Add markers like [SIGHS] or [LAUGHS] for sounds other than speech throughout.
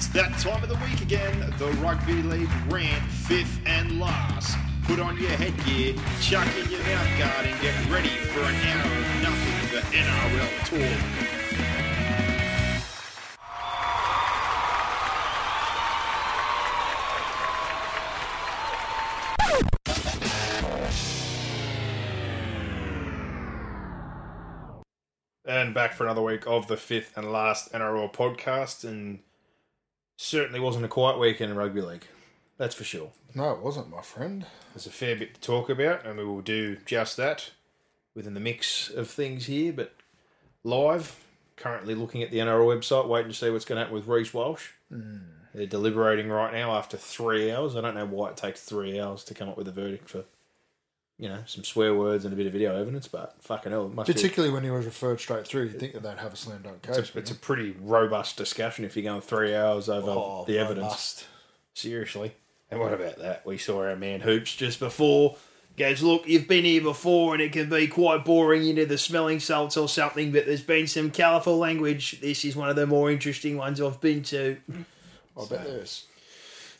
It's that time of the week again. The Rugby League rant, fifth and last. Put on your headgear, chuck in your mouth guard, and get ready for an hour of nothing but NRL talk. And back for another week of the fifth and last NRL podcast, and certainly wasn't a quiet weekend in rugby league. That's for sure. No, it wasn't, my friend. There's a fair bit to talk about, and we will do just that within the mix of things here. But live, currently looking at the NRL website, waiting to see what's going to happen with Reece Walsh. Hmm. They're deliberating right now after three hours. I don't know why it takes three hours to come up with a verdict for, you know, some swear words and a bit of video evidence, but fucking hell, it must be. Particularly when he was referred straight through, you'd think that they'd have a slam dunk case. It's a, it's a pretty robust discussion if you're going three hours over Oh, the evidence. robust. Seriously. And what about that? We saw our man Hoops just before. Goes, look, you've been here before and it can be quite boring, you know, the smelling salts or something, but there's been some colourful language. This is one of the more interesting ones I've been to. I bet there is.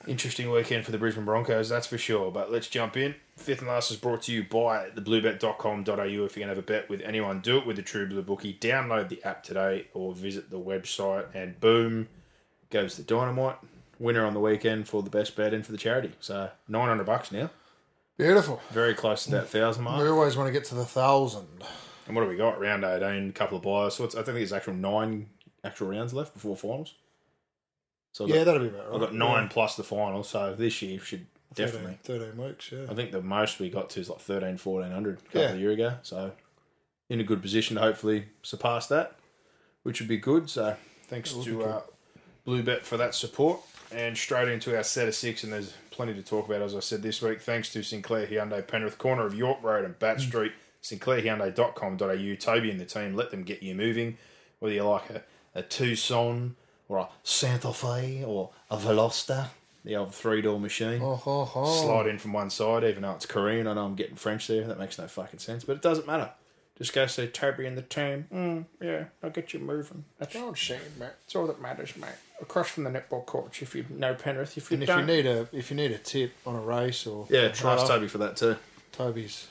Interesting weekend for the Brisbane Broncos, that's for sure. But let's jump in. Fifth and last is brought to you by thebluebet.com.au. If you're going to have a bet with anyone, do it with the True Blue Bookie. Download the app today or visit the website, and boom, goes the dynamite. Winner on the weekend for the best bet and for the charity. So 900 bucks now. Beautiful. Very close to that thousand mark. We always want to get to the thousand. And what have we got? Round 18, a couple of buyers. So it's, I think there's actual nine actual rounds left before finals. So I've Yeah, got, that'll be about right. I've got nine plus the final. So this year should Yeah. definitely. 13, 13 weeks, yeah. I think the most we got to is like 13, 1400 a couple Yeah. of year ago. So in a good position to hopefully surpass that, which would be good. So thanks to good. uh, Bluebet for that support. And straight into our set of six, and there's plenty to talk about, as I said this week. Thanks to Sinclair Hyundai, Penrith, corner of York Road and Bat Mm. Street, sinclairhyundai.com.au. Toby and the team, let them get you moving. Whether you like a, a Tucson or a Santa Fe or a Veloster, the old three door machine Oh, slide in from one side, even though it's Korean. I know I'm getting French there. That makes no fucking sense, but it doesn't matter. Just go say Toby and the team. Mm, yeah, I'll get you moving. That's, Oh, shame, mate. that's all that matters, mate. Across from the netball court, if you know Penrith, if you And if you need a if you need a tip on a race or yeah, trust Toby for that too. Toby's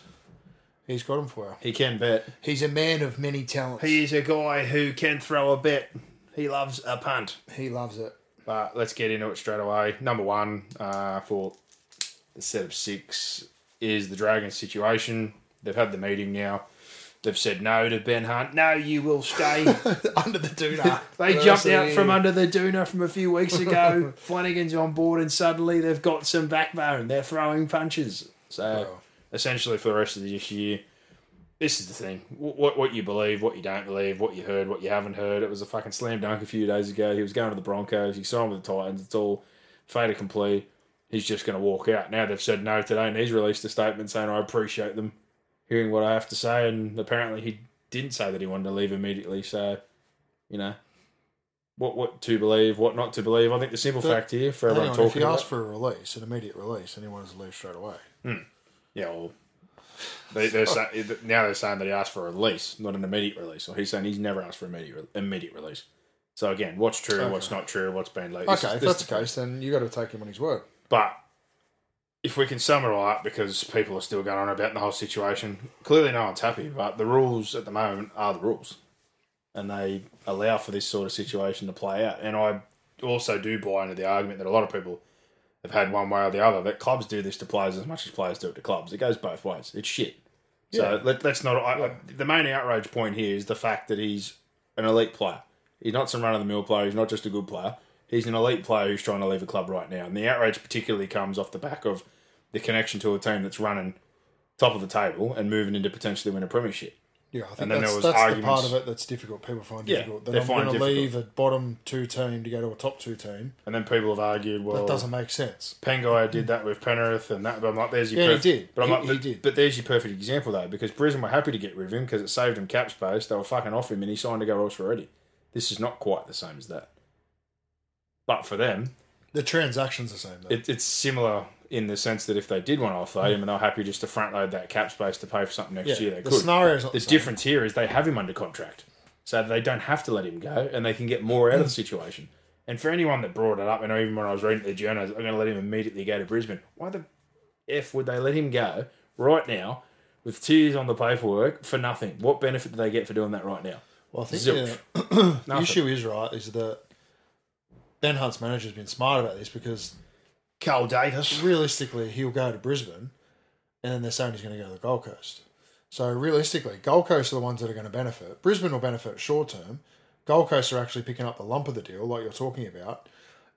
he's got him for you. He can bet. He's a man of many talents. He is a guy who can throw a bet. He loves a punt. he loves it. But let's get into it straight away. Number one uh, for the set of six is the Dragons situation. They've had the meeting now. They've said no to Ben Hunt. No, you will stay. [LAUGHS] Under the doona. [LAUGHS] They jumped out from under the doona from a few weeks ago. [LAUGHS] Flanagan's on board, and suddenly they've got some backbone. They're throwing punches. So Wow. essentially, for the rest of this year, this is the thing: what what you believe, what you don't believe, what you heard, what you haven't heard. It was a fucking slam dunk a few days ago. He was going to the Broncos. He signed with the Titans. It's all fait accompli. He's just going to walk out. Now they've said no today, and he's released a statement saying, "I appreciate them hearing what I have to say." And apparently, he didn't say that he wanted to leave immediately. So, you know, what what to believe, what not to believe. I think the simple But fact here for everyone on, if talking he about, asked for a release, an immediate release, and he wanted to leave straight away. Hmm. yeah, well, they, they're oh. say, now they're saying that he asked for a release, not an immediate release. So he's saying he's never asked for immediate re- immediate release. So again, what's true, Okay. what's not true, what's been like. Okay, if that's the case, then you got to take him on his word. But if we can sum it all up, because people are still going on about the whole situation, clearly no one's happy. But the rules at the moment are the rules, and they allow for this sort of situation to play out. And I also do buy into the argument that a lot of people have had one way or the other that clubs do this to players as much as players do it to clubs. It goes both ways. It's shit. So Yeah. let, let's not. I, I, the main outrage point here is the fact that he's an elite player. He's not some run of the mill player. He's not just a good player. He's an elite player who's trying to leave a club right now. And the outrage particularly comes off the back of the connection to a team that's running top of the table and moving into potentially win a premiership. Yeah, I think And then that's, there was that's the part of it that's difficult. People find Yeah, difficult. That they I'm find going to leave a bottom two team to go to a top two team. And then people have argued, well, That doesn't make sense. Pangai did that with Penrith, and that. But I'm like, there's your Yeah, he did. But I'm He- like, he but, did. but there's your perfect example though, because Brisbane were happy to get rid of him because it saved him cap space. They were fucking off him, and he signed to go elsewhere already. This is not quite the same as that. But for them, The transaction's are the same. Though. it, it's similar in the sense that if they did want to offload him and they're happy just to front load that cap space to pay for something next yeah, year, they the could. scenario's not The same. difference here is they have him under contract, so they don't have to let him go, and they can get more out of the mm. situation. And for anyone that brought it up, and even when I was reading the journals, I'm going to let him immediately go to Brisbane. Why the f would they let him go right now with two years on the paperwork for nothing? What benefit do they get for doing that right now? Well, I think Zilch. yeah, [CLEARS THROAT] the Nothing. issue is right is that Ben Hunt's manager's been smart about this because Carl Davis. realistically he'll go to Brisbane, and then they're saying he's going to go to the Gold Coast. So realistically, Gold Coast are the ones that are going to benefit. Brisbane will benefit short term. Gold Coast are actually picking up the lump of the deal, like you're talking about,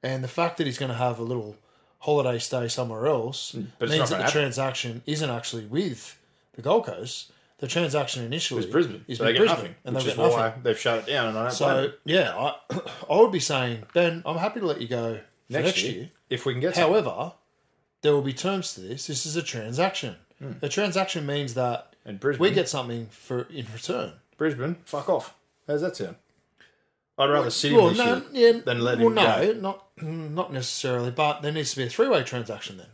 and the fact that he's going to have a little holiday stay somewhere else Hmm, but means that the happen. transaction isn't actually with the Gold Coast. The transaction initially It's Brisbane, is so they get Brisbane, nothing, and which is why nothing. they've shut it down. And I don't So yeah, I [COUGHS] I would be saying Ben, I'm happy to let you go next, next, year, year. If we can get. However, there will be terms to this. This is a transaction. Hmm. A transaction means that and Brisbane, we get something for in return. Brisbane, fuck off. How's that sound? I'd rather sit Well, him this no, yeah, than let well, him no, go. not not necessarily, but there needs to be a three way transaction then.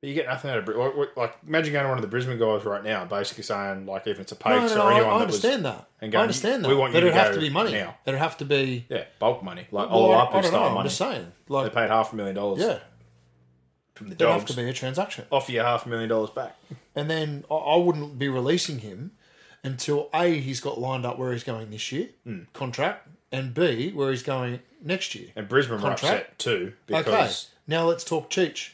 But you get nothing out of Brisbane. Like, imagine going to one of the Brisbane guys right now, basically saying, like, if it's a No, Pakes no, no, or I, anyone I that understand was, that. and I going, understand that. we want but you it'd to have to be money. now. It'd have to be. yeah, bulk money, like Well, all I, up I and style I'm money. just saying, Like, They paid half a million dollars yeah, from the have dogs. to be a transaction. Offer you half a million dollars back. and then I- I wouldn't be releasing him until a he's got lined up where he's going this year Hmm. contract, and b where he's going next year. And Brisbane were Contract? upset too Okay, because now let's talk Cheech,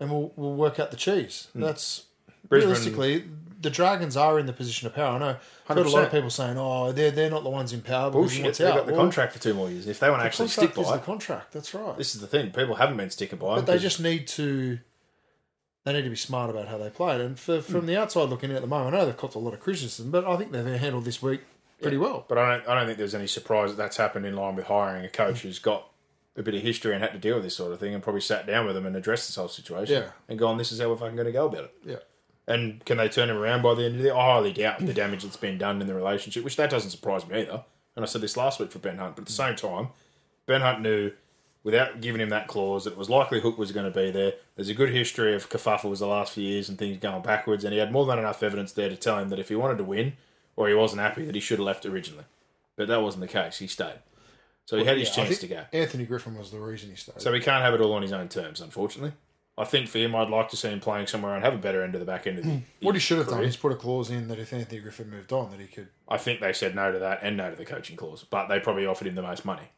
and we'll we'll work out the cheese. That's Hmm. Brisbane- realistically the Dragons are in the position of power. I know I've heard a lot of people saying, "Oh, they're they're not the ones in power." bullshit. wants They out." got the Well, contract for two more years. If they want to the actually stick by the contract. That's right. this is the thing. People haven't been sticking by But they just need to. They need to be smart about how they play it. And for, from the outside looking in at the moment, I know they've copped a lot of criticism, but I think they've handled this week pretty well. But I don't, I don't think there's any surprise that that's happened in line with hiring a coach who's got a bit of history and had to deal with this sort of thing and probably sat down with them and addressed this whole situation Yeah. and gone, this is how we're fucking going to go about it. Yeah. And can they turn him around by the end of the? I highly doubt the damage that's been done in the relationship, which that doesn't surprise me either. And I said this last week for Ben Hunt, but at the same time, Ben Hunt knew without giving him that clause that it was likely Hook was going to be there. There's a good history of kerfuffles the last few years and things going backwards, and he had more than enough evidence there to tell him that if he wanted to win or he wasn't happy, that he should have left originally. But that wasn't the case. He stayed. So he had his Yeah, chance to go. Anthony Griffin was the reason he stayed. So he can't have it all on his own terms, unfortunately. I think for him, I'd like to see him playing somewhere and have a better end of the back end of the. Hmm. what he should have done is put a clause in that if Anthony Griffin moved on, that he could. I think they said no to that and no to the coaching clause, but they probably offered him the most money.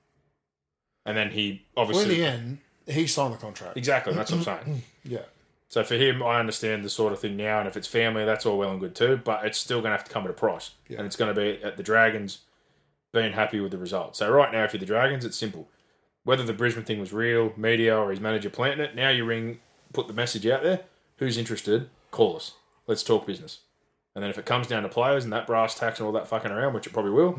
And then he Well, in obviously the end, he signed the contract. exactly that's what I'm [CLEARS THROAT] saying. Yeah. So for him, I understand the sort of thing now, and if it's family, that's all well and good too. But it's still going to have to come at a price, Yeah. and it's going to be at the Dragons being happy with the result. So right now, if you're the Dragons, it's simple. Whether the Brisbane thing was real, media, or his manager planting it, now you ring, put the message out there. Who's interested? Call us. Let's talk business. And then if it comes down to players and that brass tacks and all that fucking around, which it probably will,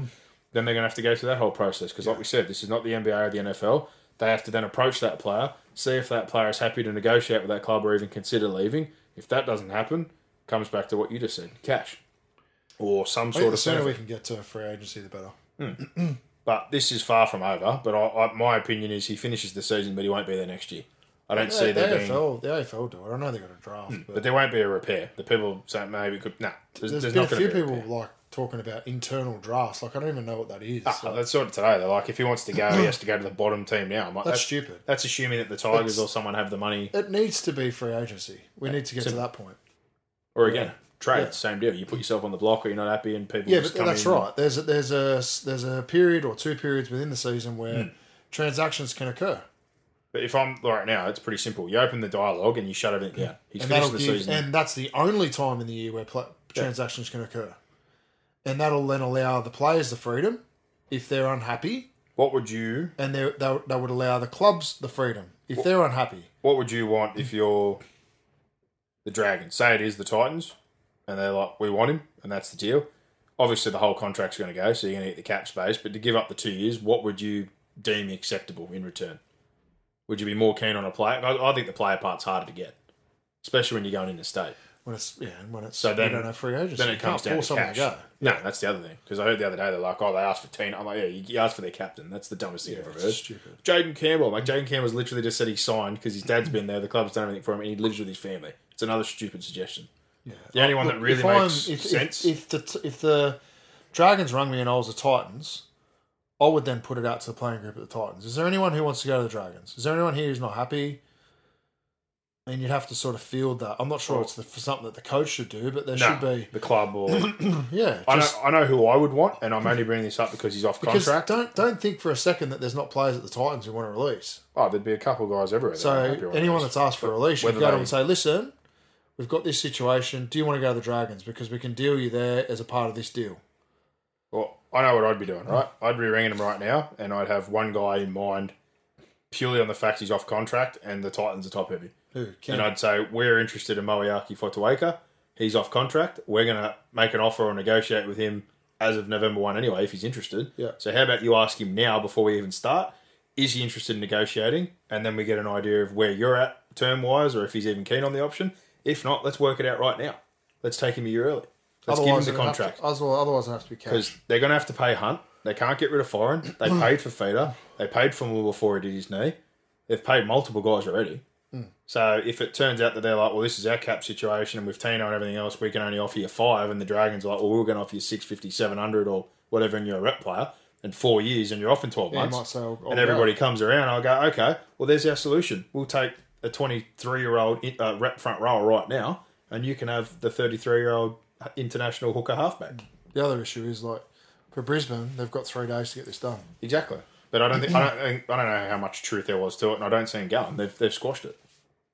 then they're going to have to go through that whole process. Because, like we said, this is not the NBA or the NFL. They have to then approach that player, see if that player is happy to negotiate with that club or even consider leaving. If that doesn't happen, comes back to what you just said cash or some sort the of sooner we can get to a free agency, the better. [CLEARS THROAT] But this is far from over. But I, I, my opinion is he finishes the season, but he won't be there next year. I don't see the, there the being. AFL, the AFL do it. I know they got a draft, but, But there won't be a repair. The people say maybe could. Nah, there's, there's there's been not a few people repair. like talking about internal drafts. Like I don't even know what that is. Ah, Like, that's sort of today. They're like, if he wants to go, he has to go to the bottom team now. I'm like, That's stupid. That's assuming that the Tigers It's- or someone have the money. it needs to be free agency. We need to get to that point. Or again, trade, Yeah. same deal. You put yourself on the block, or you're not happy, and people Yeah, just but that's in. right. There's a, there's a there's a period or two periods within the season where Hmm. transactions can occur, But if I'm right now, it's pretty simple. You open the dialogue and you shut everything down. He's and finished the give, season. and that's the only time in the year where pla transactions can occur, and that'll then allow the players the freedom if they're unhappy, what would you and they they they would allow the clubs the freedom if they're unhappy. What would you want if you're the Dragons? Say it is the Titans, and they're like, we want him, and that's the deal. obviously the whole contract's going to go, so you're going to get the cap space. But to give up the two years, what would you deem acceptable in return? Would you be more keen on a player? I, I think the player part's harder to get, especially when you're going into state. When it's yeah, and when it's So then, you don't have free agency. then You it comes down to cash. to go. No, that's the other thing. Because I heard the other day they're like, "Oh, they asked for Tino." I'm like, "Yeah, you, asked for their captain. That's the dumbest thing Yeah, I've ever heard." stupid. Jayden Campbell, like Jayden Campbell's literally just said he signed because his dad's been there. The club's done everything for him, and he lives with his family. It's another stupid suggestion. Yeah. The only one that really if makes if, sense- If, if the if the Dragons rung me and I was the Titans, I would then put it out to the playing group at the Titans. Is there anyone who wants to go to the Dragons? Is there anyone here who's not happy? And you'd have to sort of field that. I'm not sure it's the, something that the coach should do, but there No, should be. the club or [CLEARS THROAT] Yeah, I know, I know who I would want, and I'm only bringing this up because he's off because contract. don't don't think for a second that there's not players at the Titans who want to release. Oh, there'd be a couple of guys everywhere. So are happy with anyone that's asked for a release, you go to they- and say, "Listen, we've got this situation. Do you want to go to the Dragons? Because we can deal you there as a part of this deal." Well, I know what I'd be doing, right? I'd be ringing him right now, and I'd have one guy in mind purely on the fact he's off contract and the Titans are top heavy. Who? And I'd say, we're interested in Moeaki Fotuaika. He's off contract. We're going to make an offer or negotiate with him as of November 1 anyway, if he's interested. Yeah. So how about you ask him now before we even start? Is he interested in negotiating? And then we get an idea of where you're at term wise or if he's even keen on the option. If not, let's work it out right now. Let's take him a year early. Let's give him the contract To, otherwise, otherwise, it have to be cash. because they're going to have to pay Hunt. They can't get rid of Foran. They mm. paid for Feeder. They paid for Moore before he did his knee. They've paid multiple guys already. Mm. So if it turns out that they're like, well, this is our cap situation, and with Tino and everything else, we can only offer you five, and the Dragons are like, well, we're going to offer you 650, 700 or whatever, and you're a rep player, in four years, and you're off in 12 Yeah, months, say, I'll- I'll and go. everybody comes around, I'll go, okay, well, there's our solution. We'll take a 23 year old uh, rep front rower right now, and you can have the 33 year old international hooker halfback. the other issue is like for Brisbane, they've got three days to get this done. Exactly. But I don't think I don't think, I don't know how much truth there was to it, and I don't see him going. They've they've squashed it.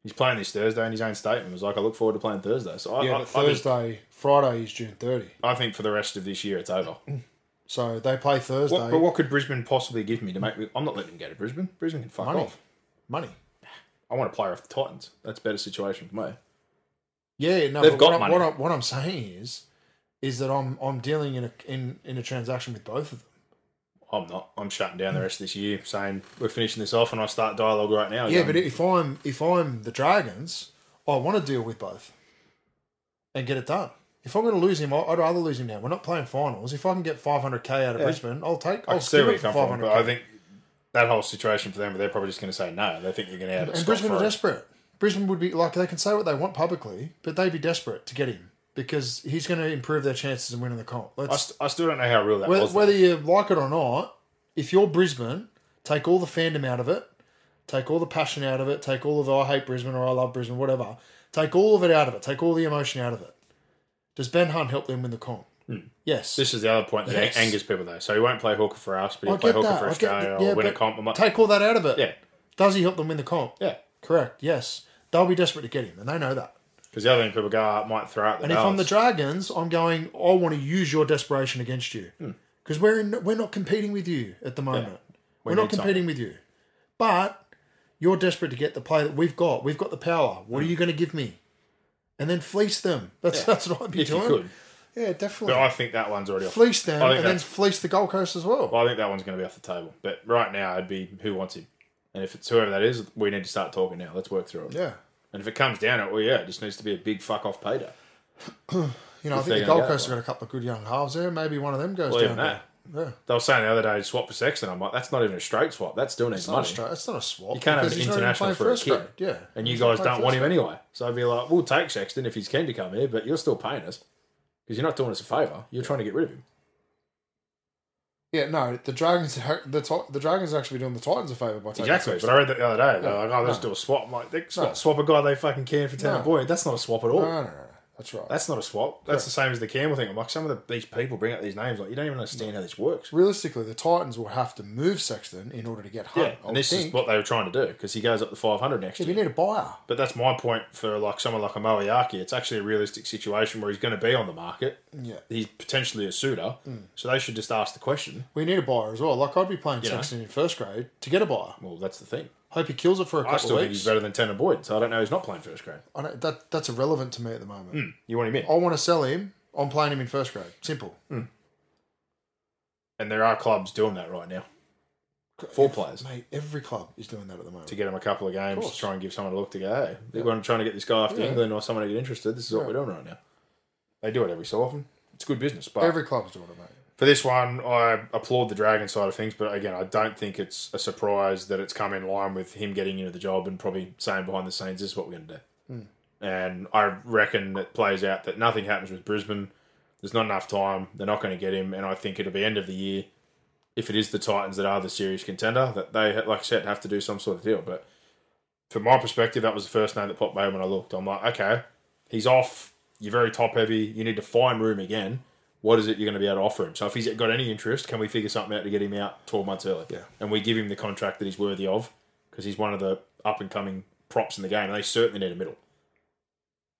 He's playing this Thursday, and his own statement was like, "I look forward to playing Thursday." So I, Yeah, I, but I, think, Thursday, Friday is June 30. I think for the rest of this year, it's over. [CLEARS THROAT] So they play Thursday. What, but what could Brisbane possibly give me to make me? I'm not letting him go to Brisbane. Brisbane can fuck Money. off. Money. I want a player off the Titans. That's a better situation for me. Yeah, no, They've got what, I'm, money. what, I'm, what I'm saying is, is that I'm I'm dealing in a in, in a transaction with both of them. I'm not. I'm shutting down the rest of this year, saying we're finishing this off, and I start dialogue right now. Yeah, going, but if I'm if I'm the Dragons, I want to deal with both and get it done. If I'm going to lose him, I- I'd rather lose him now. We're not playing finals. If I can get 500k out of Yeah. Brisbane, I'll take. I I'll see where it for from, 500k. but I think that whole situation for them, but they're probably just going to say no. They think you're going to have it. and Brisbane are desperate. Brisbane would be like they can say what they want publicly, but they'd be desperate to get him because he's going to improve their chances of winning the comp. I, st- I still don't know how real that whether, was. whether you like it or not, if you're Brisbane, take all the fandom out of it, take all the passion out of it, take all of the, I hate Brisbane or I love Brisbane, whatever. Take all of it out of it. Take all the emotion out of it. Does Ben Hunt help them win the comp? Yes. Hmm. This is the other point that Yes. angers people, though. So he won't play hooker for us, but I he'll play hooker that. for Australia that. or Yeah, win a comp. Like, Take all that out of it. Yeah. Does he help them win the comp? Yeah. Correct. Yes. They'll be desperate to get him, and they know that. Because the other thing people go, oh, might throw out the And if I'm the. Dragons, I'm going. I want to use your desperation against you Hmm. because we're in, we're not competing with you at the moment. We we're not competing with you, but you're desperate to get the play that we've got. We've got the power. What are you going to give me? And then fleece them. That's that's what I'd be Hmm. if you doing. Yeah, definitely. But I think that one's already off. fleece them and then that's- fleece the Gold Coast as well. Well, I think that one's going to be off the table. But right now, it'd be who wants him. And if it's whoever that is, we need to start talking now. Let's work through it. yeah. And if it comes down to it, well, yeah, it just needs to be a big fuck off payday. [CLEARS THROAT] You know, I think the Gold go Coast have got a couple of good young halves there. Maybe one of them goes Well, down there. Yeah. They were saying the other day, swap for Sexton. I'm like, that's not even a straight swap. That still needs It's not, money. a straight, it's not a swap. You can't have an he's not even international for a kid. grade. Yeah. And you He's guys don't want him grade. anyway. So I'd be like, we'll take Sexton if he's keen to come here, but you're still paying us. Because you're not doing us a favour. You're trying to get rid of him. Yeah, no, the Dragons, the the Dragons are actually doing the Titans a favour by taking Exactly. But I read that the other day. They're like, oh, let's no. do a swap. I'm like, they swap, No. swap a guy they fucking can for Tanah No. Boyd. That's not a swap at all. No, no, no, no. That's right. That's not a swap. That's the same as the Campbell thing. I'm like, some of the, these people bring up these names, like, you don't even understand how this works. Realistically, the Titans will have to move Sexton in order to get Hunt. Yeah, and this is what they were trying to do because he goes up to 500 next Yeah, year. we need a buyer. But that's my point for like someone like a Moeaki. It's actually a realistic situation where he's going to be on the market. Yeah. He's potentially a suitor, mm. so they should just ask the question. We need a buyer as well. Like I'd be playing You know. Sexton in first grade to get a buyer. Well, that's the thing. Hope he kills it for a couple I still of think weeks. he's better than Tanah Boyd, so I don't know he's not playing first grade. I don't, that that's irrelevant to me at the moment. Hmm, you want him in? I want to sell him. I'm playing him in first grade. Simple. Hmm. And there are clubs doing that right now Four players. Mate, every club is doing that at the moment. to get them a couple of games course. to try and give someone a look to go, hey, we're trying to get this guy off to Yeah. England or someone to get interested. This is what Yeah. we're doing right now. They do it every so often. It's good business. But Every club's doing it, mate. For this one, I applaud the Dragon side of things. But again, I don't think it's a surprise that it's come in line with him getting into the job and probably saying behind the scenes, this is what we're going to do. Hmm. And I reckon it plays out that nothing happens with Brisbane. There's not enough time. They're not going to get him. And I think it'll be end of the year if it is the Titans that are the serious contender, that they, like I said, have to do some sort of deal. But from my perspective, that was the first name that popped my when I looked. I'm like, okay, he's off. You're very top heavy. You need to find room again. What is it you're going to be able to offer him? So if he's got any interest, can we figure something out to get him out 12 months early? Yeah. And we give him the contract that he's worthy of because he's one of the up and coming props in the game. And they certainly need a middle.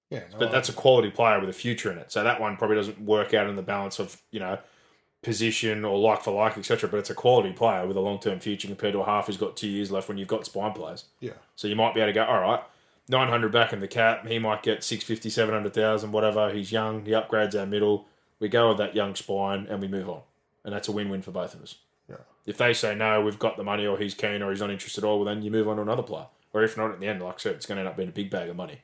Yeah, no, But that's a quality player with a future in it. So that one probably doesn't work out in the balance of, you know, position or like for like, etc. But it's a quality player with a long term future compared to a half who's got two years left when you've got spine players. yeah. So you might be able to go, all right, 900 back in the cap. He might get 650, 700,000, whatever. He's young. He upgrades our middle. We go with that young spine and we move on. And that's a win win for both of us. Yeah. If they say no, we've got the money or he's keen or he's not interested at all, well, then you move on to another player. Or if not, at the end, like I said, it's going to end up being a big bag of money.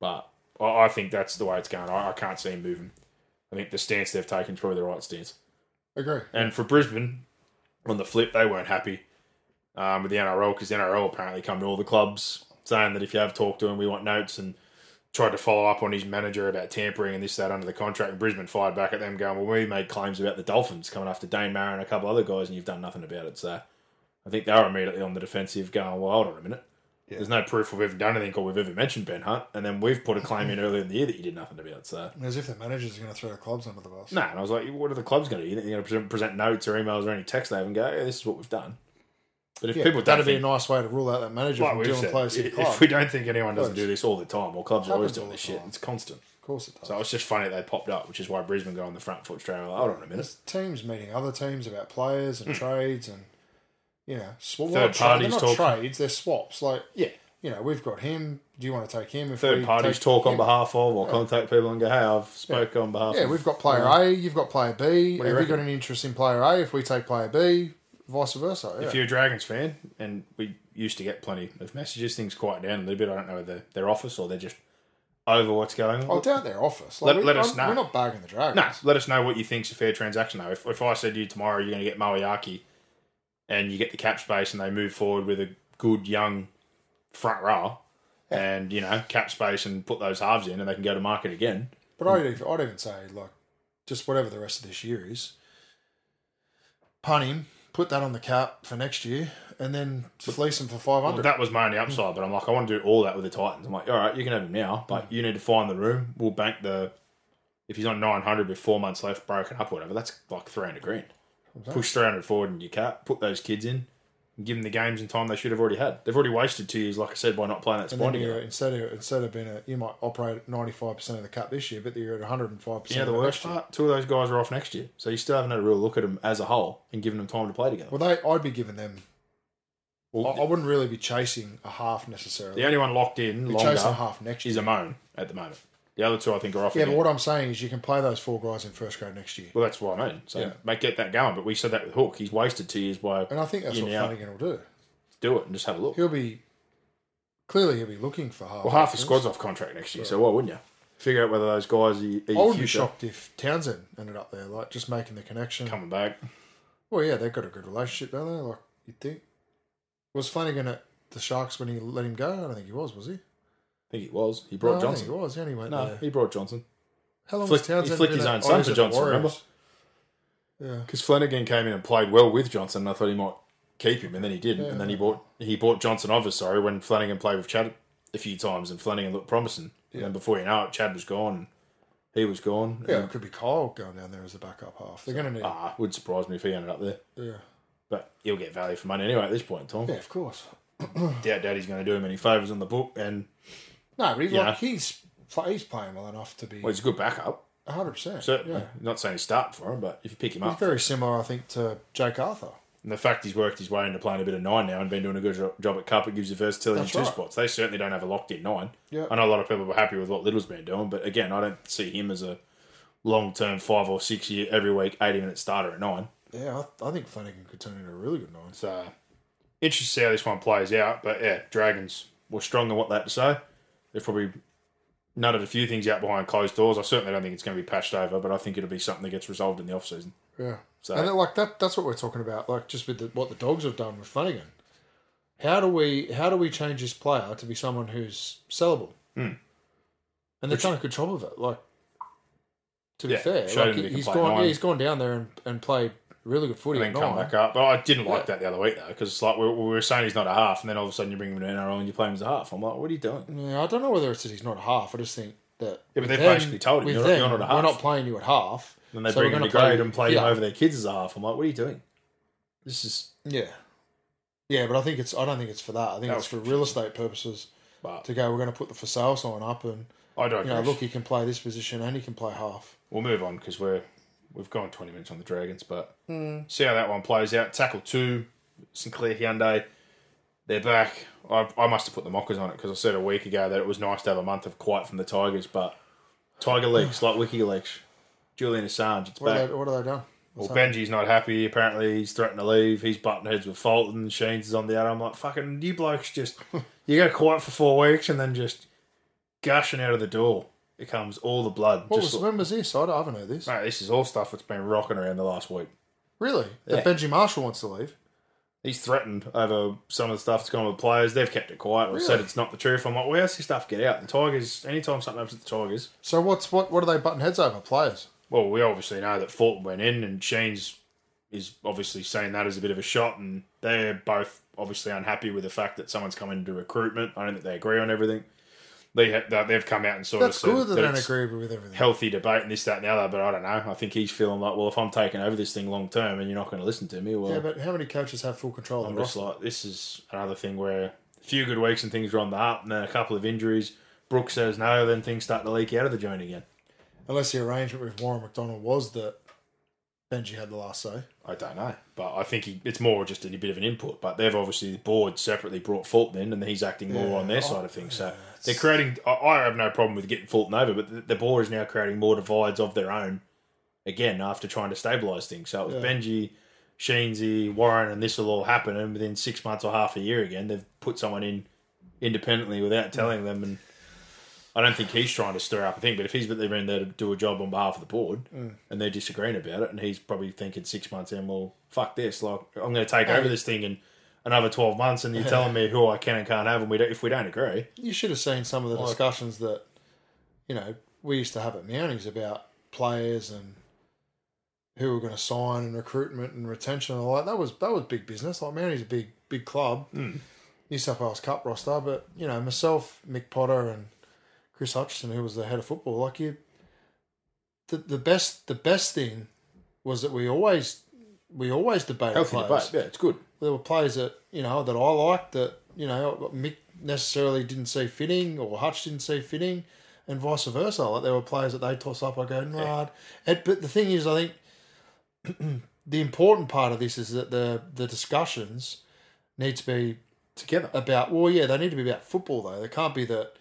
But I, I think that's the way it's going. I, I can't see him moving. I think the stance they've taken is probably the right stance. Agree. And for Brisbane, on the flip, they weren't happy um, with the NRL because the NRL apparently come to all the clubs saying that if you have talked to him, we want notes and tried to follow up on his manager about tampering and this, that under the contract. And Brisbane fired back at them going, well, we made claims about the Dolphins coming after Dane Mara and a couple other guys and you've done nothing about it. So I think they were immediately on the defensive going, well, hold on a minute. Yeah. There's no proof we've ever done anything or we've ever mentioned Ben Hunt. And then we've put a claim in earlier in the year that you did nothing about. So As if the managers are going to throw the clubs under the bus. no, and I was like, what are the clubs going to do? They're going to present, present notes or emails or any text they have and go, yeah, this is what we've done. But if Yeah, people that'd be a nice way to rule out that manager like from we've said, players if we don't think anyone doesn't do this all the time, well, clubs are always doing this shit. time. It's constant. Of course it does. So it's just funny they popped up, which is why Brisbane go on the front foot straight away. Like, Hold on a minute. There's teams meeting other teams about players and trades and you know sw- Hmm. Third not tra- parties They're talk- not trades. They're swaps. Like Yeah. you know, we've got him. Do you want to take him? If Third parties talk on behalf of or contact people and go, hey, I've spoke on behalf Yeah, of. we've got player A. You've got player B. What do you Have you got an interest in player A? If we take player B, vice versa. Yeah. If you're a Dragons fan, and we used to get plenty of messages, things quiet down a little bit. I don't know whether they're office or they're just over what's going on. I doubt their office. Let- we, let us know. We're not bagging the Dragons. No, let us know what you think's a fair transaction though. If, if I said to you tomorrow you're going to get Moeaki and you get the cap space and they move forward with a good young front row and you know cap space and put those halves in and they can go to market again. But I'd even, I'd even say like just whatever the rest of this year is, punt him, put that on the cap for next year, and then fleece him for 500. Well, that was my only upside, but I'm like I want to do all that with the Titans. I'm like, all right, you can have him now, but you need to find the room. We'll bank the if he's on 900 with four months left, broken up, or whatever. That's like 300 grand. Push 300 forward in your cap, put those kids in, give them the games and time they should have already had. They've already wasted two years, like I said, by not playing that spine together. instead of instead of being a you might operate ninety five percent of the cap this year, but you're at one hundred and five percent. Yeah, the worst part? Two of those guys are off next year, so you still haven't had a real look at them as a whole and given them time to play together. Well, they I'd be giving them. I, Well, I wouldn't really be chasing a half necessarily. the only one locked in be longer chasing a half next year. is Amone at the moment. The other two, I think, are off. yeah, again. but what I'm saying is you can play those four guys in first grade next year, Well, that's what I mean. So Yeah. make get that going. But we said that with Hook. He's wasted two years by and I think that's what know, Flanagan will do. do it and just have a look. He'll be clearly he'll be looking for half. Well, half the squad's off contract next year, so why wouldn't you? Figure out whether those guys are, are I would be shocked if Townsend ended up there, like just making the connection. coming back. Well, yeah, they've got a good relationship, don't they? Like you'd think. Was Flanagan at the Sharks when he let him go? I don't think he was. Was he? I think he was. He No, brought I Johnson. think he was. Went No, there. he brought Johnson. How long flicked- was Townsend? he flicked his own son for Johnson, remember? Yeah. Because Flanagan came in and played well with Johnson. And I thought he might keep him, and then he didn't. Yeah. And then he bought he bought Johnson over. Sorry, when Flanagan played with Chad a few times, and Flanagan looked promising. And then before you know it, Chad was gone. He was gone. Yeah, it could be Kyle going down there as a backup half. They're going to need. ah, would surprise me if he ended up there. yeah. But he'll get value for money anyway at this point in time. Yeah, of course. Doubt Daddy's going to do him any favours on the book, and No, but he, Yeah. like, he's he's playing well enough to be well, he's a good backup. hundred percent. Certainly, Yeah. not saying he's starting for him, but if you pick him He's up, very similar, I think, to Jake Arthur. and the fact he's worked his way into playing a bit of nine now and been doing a good jo- job at Cup, it gives you versatility That's in two right. spots. They certainly don't have a locked in nine. Yeah. I know a lot of people were happy with what Liddle's been doing, but again, I don't see him as a long term five or six year every week eighty minute starter at nine. Yeah, I, I think Flanagan could turn into a really good nine. So interested to see how this one plays out. But yeah, Dragons were strong in what they had to say. They've probably nutted a few things out behind closed doors. I certainly don't think it's going to be patched over, but I think it'll be something that gets resolved in the off season. Yeah. So- and like that that's what we're talking about, like just with the, what the dogs have done with Flanagan. How do we how do we change this player to be someone who's sellable? Hmm. And they've done a good job of it. Like to be Yeah, fair, like, he, has gone nine. yeah, he's gone down there and, and played really good footy And then come back up. But I didn't like Yeah. that the other week though, because it's like we, we were saying he's not a half, and then all of a sudden you bring him to NRL and you play him as a half. I'm like, what are you doing? Yeah, I don't know whether it's that he's not a half. I just think that Yeah, but they've them- basically told him, "You're not- them, you're not a We're not playing you at half. And they so bring him to play- grade and play him over their kids as a half. I'm like, what are you doing? This is. Yeah, yeah, but I think it's I don't think it's for that. I think it's for real estate purposes But to go. We're going to put the for sale sign up and I don't you know, look, he can play this position and he can play half. We'll move on because we're we've gone twenty minutes on the Dragons, but Hmm. see how that one plays out. Tackle two, Sinclair Hyundai, they're back. I, I must have put the mockers on it because I said a week ago that it was nice to have a month of quiet from the Tigers, but Tiger leaks like WikiLeaks. Julian Assange, it's What back. have, they, what have they done? Well, Benji's not happy. Apparently, he's threatened to leave. He's butting heads with Fulton. Sheens is on the other. I'm like, fucking, you blokes just, you go quiet for four weeks and then just gushing out of the door. It comes all the blood. What just was, when was this? I, don't- haven't heard this. Mate, this is all stuff that's been rocking around the last week. Really? Yeah. That Benji Marshall wants to leave? He's threatened over some of the stuff that's gone with players. They've kept it quiet or said it's not the truth. I'm like, well, how's this stuff get out? The Tigers, anytime something happens to the Tigers, So what's what? What are they butting heads over? Players? well, we obviously know that Fulton went in and Sheen's is obviously saying that as a bit of a shot, and they're both obviously unhappy with the fact that someone's come into recruitment. I don't think they agree on everything. They ha- that they've come out and sort That's of said good that they don't agree with everything. healthy debate and this, that, and the other. But I don't know. I think he's feeling like, well, if I'm taking over this thing long term and you're not going to listen to me, well, yeah, but how many coaches have full control of I'm the just roster? like, this is another thing where a few good weeks and things are on the up, and then a couple of injuries. Brooks says no, then things start to leak out of the joint again. Unless the arrangement with Warren McDonald was that Benji had the last say. I don't know, but I think he, it's more just a bit of an input. But they've obviously the board separately brought Fulton in, and he's acting more Yeah, on their I- side of things. So yeah, they're creating. I, I have no problem with getting Fulton over, but the, the board is now creating more divides of their own again after trying to stabilise things. So it was Yeah. Benji, Sheensy, Warren, and this will all happen, and within six months or half a year again, they've put someone in independently without telling them and. I don't think he's trying to stir up a thing, but if he's been there to do a job on behalf of the board Mm. and they're disagreeing about it, and he's probably thinking six months in, well, fuck this, like I'm going to take over this thing in another twelve months, and you're telling [LAUGHS] me who I can and can't have, and we don't, if we don't agree, You should have seen some of the discussions that, you know, we used to have at Mounties about players and who were going to sign and recruitment and retention and all that. That was that was big business. Like Mounties a big big club, hmm. New South Wales Cup roster. But you know, myself, Mick Potter, and Chris Hutchison, who was the head of football, like you, the the best the best thing was that we always we always debated healthy players debate, yeah, it's good. There were players that you know that I liked that you know Mick necessarily didn't see fitting or Hutch didn't see fitting, and vice versa. Like there were players that they toss up. I go, nah. And- But the thing is, I think [CLEARS THROAT] the important part of this is that the the discussions need to be Together, about. Well, yeah, they need to be about football though. They can't be that.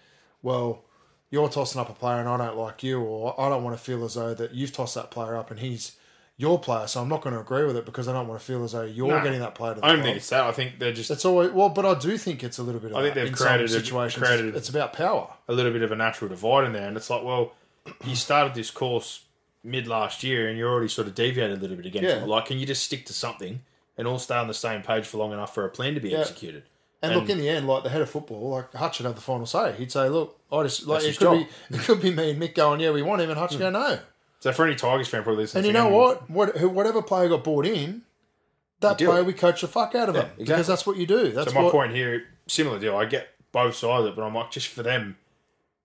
Well, you're tossing up a player and I don't like you, or I don't want to feel as though that you've tossed that player up and he's your player, so I'm not going to agree with it because I don't want to feel as though you're No. getting that player to the I don't club. think it's that. I think they're just That's always well, but I do think it's a little bit. Of I think they've created a- situation. created- it's about power. a little bit of a natural divide in there, and it's like, well, you started this course mid last year, and you're already sort of deviated a little bit again. Yeah. it. Like, can you just stick to something and all stay on the same page for long enough for a plan to be Yeah. executed? And, And- look, in the end, like the head of football, like Hutch would have the final say. He'd say, "Look, I just like it could job. be [LAUGHS] it could be me and Mick going, yeah, we want him, and Hutch would go, hmm. no. So for any Tigers fan probably listening, And you know what? What whatever player got bought in, that player it. we coach the fuck out of Yeah, him exactly. because that's what you do. That's So my what. point here, similar deal. I get both sides of it, but I'm like, just for them,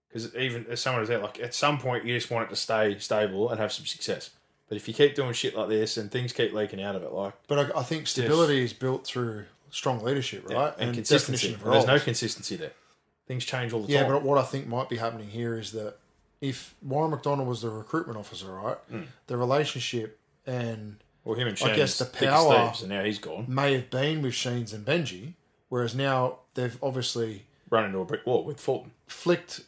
because even as someone is there, like at some point you just want it to stay stable and have some success. But if you keep doing shit like this and things keep leaking out of it, like But I, I think stability is built through strong leadership, right? and, consistency, of and there's no consistency there. Things change all the Yeah, time. but what I think might be happening here is that if Warren McDonald was the recruitment officer, right, Hmm. the relationship and well, him and I guess the power- and now he's gone. may have been with Sheens and Benji, whereas now they've obviously Run into a brick wall with Fulton. flicked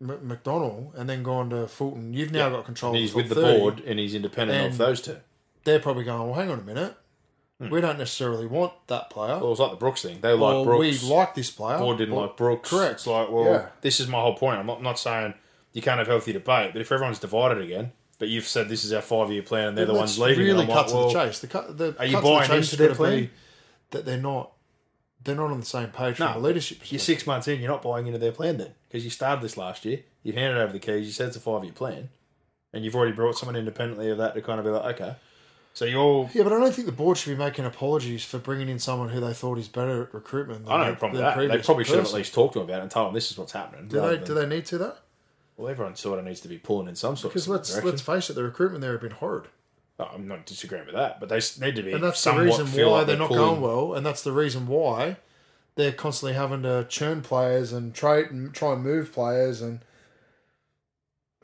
M- McDonald and then gone to Fulton. You've now got control. And he's with the 30. board and he's independent of those two. they're probably going, well, hang on a minute. Hmm. We don't necessarily want that player. Well, it was like the Brooks thing. They like Brooks. we like this player. or didn't or- like Brooks. Correct. It's like, well, Yeah. this is my whole point. I'm not, not saying you can't have healthy debate, but if everyone's divided again, but you've said this is our five year plan and they're the ones leading, Really cut like, to well, the chase. The cut, the Are you the buying chase into their plan? that they're not they're not on the same page No, from a leadership You're six months in, you're not buying into their plan then. Because you started this last year, you've handed over the keys, you said it's a five year plan, and you've already brought someone independently of that to kind of be like, okay. So you're. Yeah, but I don't think the board should be making apologies for bringing in someone who they thought is better at recruitment. Than I don't have a problem with that. They probably should have at least talked to him about it and told him this is what's happening. Do they? Do they need to that? Well, everyone sort of needs to be pulling in some sort Because of let's direction. let's face it, the recruitment there have been horrid, Oh, I'm not disagreeing with that, but they need to be. and that's the reason why like they're not pulling- going well, and that's the reason why they're constantly having to churn players and trade and try and move players, and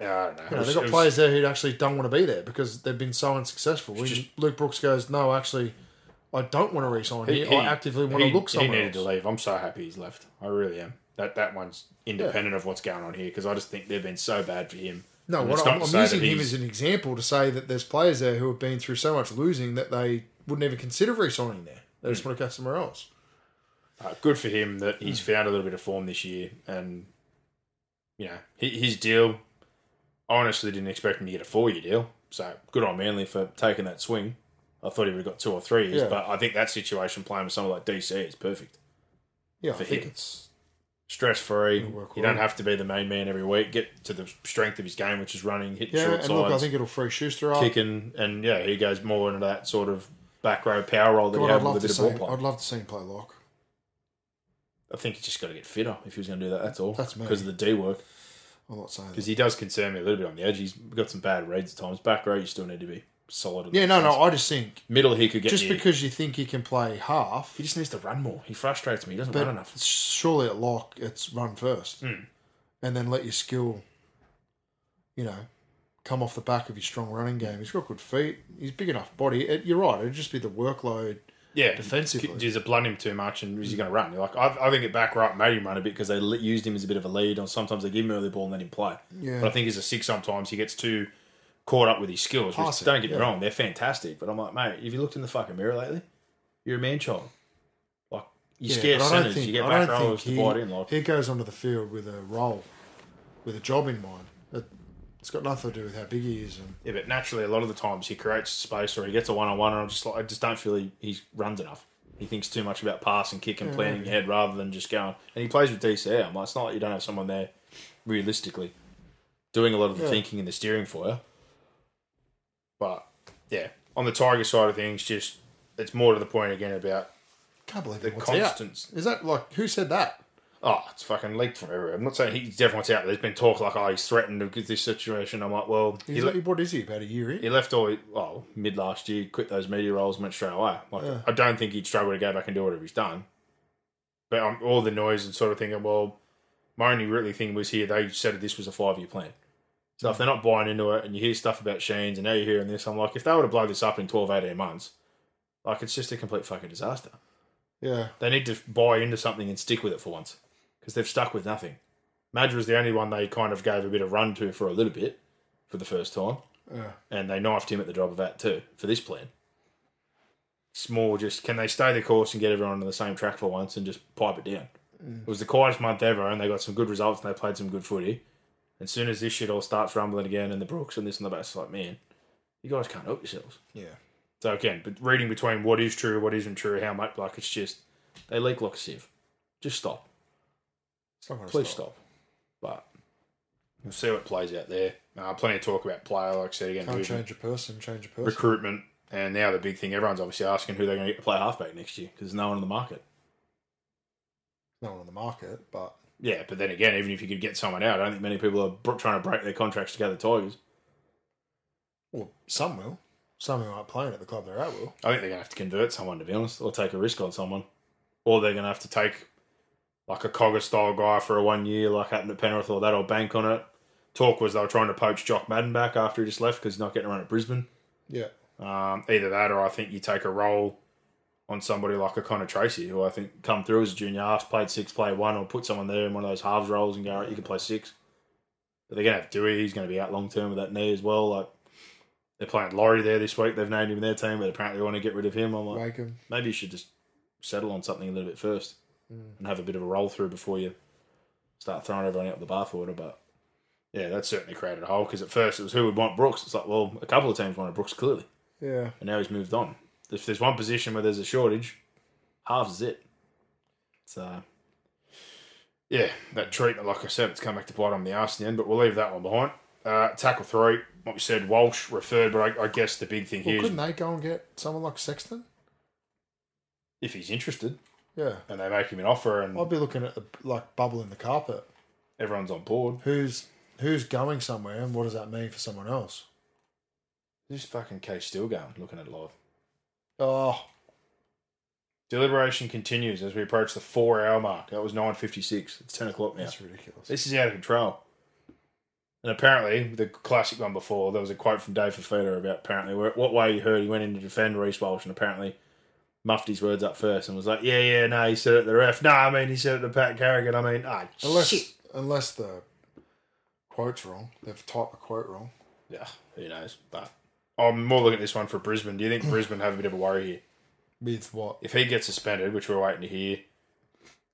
Yeah, I don't know. you know, was- they've got was- players there who actually don't want to be there because they've been so unsuccessful. Just- Luke Brooks goes, no, actually, I don't want to resign He, here. he- I actively want he- to look somewhere He needed else. to leave. I'm so happy he's left. I really am. That that one's independent of what's going on here because I just think they've been so bad for him. No, And what I'm, I'm using him as an example to say that there's players there who have been through so much losing that they wouldn't even consider re-signing there. They just want to go somewhere else. Uh, good for him that he's Hmm. found a little bit of form this year, and you know his deal. I honestly didn't expect him to get a four-year deal, so good on Manly for taking that swing. I thought he would have got two or three years, Yeah. but I think that situation playing with someone like DC is perfect. Yeah, For I think him. it's Stress free. You well. don't have to be the main man every week. Get to the strength of his game, which is running, hitting yeah. short And sides. look, I think it'll free Schuster up. kicking, and yeah, he goes more into that sort of back row power role that God, he had with a bit of ball I'd love to see him play lock. I think he's just got to get fitter if he was going to do that. That's all. That's me. because of the D work. I'm not saying Because he does concern me a little bit on the edge. He's got some bad reads at times. Back row, you still need to be solid. Yeah, no, no. I just think Middle, he could get just you- because you think he can play half, he just needs to run more. He frustrates me. He doesn't run enough. surely at lock it's run first, Hmm. and then let your skill, you know, come off the back of your strong running game. He's got good feet. He's big enough body. It, you're right. It'd just be the workload. Yeah, defensively. Does it blunt him too much, and is he going to run? Like I, I think it back right made him run a bit because they used him as a bit of a lead, or sometimes they give him early ball and let him play. Yeah. But I think as a six, sometimes he gets too caught up with his skills. Passing, don't get me yeah. wrong, they're fantastic. But I'm like, mate, have you looked in the fucking mirror lately? You're a man child. Like you Yeah, scare centers, think- you get back rollers to he- bite in. Like He goes onto the field with a role, with a job in mind. It, it's got nothing to do with how big he is. And yeah, but naturally, a lot of the times he creates space or he gets a one on one, and I'm just like, I just don't feel he, he runs enough. He thinks too much about pass and kick and planning maybe. ahead rather than just going. And he plays with DCE. I'm like, it's not like you don't have someone there, realistically, doing a lot of the Yeah. thinking and the steering for you. But yeah, on the Tiger side of things, just it's more to the point again about can't believe the he wants out. constants. Is that like who said that? Oh, it's fucking leaked from everywhere. I'm not saying he's definitely out. There's been talk like, oh, he's threatened get this situation. I'm like, well, he, He's le- like, what is he? About a year in? he left all well mid last year, quit those media roles, and went straight away. Like, I don't think he'd struggle to go back and do whatever he's done. But um, all the noise and sort of thinking, well, my only really thing was here. They said this was a five year plan. So if they're not buying into it, and you hear stuff about Sheens, and now you're hearing this, I'm like, if they were to blow this up in 12, 18 months, like it's just a complete fucking disaster. Yeah. They need to buy into something and stick with it for once because they've stuck with nothing. Madge was the only one they kind of gave a bit of run to for a little bit for the first time, Yeah. and they knifed him at the drop of that too for this plan. It's more just can they stay the course and get everyone on the same track for once and just pipe it down. Mm. It was the quietest month ever, and they got some good results and they played some good footy. As soon as this shit all starts rumbling again, and the Brooks and this and the back, it's like, man, you guys can't help yourselves. Yeah. So again, but reading between what is true, what isn't true, how much like it's just they leak like a sieve. Just stop. It's not gonna Please stop. But we'll see what plays out there. Uh, plenty of talk about player, like I said again, Can't change a person, change a person. recruitment, and now the big thing everyone's obviously asking who they're going to get to play halfback next year because there's no one on the market. no one on the market, but Yeah, but then again, even if you could get someone out, I don't think many people are trying to break their contracts to go to the Tigers. well, some will. Some who aren't playing at the club they're at will. I think they're going to have to convert someone, to be honest, or take a risk on someone. Or they're going to have to take like a Cogger style guy for a one year, like happened at Penrith, or that, or bank on it. Talk was they were trying to poach Jock Madden back after he just left because he's not getting around at Brisbane. Yeah. Um, either that, or I think you take a role on somebody like a Connor Tracey, who I think come through as a junior half, played six, played one, or put someone there in one of those halves roles and go, right, you can play six. But they're going to have Doueihi. He's going to be out long term with that knee as well. Like, They're playing Laurie there this week. They've named him in their team, but apparently they want to get rid of him. I'm like, maybe you should just settle on something a little bit first mm. and have a bit of a roll through before you start throwing everyone out the bathwater. But yeah, that certainly created a hole because at first it was who would want Brooks. It's like, well, a couple of teams wanted Brooks clearly, Yeah. and now he's moved on. If there's one position where there's a shortage, half is it. So yeah, that treatment, like I said, it's come back to bite on the arse in the end, but we'll leave that one behind. Uh, tackle three, what we said, Walsh referred, but I, I guess the big thing Well, here is couldn't they go and get someone like Sexton? if he's interested Yeah. and they make him an offer and I'd be looking at the like bubble in the carpet. everyone's on board, Who's who's going somewhere, and what does that mean for someone else? this fucking case still going, looking at live. Oh, Deliberation continues as we approach the four hour mark. That was 9.56. It's 10 o'clock now. that's ridiculous. This is out of control. And apparently, the classic one before, there was a quote from Dave Fifita about apparently what way he heard he went in to defend Reece Walsh and apparently muffed his words up first and was like, yeah, yeah, no, he said it to the ref. No, I mean, he said it to Pat Carrigan. I mean, ah, Unless shit. unless the quote's wrong, they've typed the quote wrong. Yeah, who knows? But I'm more looking at this one for Brisbane. Do you think Brisbane have a bit of a worry here? With what? If he gets suspended, which we're waiting to hear,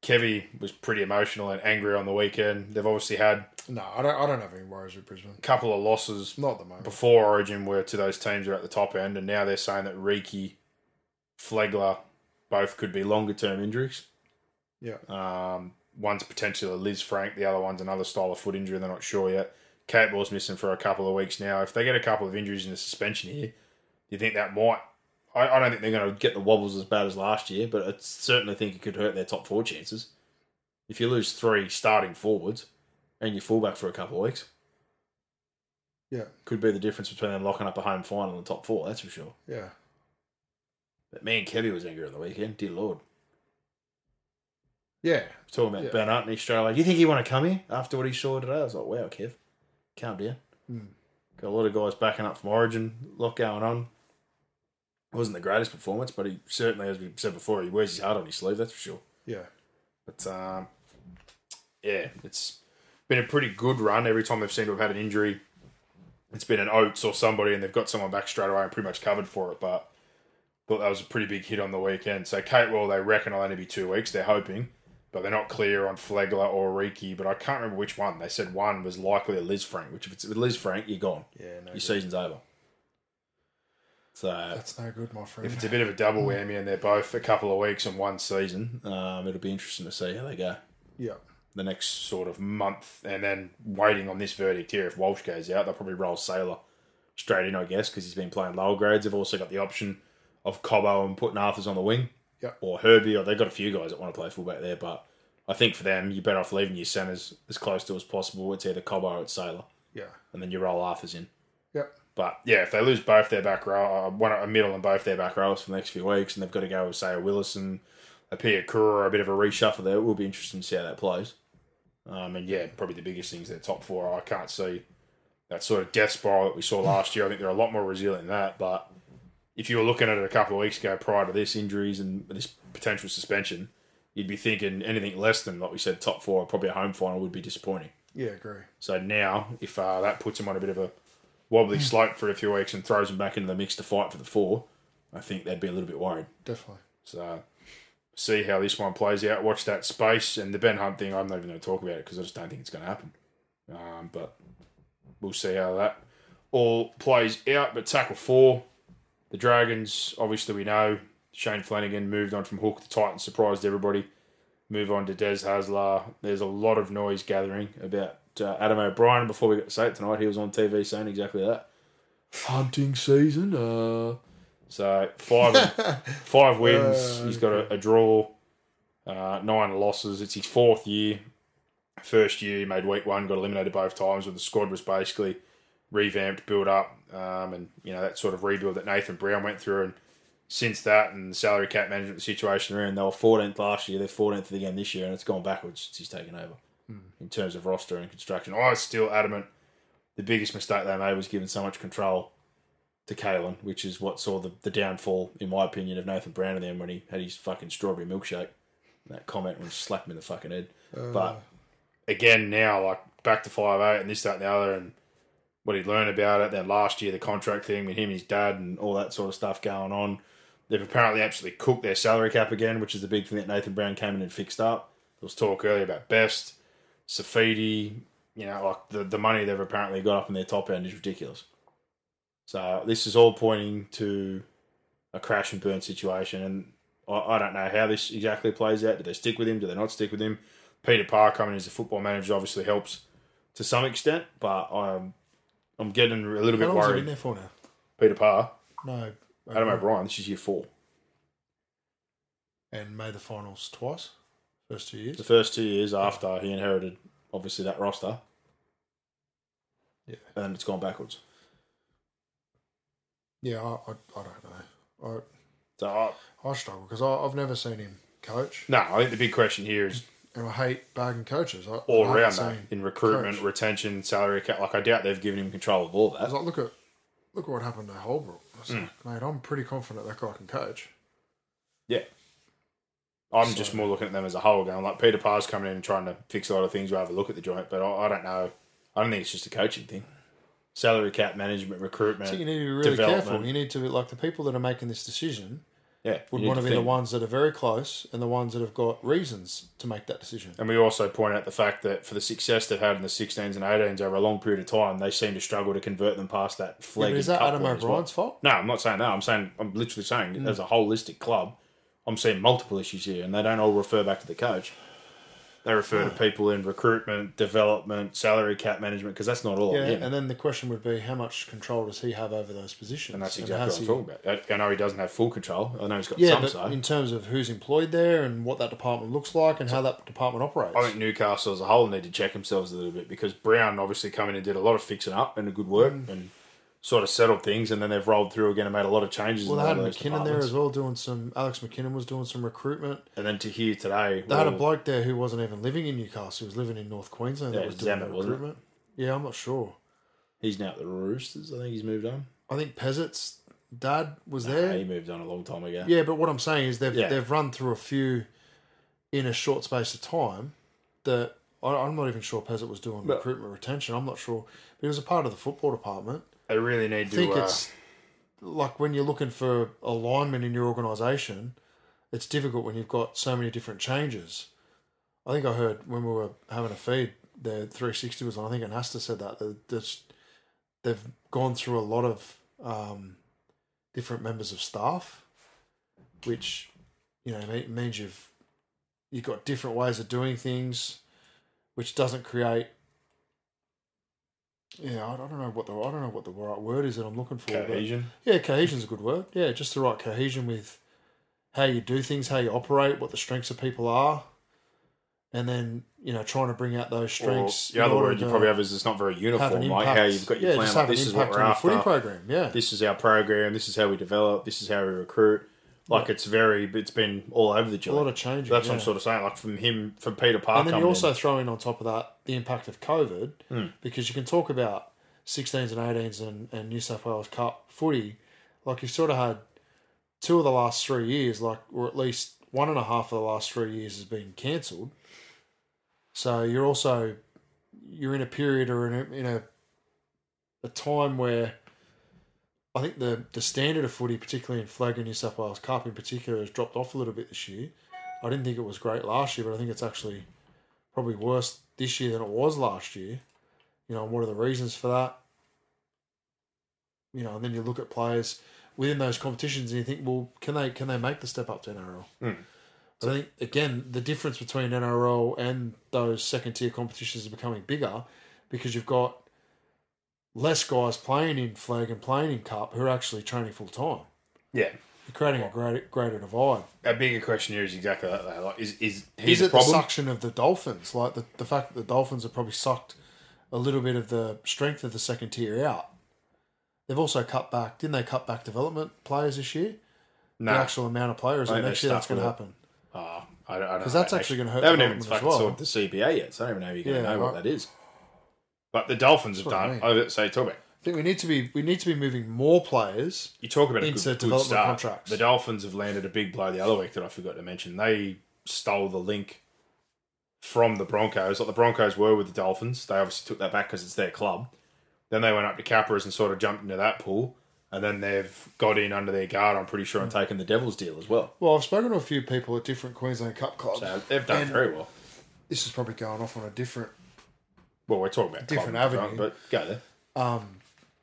Kevy was pretty emotional and angry on the weekend. They've obviously had No, I don't. I don't have any worries with Brisbane. a couple of losses Not the moment. before Origin were to those teams who are at the top end, and now they're saying that Riki, Flegler, both could be longer term injuries. Yeah. Um, one's potentially a Lisfranc, the other one's another style of foot injury. They're not sure yet. Capewell's missing for a couple of weeks now. If they get a couple of injuries in the suspension here, do you think that might? I, I don't think they're going to get the wobbles as bad as last year, but I certainly think it could hurt their top four chances. If you lose three starting forwards and your fullback for a couple of weeks, Yeah. could be the difference between them locking up a home final and top four. That's for sure. Yeah. But me and Kevy was angry on the weekend. Dear Lord, Yeah. talking about Yeah. In Australia. Do you think he want to come here after what he saw today? I was like, wow, Kev, calm down. Hmm. Got a lot of guys backing up from Origin. A lot going on. It wasn't the greatest performance, but he certainly, as we said before, he wears his heart on his sleeve. That's for sure. Yeah. But um, yeah, it's been a pretty good run. Every time they've seemed to have had an injury, it's been an Oates or somebody, and they've got someone back straight away and pretty much covered for it. But thought that was a pretty big hit on the weekend. So Capewell, they reckon will only be two weeks. They're hoping, but they're not clear on Flegler or Riki. But I can't remember which one. They said one was likely a Lisfranc. Which if it's with Lisfranc, you're gone. Yeah. No. Your good. season's over. So That's no good, my friend. if it's a bit of a double whammy and they're both a couple of weeks and one season, um, it'll be interesting to see how they go yeah. the next sort of month, and then waiting on this verdict here. If Walsh goes out, they'll probably roll Sailor straight in, I guess, because he's been playing lower grades. They've also got the option of Cobbo and putting Arthars on the wing, Yep. or Herbie, or they've got a few guys that want to play fullback there. But I think for them, you're better off leaving your centres as close to as possible. It's either Cobbo or it's Sailor, Yeah. and then you roll Arthars in. Yep. But yeah, if they lose both their back row, uh, one a middle and both their back rows for the next few weeks, and they've got to go with say a Willison, a Piakura, a bit of a reshuffle there, it will be interesting to see how that plays. Um, and yeah, probably the biggest thing is their top four. I can't see that sort of death spiral that we saw last year. I think they're a lot more resilient than that. But if you were looking at it a couple of weeks ago prior to this injuries and this potential suspension, you'd be thinking anything less than, like we said, top four, probably a home final would be disappointing. Yeah. Agree. So now, if uh, that puts him on a bit of a wobbly slope for a few weeks and throws him back into the mix to fight for the four, I think they'd be a little bit worried. Definitely. So see how this one plays out. Watch that space and the Ben Hunt thing. I'm not even going to talk about it because I just don't think it's going to happen. Um, but we'll see how that all plays out. But tackle four, the Dragons. Obviously, we know Shane Flanagan moved on from Hook. The Titans surprised everybody. Move on to Des Hasler. There's a lot of noise gathering about uh, Adam O'Brien. Before we got to say it tonight, he was on TV saying exactly that. Hunting season. Uh, so five [LAUGHS] five wins. He's got a, a draw, uh, nine losses. It's his fourth year. First year he made week one, got eliminated both times. Where the squad was basically revamped, built up, um, and you know that sort of rebuild that Nathan Brown went through. And since that, and the salary cap management situation they're in, they were 14th last year. They're 14th again this year, and it's gone backwards since he's taken over in terms of roster and construction. I was still adamant the biggest mistake they made was giving so much control to Kalyn, which is what saw the, the downfall, in my opinion, of Nathan Brown and them when he had his fucking strawberry milkshake. That comment was slapped him in the fucking head. but again, now, like back to five eight and this, that, and the other, and what he learned about it. Then last year, the contract thing with him and his dad and all that sort of stuff going on. They've apparently absolutely cooked their salary cap again, which is the big thing that Nathan Brown came in and fixed up. There was talk earlier about Best, Saifiti, you know, like the, the money they've apparently got up in their top end is ridiculous. So this is all pointing to a crash and burn situation, and I, I don't know how this exactly plays out. Do they stick with him? Do they not stick with him? Peter Parr coming as a football manager obviously helps to some extent, but I'm I'm getting a little How bit long has he been worried. there for now? Peter Parr, No. Adam O'Brien, this is year four. And made the finals twice. First two years. The first two years after he inherited obviously that roster, Yeah. and it's gone backwards. Yeah, I, I, I don't know. So I, I struggle because I've never seen him coach, no, I think the big question here is and I hate bagging coaches. I, all I around that in recruitment, coach. retention, salary cap. Like I doubt they've given him control of all that. I was like, look at look at what happened to Holbrook. I was Mm. like, mate, I'm pretty confident that guy can coach. Yeah. I'm So- just more looking at them as a whole, going like Peter Parr's coming in and trying to fix a lot of things, rather look at the joint. But I, I don't know. I don't think it's just a coaching thing. Salary cap management, recruitment. So you need to be really careful. You need to like the people that are making this decision yeah, would want to be the ones that are very close and the ones that have got reasons to make that decision. And we also point out the fact that for the success they've had in the 16s and 18s over a long period of time, they seem to struggle to convert them past that Yeah, flag. but is that Adam O'Brien's fault? No, I'm not saying that. I'm saying I'm literally saying Mm. as a holistic club, I'm seeing multiple issues here, and they don't all refer back to the coach. They refer to people in recruitment, development, salary cap management, because that's not all Yeah, and then the question would be how much control does he have over those positions? And that's exactly has what I'm he- talking about. I, know he doesn't have full control. I know he's got Yeah, some but say. in terms of who's employed there and what that department looks like and how that department operates. I think Newcastle as a whole need to check themselves a little bit because Brown obviously come in and did a lot of fixing up and a good work Mm. and sort of settled things, and then they've rolled through again and made a lot of changes. well, they had a lot of those McKinnon there as well doing some. Alex McKinnon was doing some recruitment. And then to hear today, They had a bloke there who wasn't even living in Newcastle. He was living in North Queensland. Yeah, that was doing Zammit, recruitment. Yeah, I'm not sure. he's now at the Roosters. I think he's moved on. I think Peasant's dad was Nah, there. he moved on a long time ago. Yeah, but what I'm saying is they've Yeah. they've run through a few in a short space of time that I, I'm not even sure Peasant was doing But- recruitment retention. I'm not sure, but he was a part of the football department. They really need I to. think uh, it's like when you're looking for alignment in your organisation, it's difficult when you've got so many different changes. I think I heard when we were having a feed, the 360 was on. I think Anasta said that that that's- they've gone through a lot of um, different members of staff, which you know means you've you've got different ways of doing things, which doesn't create. Yeah, I don't know what the I don't know what the right word is that I'm looking for. cohesion. yeah, cohesion's a good word. Yeah, just the right cohesion with how you do things, how you operate, what the strengths of people are, and then you know trying to bring out those Or strengths. the in other word you probably have is it's not very uniform. Like how you've got your yeah, plan. Like, this is what we're after. program. Yeah, This is our program. This is how we develop. This is how we recruit. Like it's very. It's been all over the a lot of changing. That's yeah. what I'm sort of saying. Like from him, from Peter Parker. and then you also throw in on top of that the impact of COVID, Hmm. because you can talk about 16s and 18s and, and New South Wales Cup footy. Like you've sort of had two of the last three years, like or at least one and a half of the last three years has been cancelled. So you're also you're in a period or in a, in a a time where I think the the standard of footy, particularly in Flegg and New South Wales Cup in particular, has dropped off a little bit this year. I didn't think it was great last year, but I think it's actually probably worse this year than it was last year. You know, and what are the reasons for that? You know, and then you look at players within those competitions and you think, well, can they can they make the step up to NRL? Hmm. But I think again, the difference between NRL and those second tier competitions is becoming bigger because you've got less guys playing in Flegg and playing in cup who are actually training full time. yeah. You're creating a greater greater divide. A bigger question here is exactly that. though. Like, is is Is the it the suction of the Dolphins? Like the, the fact that the Dolphins have probably sucked a little bit of the strength of the second tier out. They've also cut back, didn't they cut back development players this year? no, The actual amount of players, and next year that's going to happen. Oh, I don't, I don't 'Cause know. that's actually gonna hurt They haven't even fucking well. sorted the CBA yet, so I don't even know if you're going to know what that is. But the Dolphins have That's what I done. mean. I say, talk about. I think we need to be we need to be moving more players. You talk about a Into good, good development start. contracts. The Dolphins have landed a big blow the other week that I forgot to mention. They stole the link from the Broncos. Like the Broncos were with the Dolphins. They obviously took that back because it's their club. Then they went up to Capras and sort of jumped into that pool. And then they've got in under their guard, I'm pretty sure, and hmm. taken the Devils deal as well. Well, I've spoken to a few people at different Queensland Cup clubs. So they've done And very well. This is probably going off on a different. Well, we're talking about different club, avenue. but go there.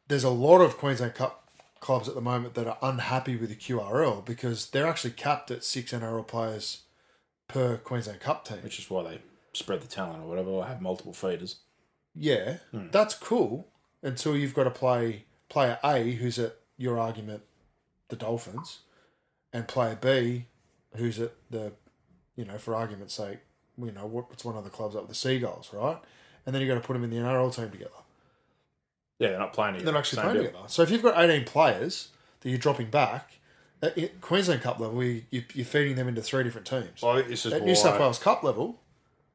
There's a lot of Queensland Cup clubs at the moment that are unhappy with the QRL because they're actually capped at six NRL players per Queensland Cup team. Which is why they spread the talent or whatever, or have multiple feeders. Yeah, Hmm. that's cool until you've got to play player A, who's at your argument, the Dolphins, and player B, who's at the, you know, for argument's sake, you know, what- what's one of the clubs up the Seagulls, right? And then you got to put them in the NRL team together. Yeah, they're not playing together. They're not actually Same playing deal. together. So if you've got 18 players that you're dropping back, uh, at at Queensland Cup level, you, you, you're feeding them into three different teams. Well, I think this is At New South Wales Cup level,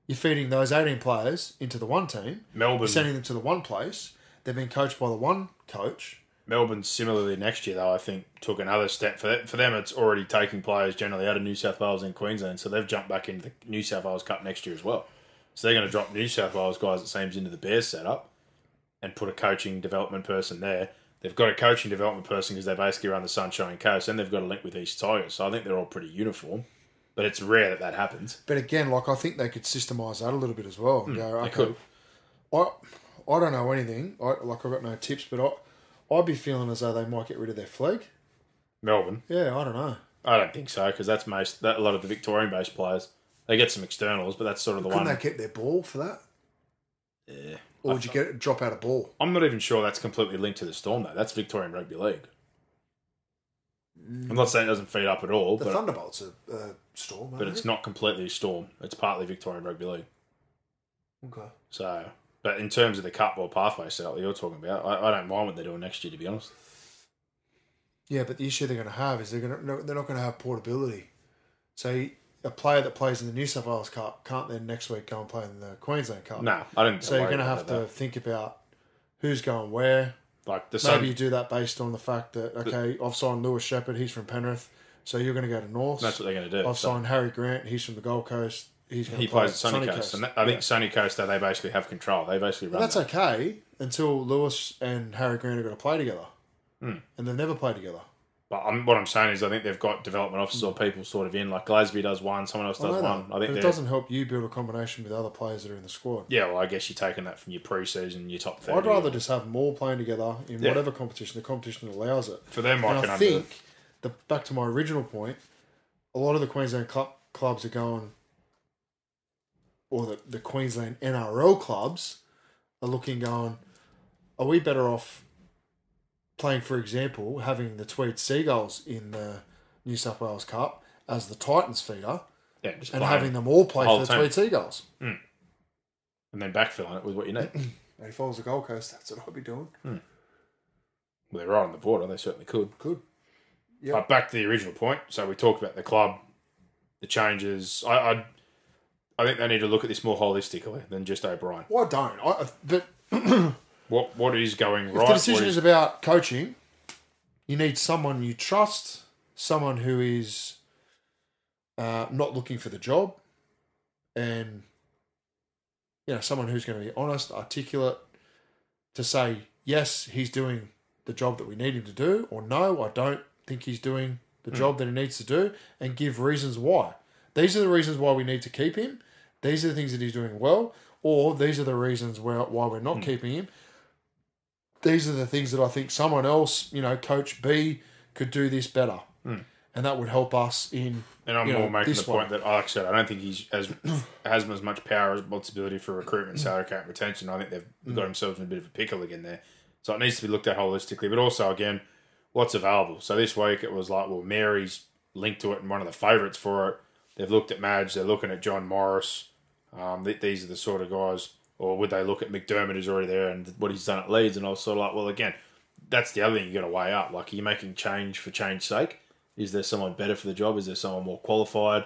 you're feeding those 18 players into the one team. Melbourne, You're sending them to the one place. They're being coached by the one coach. Melbourne similarly next year, though, I think took another step. For that, for them, it's already taking players generally out of New South Wales and Queensland, so they've jumped back into the New South Wales Cup next year as well. So they're going to drop New South Wales guys, it seems, into the Bears setup and put a coaching development person there. They've got a coaching development person because they basically run the Sunshine Coast, and they've got a link with East Tigers. So I think they're all pretty uniform, but it's rare that that happens. But again, like I think they could systemize that a little bit as well and hmm, go, they okay, could. I, I don't know anything. I, like I've got no tips, but I, I'd be feeling as though they might get rid of their Flegg. Melbourne, Yeah, I don't know. I don't think so because that's most that a lot of the Victorian-based players. They get some externals, but that's sort of the Couldn't one. they keep their ball for that? Yeah. Or would you get drop out a ball? I'm not even sure that's completely linked to the Storm though. That's Victorian Rugby League. I'm not saying it doesn't feed up at all, The but, Thunderbolts are uh, storm, but it's not completely Storm. It's partly Victorian Rugby League. Okay. So, but in terms of the cup or pathway setup that you're talking about, I, I don't mind what they're doing next year. To be honest, Yeah, but the issue they're going to have is they're going to they're not going to have portability. So a player that plays in the New South Wales Cup can't then next week go and play in the Queensland Cup. no, I didn't. So you're going to have to that. think about who's going where. like the Maybe Sun. you do that based on the fact that okay, I've signed Lewis Shepherd, he's from Penrith, so you're going to go to North. That's what they're going to do. I've So signed Harry Grant, he's from the Gold Coast. He's going he to play plays at Sunny, Coast, and that, I think Sunny Coast, though, they basically have control. They basically run. But that's that. okay until Lewis and Harry Grant are going to play together, Hmm. and they've never played together. But I'm, what I'm saying is, I think they've got development officers or hmm. people sort of in. Like Glasby does one, someone else I know does that, one. I but think it they're- doesn't help you build a combination with other players that are in the squad. Yeah, well, I guess you're taking that from your pre-season, your top 30. I'd rather just have them all playing together in Yeah. whatever competition the competition allows it. For them, I and can I under- think the back to my original point, a lot of the Queensland club, clubs are going, or the, the Queensland NRL clubs are looking, going, are we better off playing, for example, having the Tweed Seagulls in the New South Wales Cup as the Titans feeder, yeah, just and having them all play for the team. Tweed Seagulls? Mm. and then backfilling it with what you need. And if I was the Gold Coast, that's what I'd be doing. Hmm. well, they're right on the border. They certainly could. Good. Yeah. But back to the original point. So we talked about the club, the changes. I, I, I think they need to look at this more holistically than just O'Brien. Well, I don't. I, but [CLEARS THROAT] What what is going If right? the decision is about coaching, you need someone you trust, someone who is uh, not looking for the job, and you know someone who's going to be honest, articulate, to say yes, he's doing the job that we need him to do, or no, I don't think he's doing the job that he needs to do, and give reasons why. These are the reasons why we need to keep him. These are the things that he's doing well, or these are the reasons where, why we're not keeping him these are the things that I think someone else, you know, Coach B could do this better, and that would help us in. And I'm you know, more making the point that, like I said, I don't think he's as [CLEARS THROAT] has as much power or responsibility for recruitment, salary cap, retention. I think they've Mm. got themselves in a bit of a pickle again there. So it needs to be looked at holistically, but also again, what's available. So this week it was like, well, Mary's linked to it and one of the favourites for it. They've looked at Madge. They're looking at John Morris. Um, th- these are the sort of guys. Or would they look at McDermott, who's already there, and what he's done at Leeds? And I was sort of like, well, again, that's the other thing you got to weigh up. Like, are you making change for change's sake? Is there someone better for the job? Is there someone more qualified?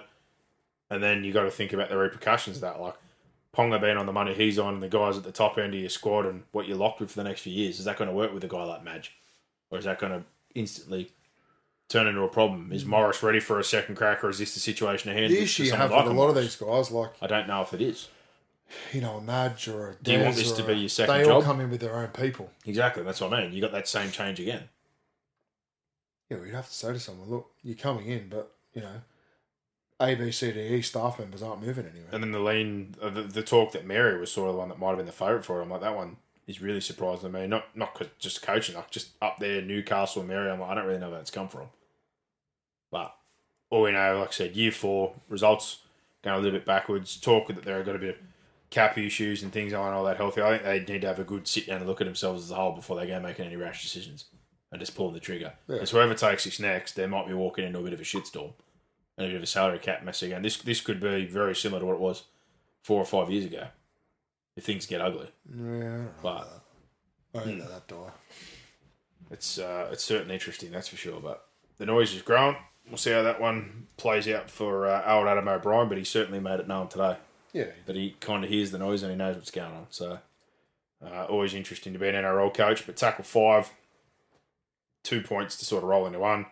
And then you got to think about the repercussions of that. Like, Ponga being on the money he's on, and the guys at the top end of your squad, and what you're locked with for the next few years. Is that going to work with a guy like Madge? Or is that going to instantly turn into a problem? Is mm. Morris ready for a second crack, or is this the situation at hand? The issue you have with like a lot of these guys, like I don't know if it is. You know, a nudge or a Do you want this to be your second They all job? come in with their own people. Exactly. That's what I mean. You got that same change again. Yeah, we'd have to say to someone, look, you're coming in, but, you know, A, B, C, D, E staff members aren't moving anywhere. And then the lean, uh, the, the talk that Mary was sort of the one that might have been the favourite for it. I'm like, that one is really surprising to me. Not not 'cause just coaching, like just up there, Newcastle and Mary. I'm like, I don't really know where that's come from. But all we know, like I said, year four results going a little bit backwards. Talk that they've got a bit of cap issues and things aren't all that healthy. I think they need to have a good sit down and look at themselves as a whole before they go making any rash decisions and just pulling the trigger. Yeah. Because whoever takes this next, they might be walking into a bit of a shitstorm and a bit of a salary cap mess again. This this could be very similar to what it was four or five years ago if things get ugly. Yeah, But that. I don't let that die. it's uh, it's certainly interesting, that's for sure. But the noise is growing. We'll see how that one plays out for uh, old Adam O'Brien, but he certainly made it known today Yeah, But he kind of hears the noise and he knows what's going on. So uh, always interesting to be an NRL coach. But tackle five, two points to sort of roll into one.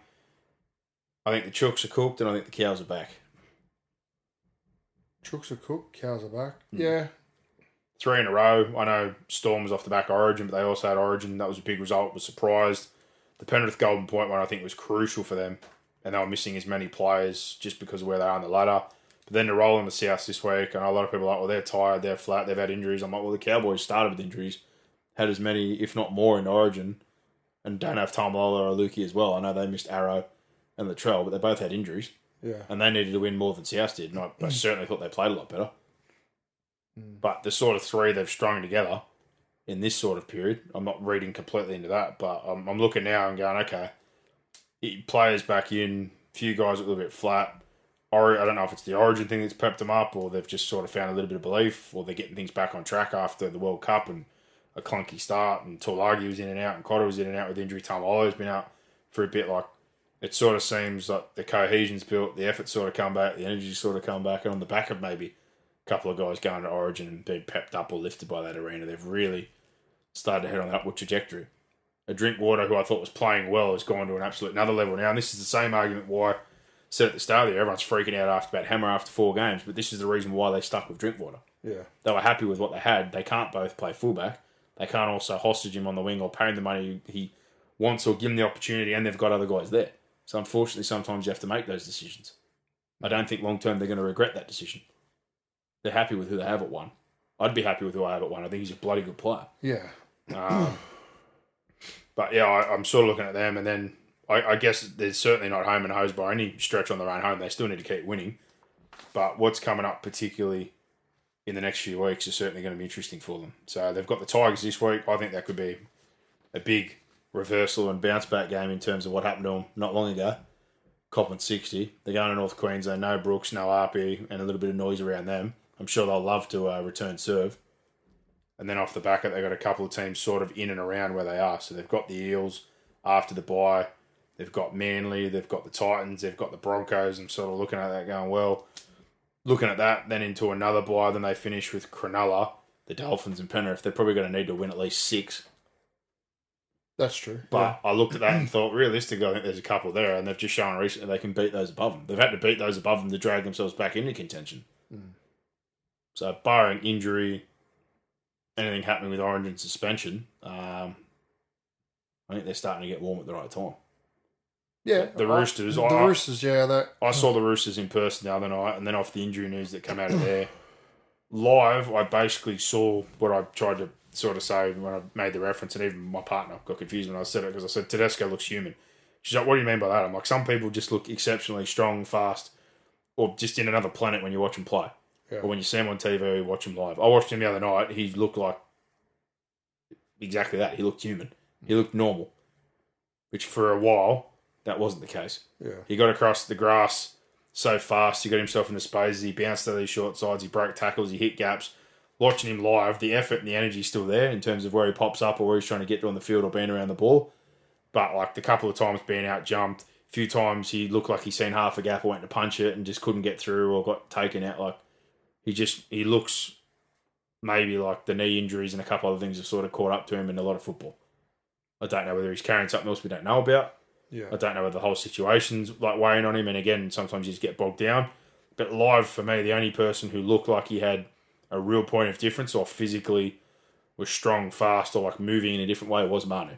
I think the chooks are cooked and I think the cows are back. Chooks are cooked, cows are back. Hmm. Yeah, three in a row. I know Storm was off the back of Origin, but they also had Origin. That was a big result. Was surprised. The Penrith Golden Point one I think was crucial for them, and they were missing as many players just because of where they are on the ladder. But then to roll in the South this week, and a lot of people are like, well, they're tired, they're flat, they've had injuries. I'm like, well, the Cowboys started with injuries, had as many, if not more, in Origin, and don't have Taumalolo or Lukey as well. I know they missed Arrow and Latrell, but they both had injuries, yeah. and they needed to win more than South did. And I, I mm. certainly thought they played a lot better. Mm. But the sort of three they've strung together in this sort of period, I'm not reading completely into that, but I'm, I'm looking now and going, okay, players back in, few guys a little bit flat. Or I don't know if it's the origin thing that's pepped them up, or they've just sort of found a little bit of belief, or they're getting things back on track after the World Cup and a clunky start. And Tulagi was in and out, and Cotter was in and out with injury time. Olo's been out for a bit. Like it sort of seems like the cohesion's built, the effort sort of come back, the energy sort of come back, and on the back of maybe a couple of guys going to Origin and being pepped up or lifted by that arena, they've really started to head on that upward trajectory. A Drinkwater who I thought was playing well, has gone to an absolute another level now. And this is the same argument why said at the start of the year, everyone's freaking out after about Hammer after four games, but this is the reason why they stuck with Drinkwater. Yeah. They were happy with what they had. They can't both play fullback. They can't also hostage him on the wing or pay him the money he wants or give him the opportunity, and they've got other guys there. So unfortunately, sometimes you have to make those decisions. I don't think long term they're going to regret that decision. They're happy with who they have at one. I'd be happy with who I have at one. I think he's a bloody good player. Yeah. Um, but yeah, I, I'm sort of looking at them, and then I, I guess they're certainly not home and hosed by any stretch on their own home. They still need to keep winning. But what's coming up, particularly in the next few weeks, is certainly going to be interesting for them. So they've got the Tigers this week. I think that could be a big reversal and bounce back game in terms of what happened to them not long ago. Copping 60. They're going to North Queensland, no Brooks, no RP, and a little bit of noise around them. I'm sure they'll love to uh, return serve. And then off the back of it, they've got a couple of teams sort of in and around where they are. So they've got the Eels after the bye. They've got Manly. They've got the Titans. They've got the Broncos. I'm sort of looking at that going, well, looking at that, then into another bye. Then they finish with Cronulla, the Dolphins, and Penrith. They're probably going to need to win at least six. That's true. But I looked at that and thought, realistically, I think there's a couple there, and they've just shown recently they can beat those above them. They've had to beat those above them to drag themselves back into contention. So, barring injury, anything happening with Orange and suspension, um, I think they're starting to get warm at the right time. Yeah. the I- Roosters, The I- Roosters, yeah. That I saw the Roosters in person the other night, and then off the injury news that came out of there, live, I basically saw what I tried to sort of say when I made the reference, and even my partner got confused when I said it because I said Tedesco looks human. She's like, "What do you mean by that?" I'm like, "Some people just look exceptionally strong, fast, or just in another planet when you watch them play, Yeah. or when you see him on TV or you watch him live." I watched him the other night. He looked like exactly that. He looked human. He looked normal, which for a while that wasn't the case. yeah. He got across the grass so fast. He got himself into spaces. He bounced to these short sides. He broke tackles. He hit gaps. Watching him live, the effort and the energy is still there in terms of where he pops up or where he's trying to get to on the field or being around the ball. But like the couple of times being out jumped, a few times he looked like he seen half a gap or went to punch it and just couldn't get through or got taken out. Like he just he looks maybe like the knee injuries and a couple other things have sort of caught up to him in a lot of football. I don't know whether he's carrying something else we don't know about. Yeah. I don't know whether the whole situation's like weighing on him, and again, sometimes you just get bogged down. But live for me, the only person who looked like he had a real point of difference or physically was strong, fast, or like moving in a different way was Manu.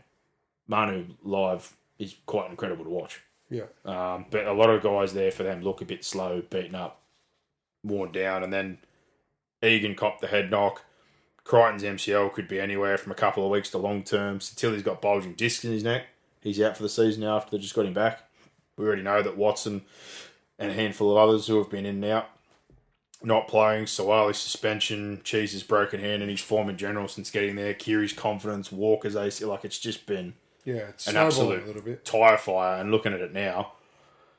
Manu live is quite incredible to watch. Yeah. Um, but a lot of guys there for them look a bit slow, beaten up, worn down, and then Egan copped the head knock. Crichton's MCL could be anywhere from a couple of weeks to long term. Sitili's got bulging discs in his neck. He's out for the season now after they just got him back. We already know that Watson and a handful of others who have been in and out not playing. Suaalii suspension, Cheese's broken hand, and his form in general since getting there. Keary's confidence, Walker's AC. Like it's just been Yeah, it's an absolute a little bit. tire fire. And looking at it now,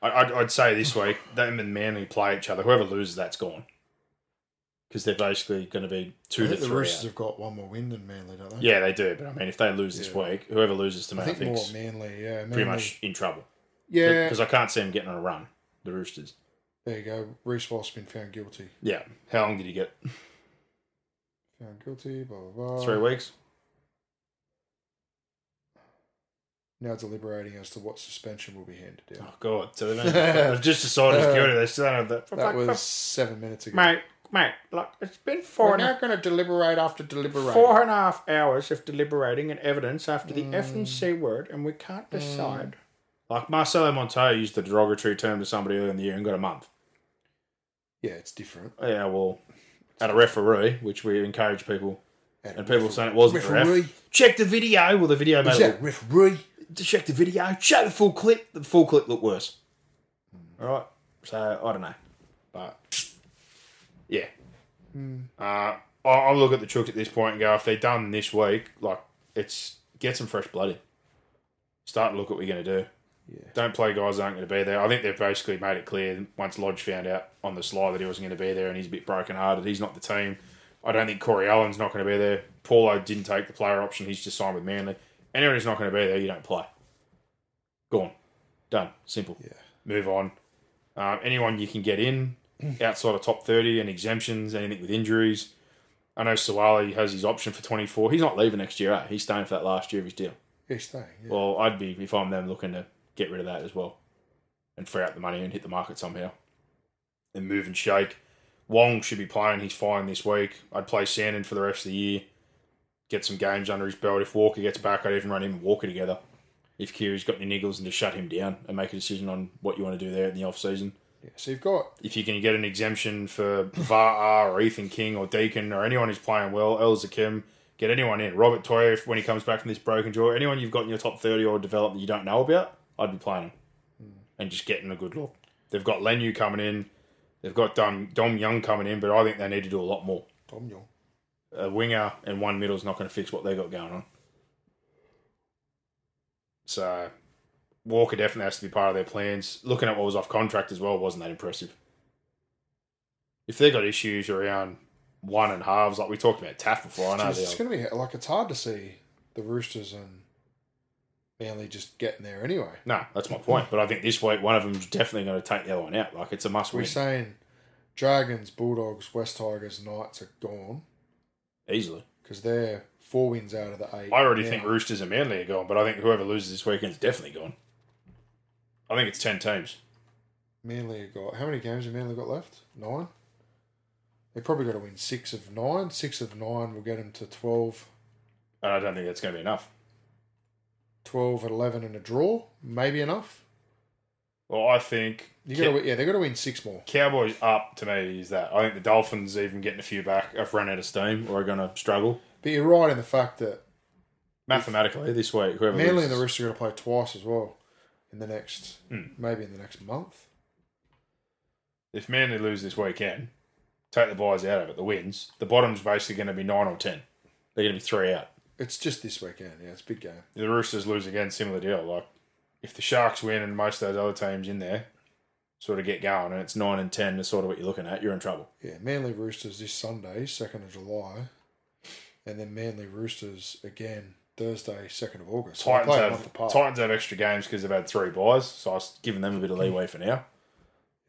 I- I'd, I'd say this [LAUGHS] week them and Manly play each other. Whoever loses, that's gone because they're basically going to be two I to think the. Roosters out. have got one more win than Manly, don't they? Yeah, they do. But I mean, if they lose this Yeah. week, whoever loses to I think more Manly. Yeah, Manly. pretty much in trouble. Yeah, because I can't see them getting on a run. The Roosters. there you go. Reece Walsh has been found guilty. Yeah. How long did he get? Found guilty. Blah blah blah. Three weeks. Now deliberating as to what suspension will be handed down. Oh God! So they've, [LAUGHS] they've just decided guilty. They still don't have that. That was seven minutes ago. mate, mate. Look, it's been four. We're four and, a, not going to deliberate after deliberating. four and a half hours of deliberating and evidence after the F Mm. and C word, and we can't decide. Like Marcelo Montoya used the derogatory term to somebody earlier in the year and got a month. Yeah, it's different. Yeah, well, at a referee, which we encourage people, And and people saying it wasn't the referee. ref. Check the video. Well, the video made Is it look referee? to check the video, show the full clip. The full clip looked worse. All right, so I don't know, but yeah, uh, I- I'll look at the Chooks at this point and go if they're done this week, like it's get some fresh blood in. Start to look at what you're going to do. Yeah. Don't play guys that aren't going to be there. I think they've basically made it clear once Lodge found out on the slide that he wasn't going to be there and he's a bit broken hearted. He's not the team. I don't think Corey Allan's not going to be there. Paulo didn't take the player option. He's just signed with Manly. Anyone who's not going to be there, you don't play. Gone. Done. Simple. Yeah. Move on. Um, anyone you can get in outside of top 30 and exemptions, anything with injuries. I know Suaalii has his option for 24. He's not leaving next year, eh? He's staying for that last year of his deal. He's staying. Yeah. Well, I'd be, if I'm them, looking to get rid of that as well and free up the money and hit the market somehow and move and shake. Wong should be playing. He's fine this week. I'd play Sandon for the rest of the year. Get some games under his belt. If Walker gets back, I'd even run him and Walker together. If Keary's got any niggles and just shut him down and make a decision on what you want to do there in the off season. Yeah. So you've got If you can get an exemption for VAR or Ethan King or Deacon or anyone who's playing well, El Zakim, get anyone in. Robert if- when he comes back from this broken jaw, anyone you've got in your top 30 or developed that you don't know about, I'd be playing them hmm. and just getting a good look. They've got Leniu coming in. They've got Dom, Dom Young coming in, but I think they need to do a lot more. Dom Young. A winger and one middle is not going to fix what they got going on. So Walker definitely has to be part of their plans. Looking at what was off contract as well wasn't that impressive. If they've got issues around one and halves, like we talked about Taff before, I know it's going to be like it's hard to see the Roosters and Manly just getting there anyway. no, that's my point. But I think this week one of them's definitely going to take the other one out. Like it's a must win. We're win saying Dragons, Bulldogs, West Tigers, Knights are gone easily. because they're four wins out of the eight. I already now. think Roosters and Manly are gone, but I think whoever loses this weekend's definitely gone. I think it's ten teams. Manly have got how many games have Manly got left? Nine. They probably got to win six of nine. Six of nine will get them to 12, And I don't think that's going to be enough. 12 and 11 and a draw. Maybe enough. Well, I think You got to yeah, they got to win six more. Cowboys up to me is that. I think the Dolphins even getting a few back have run out of steam or are going to struggle. But you're right in the fact that Mathematically, this week, whoever Manly and the loses- Roosters are going to play twice as well in the next, Hmm. maybe in the next month. if Manly lose this weekend, take the buys out of it, the wins, the bottom's basically going to be nine or ten. They're going to be three out. It's just this weekend. Yeah, it's a big game. The Roosters lose again, similar deal. Like if the Sharks win and most of those other teams in there sort of get going, and it's nine and ten is sort of what you're looking at, you're in trouble. Yeah, Manly Roosters this Sunday, second of July, and then Manly Roosters again Thursday, second of August. So Titans play a month have. Titans have extra games because they've had three buys, so I was giving them a bit of leeway for now.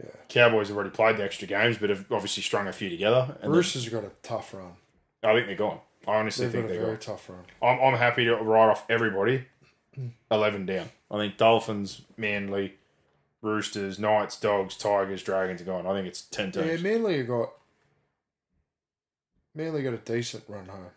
Yeah. Cowboys have already played the extra games, but have obviously strung a few together. And Roosters have got a tough run. I think they're gone. I honestly They've think got a they're very gone. tough run. I'm, I'm happy to write off everybody. Eleven down. I think Dolphins, Manly, Roosters, Knights, Dogs, Tigers, Dragons are gone. I think it's ten teams. Yeah. Manly have got Manly got a decent run home.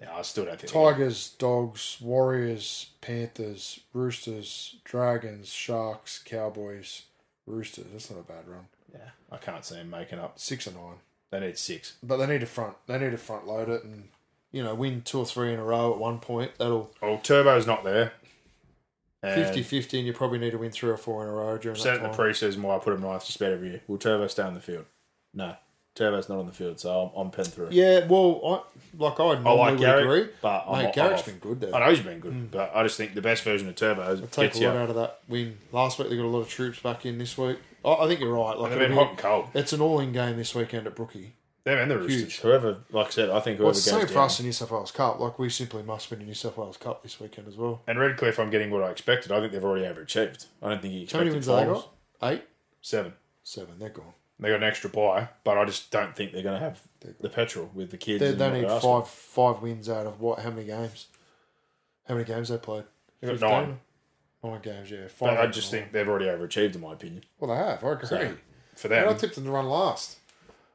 Yeah, I still don't think. Tigers, Dogs, Warriors, Panthers, Roosters, Dragons, Sharks, Cowboys, Roosters. That's not a bad run. Yeah, I can't see them making up. Six or nine. They need six. But they need to front. They need to front load it and you know win two or three in a row at one point. That'll Well, Turbo's not there. And 50-50 and you probably need to win three or four in a row during Said that in the time. preseason why I put him ninth to bet every year. Will Turbo stay on the field? No. Turbo's not on the field, so I'm, I'm pen through. yeah, well, I, like I I like Garrick, agree. but I'm Mate, Garrick's I'm been good there. I know he's been good, mm. but I just think the best version of Turbo is Take gets a lot you. out of that win last week. They got a lot of troops back in this week. I, I think you're right. Like They've been hot and cold. It's an all-in game this weekend at Brookie. Them and the Roosters. Huge. Whoever, like I said, I think Well, whoever it's the goes same for us in New South Wales Cup. Like we simply must win the New South Wales Cup this weekend as well. And Redcliffe, I'm getting what I expected. I think they've already overachieved. I don't think he How many expected wins they got? Eight, Seven. seven. They're gone. They got an extra buy, but I just don't think they're going to have the petrol with the kids. They, and they need asking. five five wins out of what? How many games? How many games they played? They got nine. Nine games, yeah. Five. But I just think they've already overachieved, in my opinion. Well, they have. I agree. So, for And I them, tipped them to run last.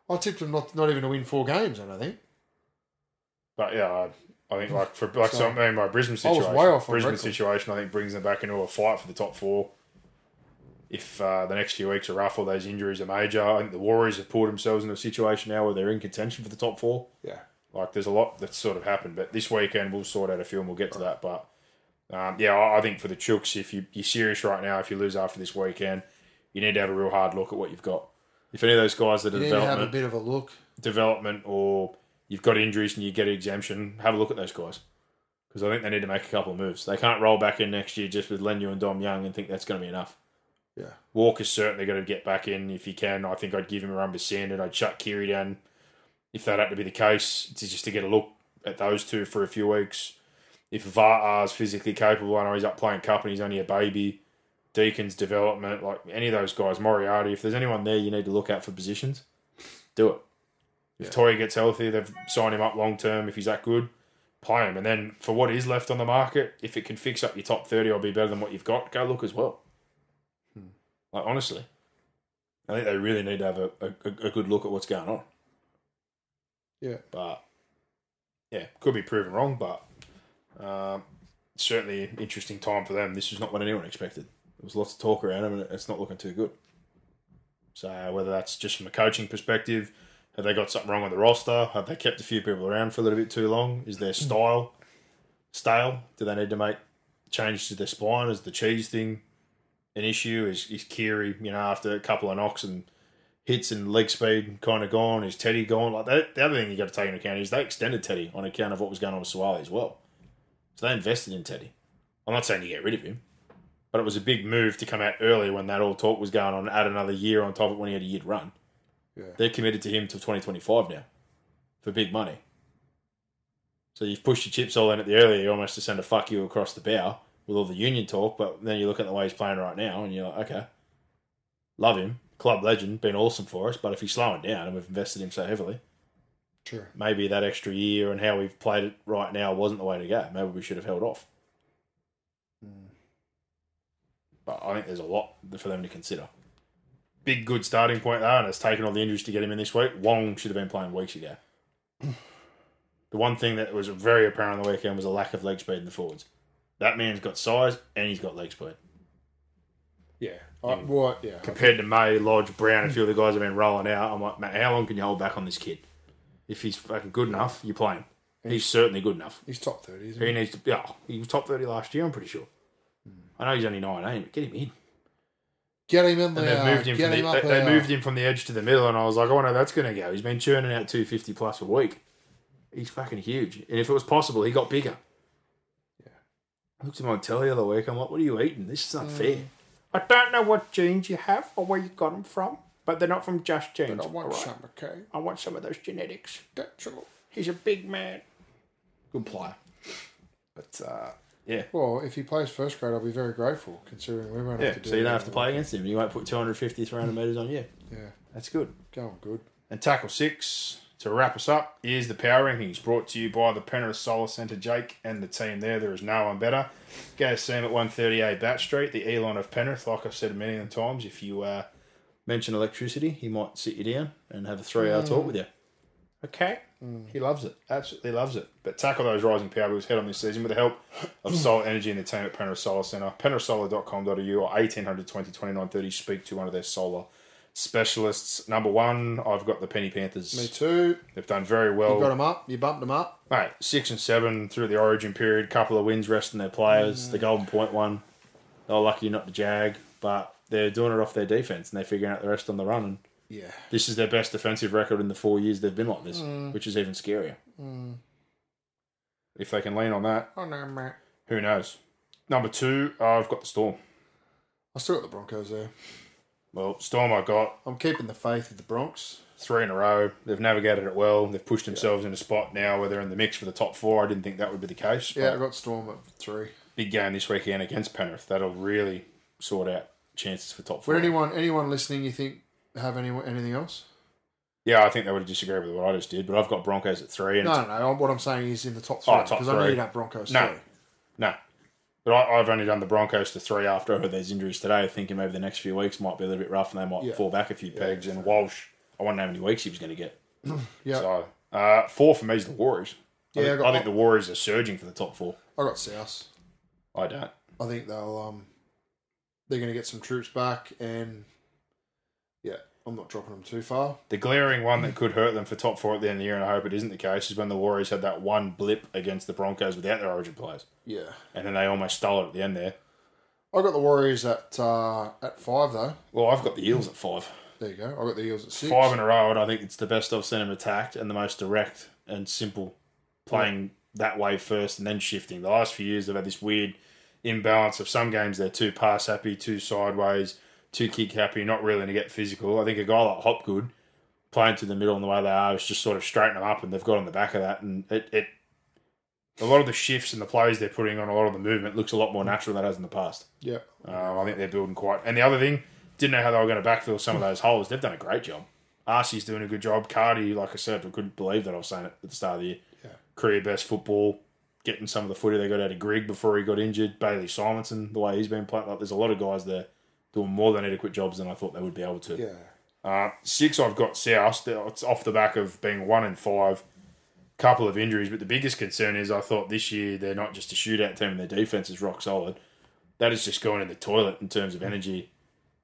I tipped them not not even to win four games. I don't think. but yeah, I, I think like for like So- so, I mean, my Brisbane I was situation, way off on Brisbane situation, I think brings them back into a fight for the top four. If uh, the next few weeks are rough or those injuries are major, I think the Warriors have pulled themselves into a situation now where they're in contention for the top four. Yeah. Like there's a lot that's sort of happened, but this weekend we'll sort out a few and we'll get to that. But um, yeah, I, think for the Chooks, if you, you're serious right now, if you lose after this weekend, you need to have a real hard look at what you've got. If any of those guys that are You need to have a bit of a look. development or you've got injuries and you get an exemption, have a look at those guys. Because I think they need to make a couple of moves. They can't roll back in next year just with Leniu and Dom Young and think that's going to be enough. Yeah. Walker's certainly going to get back in if he can. I think I'd give him a run beside and I'd shut Keary down if that had to be the case, to just to get a look at those two for a few weeks. If Vartar's physically capable, I know he's up playing cup and he's only a baby. Deacon's development, like any of those guys, Moriarty, if there's anyone there you need to look at for positions, do it. If Toy gets healthy, they've signed him up long term. If he's that good, play him. And then for what is left on the market, if it can fix up your top 30 or be better than what you've got, go look as well. Like, honestly, I think they really need to have a, a, a good look at what's going on. Yeah. But, yeah, could be proven wrong, but um, certainly an interesting time for them. This is not what anyone expected. There was lots of talk around them, and it's not looking too good. So, whether that's just from a coaching perspective, have they got something wrong with the roster? Have they kept a few people around for a little bit too long? Is their style stale? Do they need to make changes to their spine? Is the cheese thing an issue? Is is Keary, you know, after a couple of knocks and hits and leg speed kind of gone? Is Teddy gone? Like that, the other thing you got to take into account is they extended Teddy on account of what was going on with Suaalii as well. So they invested in Teddy. I'm not saying you get rid of him, but it was a big move to come out early when that all talk was going on. Add another year on top of it when he had a year to run. Yeah. They're committed to him till 2025 now for big money. So you've pushed your chips all in at the earlier, almost to send a fuck you across the bow with all the union talk. But then you look at the way he's playing right now, and you're like, okay, love him, club legend, been awesome for us. But if he's slowing down, and we've invested him so heavily, True. maybe that extra year and how we've played it right now wasn't the way to go. Maybe we should have held off. Hmm. But I think there's a lot for them to consider. Big good starting point though, and it's taken all the injuries to get him in this week. Wong should have been playing weeks ago. [CLEARS THROAT] The one thing that was very apparent on the weekend was a lack of leg speed in the forwards. That man's got size and he's got leg speed. Yeah. I, what? Yeah. Compared to May, Lodge, Brown, a few of the guys have been rolling out, I'm like, man, how long can you hold back on this kid? If he's fucking good enough, you play him. He's certainly good enough. He's top thirty, isn't He he? needs to. Yeah, he was top thirty last year. I'm pretty sure. I know he's only 19, but get him in. Get him in there. they moved him. Get From him the, up they, they moved him from the edge to the middle, and I was like, I wonder how that's going to go. He's been churning out 250 plus a week. He's fucking huge. And if it was possible, he got bigger. Yeah. Looked at him on telly the other week. I'm like, what are you eating? This is not fair. I don't know what genes you have or where you got them from, but they're not from just genes. I want alright? some, okay? I want some of those genetics. That's all. He's a big man. Good player. But, uh, yeah. Well, if he plays first grade, I'll be very grateful, considering we won't Yeah, have to do so you don't have to play against him. You won't put 250, 300 metres on you. Yeah, That's good. going good. And tackle six, to wrap us up, is the power rankings brought to you by the Penrith Solar Centre, Jake, and the team there. There is no one better. Go see him at 138 Batt Street, the Elon of Penrith. Like I've said many times, if you uh, mention electricity, he might sit you down and have a three hour talk with you. Okay. He loves it. Absolutely loves it. But tackle those rising power bills head on this season with the help of [COUGHS] Solar Energy and the team at Penrith Solar Centre. penrithsolar.com.au or 1800 20 29 30. Speak to one of their solar specialists. Number one, I've got the Penny Panthers. Me too. They've done very well. You got them up. You bumped them up. Mate, six and seven through the origin period, couple of wins resting their players. The Golden Point one, they were lucky not to jag, but they're doing it off their defence and they're figuring out the rest on the run. And Yeah. this is their best defensive record in the four years they've been like this, mm. which is even scarier. Mm. If they can lean on that, Oh no, mate. who knows? Number two, I've got the Storm. I still got the Broncos there. Well, Storm I got I'm keeping the faith with the Bronx. three in a row. They've navigated it well. They've pushed themselves in a spot now where they're in the mix for the top four. I didn't think that would be the case. Yeah, I got Storm at three. big game this weekend against Penrith. That'll really sort out chances for top four. Would anyone anyone listening you think have any anything else? yeah, I think they would disagree with what I just did, but I've got Broncos at three. And No, no, no. What I'm saying is in the top oh, three Oh, top because I know three. you don't have Broncos No. three. no, but I, I've only done the Broncos to three after heard those injuries today, thinking maybe the next few weeks might be a little bit rough and they might Yeah. fall back a few pegs. And Walsh, I wonder how many weeks he was going to get. [CLEARS THROAT] Yeah, So uh, four for me is the Warriors. I, Yeah, think, I got- I think the Warriors are surging for the top four. I got South. I don't. I think they'll um they're going to get some troops back and I'm not dropping them too far. The glaring one that could hurt them for top four at the end of the year, and I hope it isn't the case, is when the Warriors had that one blip against the Broncos without their origin players. Yeah, And then they almost stole it at the end there. I got the Warriors at uh, at five though. Well, I've got the Eels at five. There you go. I got the Eels at six. Five in a row, and I think it's the best I've seen them attacked and the most direct and simple playing that way first and then shifting. The last few years, they've had this weird imbalance of some games they're too pass happy, too sideways, too kick happy, not really going to get physical. I think a guy like Hopgood playing to the middle in the way they are is just sort of straighten them up, and they've got on the back of that. And it, it a lot of the shifts and the plays they're putting on, a lot of the movement looks a lot more natural than it has in the past. Yeah, Um, I think they're building quite. And the other thing, didn't know how they were going to backfill some of those [LAUGHS] holes. They've done a great job. Arcee's doing a good job. Cardi, like I said, I couldn't believe that I was saying it at the start of the year. Yeah. Career best football, getting some of the footy they got out of Greig before he got injured. Bailey Simonsson, the way he's been playing. Like, there's a lot of guys there doing more than adequate jobs than I thought they would be able to. yeah. Uh, six, I've got South. It's off the back of being one and five, couple of injuries. But the biggest concern is I thought this year they're not just a shootout team and their defense is rock solid. That is just going in the toilet in terms of energy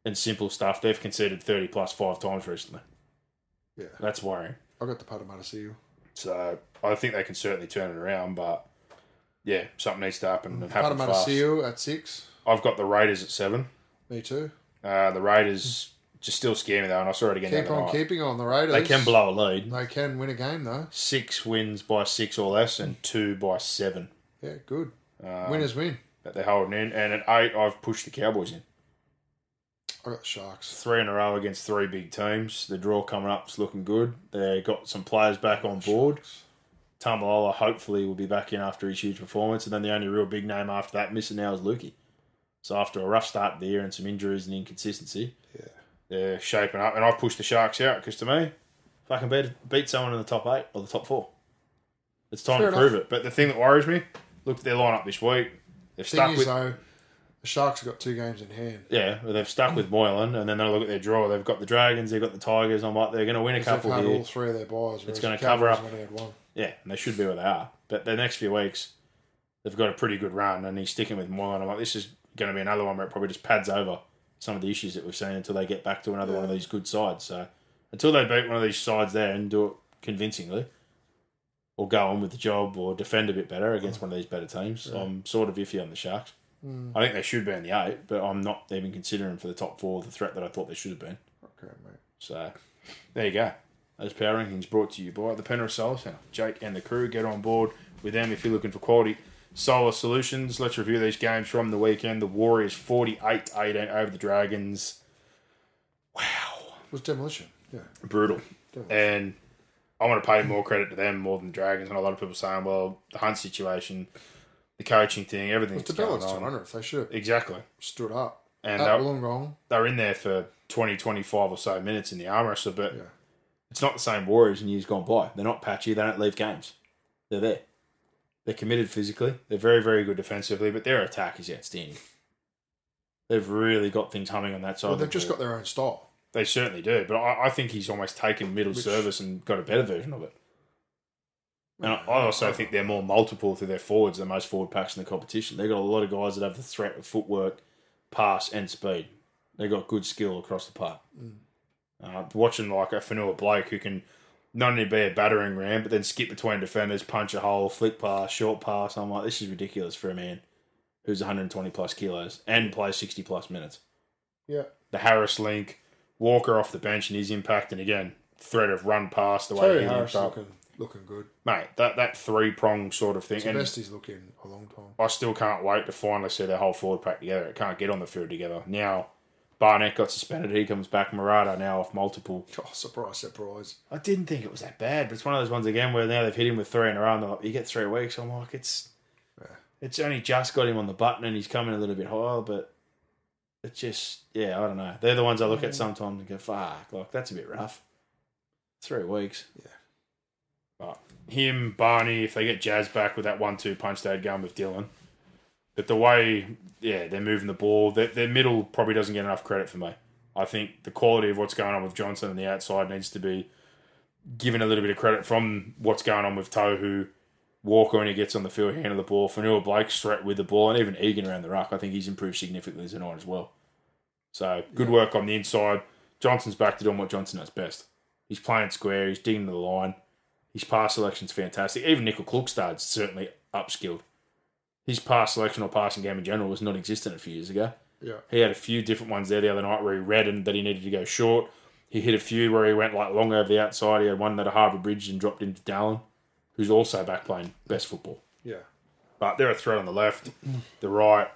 and simple stuff. They've conceded 30 plus five times recently. Yeah. That's worrying. I got the Parramatta Seal. So I think they can certainly turn it around. But yeah, something needs to happen and happen Parramatta fast. Seal at six. I've got the Raiders at seven. Me too. Uh, the Raiders just still scare me though, and I saw it again. Keep on night. keeping on the Raiders. They can blow a lead. They can win a game though. six wins by six or less and two by seven Yeah, good. Um, Winners win. that they're holding in. And at eight, I've pushed the Cowboys in. I got the Sharks. Three in a row against three big teams. The draw coming up is looking good. They got some players back on board. Taumalolo hopefully will be back in after his huge performance. And then the only real big name after that missing now is Lukey. So after a rough start there and some injuries and inconsistency, Yeah. they're shaping up. And I've pushed the Sharks out because to me, if I can beat, beat someone in the top eight or the top four, it's time Fair to prove it. But the thing that worries me, look at their lineup this week. They've Thing stuck is with though, the Sharks have got two games in hand. yeah, well, they've stuck with Moylan, and then they look at their draw. They've got the Dragons, they've got the Tigers. I'm like, they're going to win a couple They've couple had here. all three of their buys. It's gonna cover up. Had one. Yeah, and they should be where they are. But the next few weeks, they've got a pretty good run, and he's sticking with Moylan. I'm like, this is going to be another one where it probably just pads over some of the issues that we've seen until they get back to another one of these good sides. So until they beat one of these sides there and do it convincingly, or go on with the job, or defend a bit better against mm. one of these better teams, I'm sort of iffy on the Sharks. Mm. I think they should be in the eight, but I'm not even considering for the top four the threat that I thought they should have been. Okay, mate. So there you go. Those power rankings brought to you by the Penrith Solar Centre. Jake and the crew get on board with them if you're looking for quality solar solutions. Let's review these games from the weekend. The Warriors 48 18 over the Dragons. Wow. It was demolition. Yeah. Brutal. And I want to pay more credit to them more than the Dragons. And a lot of people saying, well, the Hunt situation, the coaching thing, everything It's that's the going Bellows to on. 100th. They should Exactly. stood up. And At they, Wollongong. they were in there for 20, 25 or so minutes in the arm wrestle, but Yeah. it's not the same Warriors in years gone by. They're not patchy. They don't leave games. They're there. They're committed physically. They're very, very good defensively, but their attack is outstanding. They've really got things humming on that side. Well, of the they've just got their own style. They certainly do, but I, I think he's almost taken middle Which- service and got a better version of it. And I I also think they're more multiple through their forwards than most forward packs in the competition. They've got a lot of guys that have the threat of footwork, pass, and speed. They've got good skill across the park. Uh, watching like a Fonua Blake who can not only be a battering ram, but then skip between defenders, punch a hole, flick pass, short pass. I'm like, this is ridiculous for a man who's 120 plus kilos and plays 60 plus minutes. Yeah. The Harris link, Walker off the bench and his impact, and again, threat of run past the way he Harris up. looking, looking good. Mate, that, that three prong sort of thing. It's the And best he's looking a long time. I still can't wait to finally see their whole forward pack together. It can't get on the field together. Now, Barnett got suspended. He comes back. Marata now off multiple. Oh, surprise, surprise. I didn't think it was that bad, but it's one of those ones again where now they've hit him with three in a row. And they're like, you get three weeks. I'm like, it's it's only just got him on the button and he's coming a little bit higher, but it's just yeah, I don't know. They're the ones I look at mm. sometimes and go, fuck, like that's a bit rough. Three weeks. Yeah. But him, Barney, if they get Jazz back with that one-two punch they'd going with Dylan. But the way, yeah, they're moving the ball, their, their middle probably doesn't get enough credit for me. I think the quality of what's going on with Johnson on the outside needs to be given a little bit of credit from what's going on with Tohu, Walker when he gets on the field, handle the ball, Fonua Blake's threat with the ball, and even Egan around the ruck. I think he's improved significantly tonight as well. So good work on the inside. Johnson's back to doing what Johnson does best. He's playing square. He's digging to the line. His pass selection's fantastic. Even Nicoll Klokstad's certainly upskilled. His pass selection or passing game in general was non-existent a few years ago. Yeah. He had a few different ones there the other night where he read and that he needed to go short. He hit a few where he went like long over the outside. He had one that a Harvard Bridge and dropped into Dallin, who's also back playing best football. Yeah. But they're a threat on the left, mm. the right,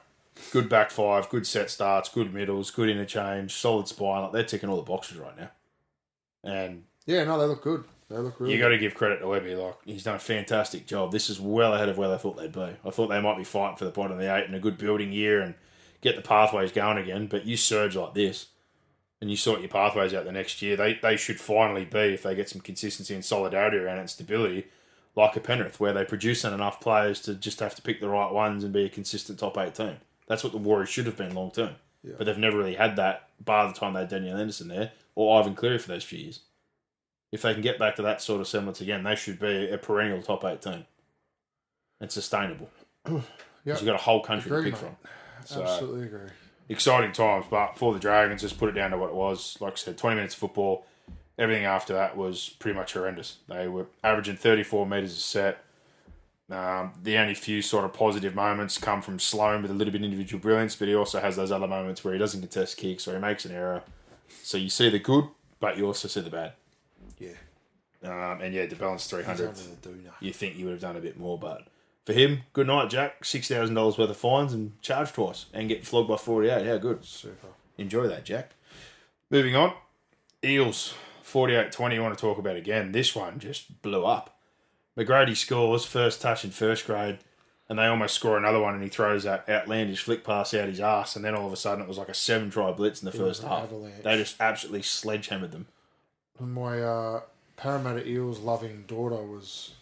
good back five, good set starts, good middles, good interchange, solid spine. Like they're ticking all the boxes right now. And Yeah, no, they look good. They look really you got to give credit to Webby. Like he's done a fantastic job. This is well ahead of where they thought they'd be. I thought they might be fighting for the bottom of the eight and a good building year and get the pathways going again. But you surge like this, and you sort your pathways out the next year. They they should finally be if they get some consistency and solidarity around it and stability, like a Penrith, where they produce enough players to just have to pick the right ones and be a consistent top eight team. That's what the Warriors should have been long term. But they've never really had that, bar the time they had Daniel Anderson there or Ivan Cleary for those few years. If they can get back to that sort of semblance again, they should be a perennial top eight team and sustainable. [CLEARS THROAT] Yep. Because you've got a whole country Agree, to pick mate. from. So Absolutely agree. exciting times, but for the Dragons, just put it down to what it was. Like I said, 20 minutes of football. Everything after that was pretty much horrendous. They were averaging 34 metres a set. Um, the only few sort of positive moments come from Sloan with a little bit of individual brilliance, but he also has those other moments where he doesn't contest kicks or he makes an error. So you see the good, but you also see the bad. Yeah. Um, and yeah, to balance 300, under the doona. you think you would have done a bit more, but for him, good night, Jack. $6,000 worth of fines and charged twice and get flogged by 48. How good. Super. Enjoy that, Jack. Moving on. Eels, 48 20. You want to talk about again? This one just blew up. McGrady scores, first touch in first grade, and they almost score another one, and he throws that outlandish flick pass out his ass, and then all of a sudden it was like a seven try blitz in the It first half. avalanche. They just absolutely sledgehammered them. My uh, Parramatta Eels loving daughter was.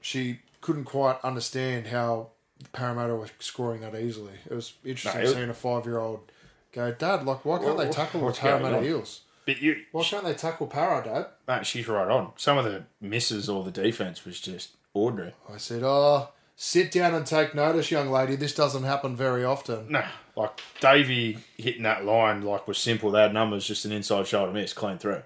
She couldn't quite understand how Parramatta was scoring that easily. It was interesting No, it- seeing a five year old go, Dad, like, why can't they tackle the Parramatta? Eels? But you, Why can't they tackle Para, Dad? mate, she's right on. Some of the misses or the defense was just ordinary. I said, Oh, sit down and take notice, young lady. This doesn't happen very often. Nah, like Davey hitting that line like was simple. They had numbers, just an inside shoulder miss, clean through.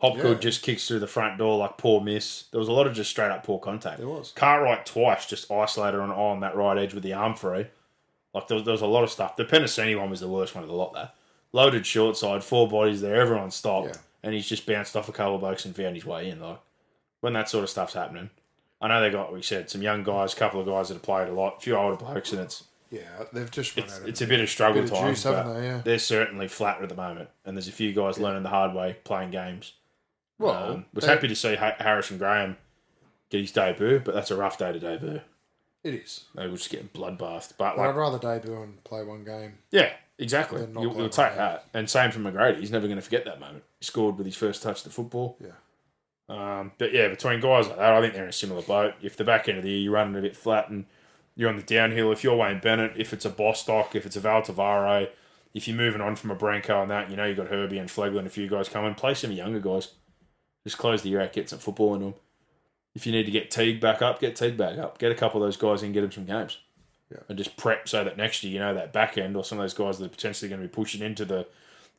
Hopgood Yeah. just kicks through the front door like poor miss. There was a lot of just straight up poor contact. There was. Cartwright twice just isolated on on that right edge with the arm free. Like there was, there was a lot of stuff. The Penisini one was the worst one of the lot there. Loaded short side, four bodies there, everyone stopped, Yeah. and he's just bounced off a couple of blokes and found his way in. Like when that sort of stuff's happening, I know they got we said some young guys, a couple of guys that have played a lot, a few older blokes, and it's Yeah, they've just run it's, out of it's a bit of struggle bit of time. juice, haven't but they? Yeah. They're certainly flat at the moment, and there's a few guys learning the hard way playing games. Well, um, was they- happy to see ha- Harrison Graham get his debut, but that's a rough day to debut. it is. They were just getting bloodbathed. But But like, I'd rather debut and play one game. yeah, exactly. You'll, you'll take game. that. And same for McGrady. He's never going to forget that moment. He scored with his first touch of the football. Yeah. Um, but yeah, between guys like that, I think they're in a similar boat. If the back end of the year you're running a bit flat and you're on the downhill, if you're Wayne Bennett, if it's a Bostock, if it's a Val Tavare, if you're moving on from a Brenko and that, you know you've got Herbie and Flegler and a few guys coming, play some younger guys. Just close the year out, get some football in them. If you need to get Teague back up, get Teague back up. Get a couple of those guys in, get them some games. Yeah. And just prep so that next year, you know, that back end or some of those guys that are potentially going to be pushing into the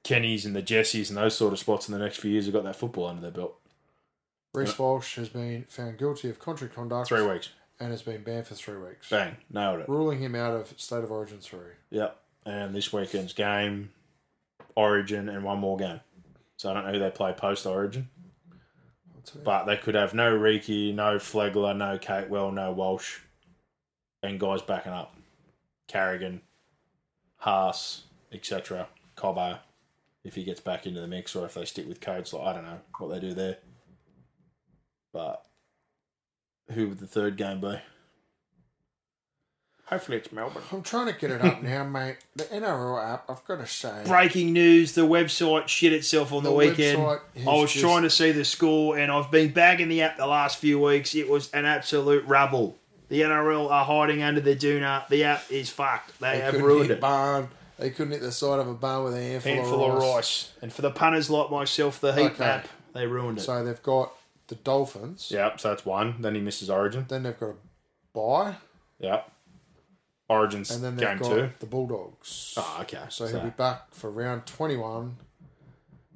Kennys and the Jessies and those sort of spots in the next few years have got that football under their belt. Reece Walsh has been found guilty of contrary conduct Three weeks. And has been banned for three weeks, Bang. Nailed it. ruling him out of State of Origin three. Yep. And this weekend's game, Origin, and one more game. So I don't know who they play post Origin. I'll tell you. But they could have no Riki, no Flegler, no Capewell, no Walsh, and guys backing up. Carrigan, Haas, etc. Cobbo, if he gets back into the mix, or if they stick with codes, like I don't know what they do there. But who would the third game be? Hopefully it's Melbourne. I'm trying to get it up now, mate. The NRL app, I've got to say, Breaking news: the website shit itself on the, The weekend. website is I was just- trying to see the score, and I've been bagging the app the last few weeks. It was an absolute rubble. The NRL are hiding under the doona. The app is fucked. They, they have couldn't ruined hit it. barn. They couldn't hit the side of a barn with a handful, Handful of of rice. rice. And for the punters like myself, the heat Okay. map, they ruined it. So they've got the Dolphins. Yep, so that's one. Then he misses Origin. Then they've got a bye, Yep. Origin's and then they've game got two. the Bulldogs. Oh, okay. So So, he'll be back for round 21,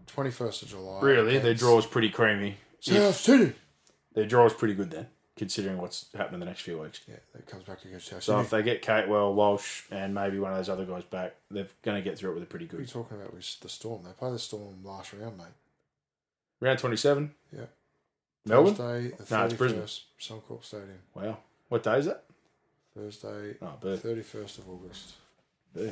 21st of July. really, their draw is pretty creamy. South City. Their draw's pretty good then, considering what's happening in the next few weeks. Yeah, that comes back against South So if they get Capewell, Walsh, and maybe one of those other guys back, they're going to get through it with a pretty good. what are you talking about with the Storm? They play the Storm last round, mate. round. Twenty-seven. Yeah. Melbourne. Thursday, the No, it's Brisbane. 31st, Suncorp Stadium. Wow. What day is it? Thursday, Oh, birth. 31st of August. Yeah.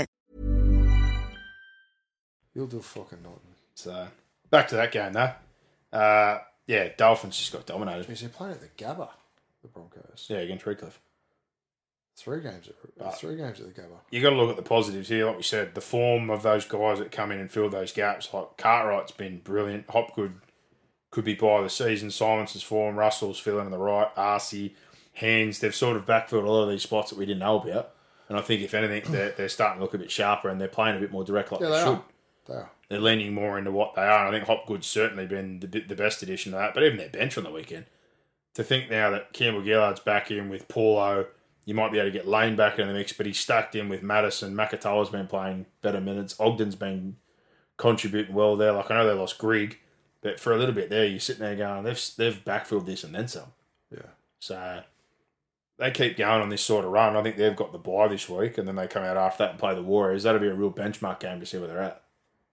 You'll do fucking nothing. So back to that game though. Uh, yeah, Dolphins just got dominated. Jeez, they're playing at the Gabba, the Broncos. Yeah, against Redcliffe. Three games at three games at the Gabba. You got to look at the positives here. Like we said, the form of those guys that come in and fill those gaps. Like Cartwright's been brilliant. Hopgood could be by the season. Simons's form. Russell's filling in the right. Arcee, Hands. They've sort of backfilled a lot of these spots that we didn't know about. And I think if anything, they're, they're starting to look a bit sharper and they're playing a bit more direct like Yeah, they, they should. are. They are. They're leaning more into what they are. And I think Hopgood's certainly been the, the best addition to that. But even their bench on the weekend. To think now that Campbell Gillard's back in with Paulo, you might be able to get Lane back in the mix, but he's stacked in with Matterson. Makatoa's been playing better minutes. Ogden's been contributing well there. Like I know they lost Greig, but for a little bit there, you're sitting there going, they've they've backfilled this and then some. Yeah. So they keep going on this sort of run. I think they've got the bye this week, and then they come out after that and play the Warriors. That'll be a real benchmark game to see where they're at.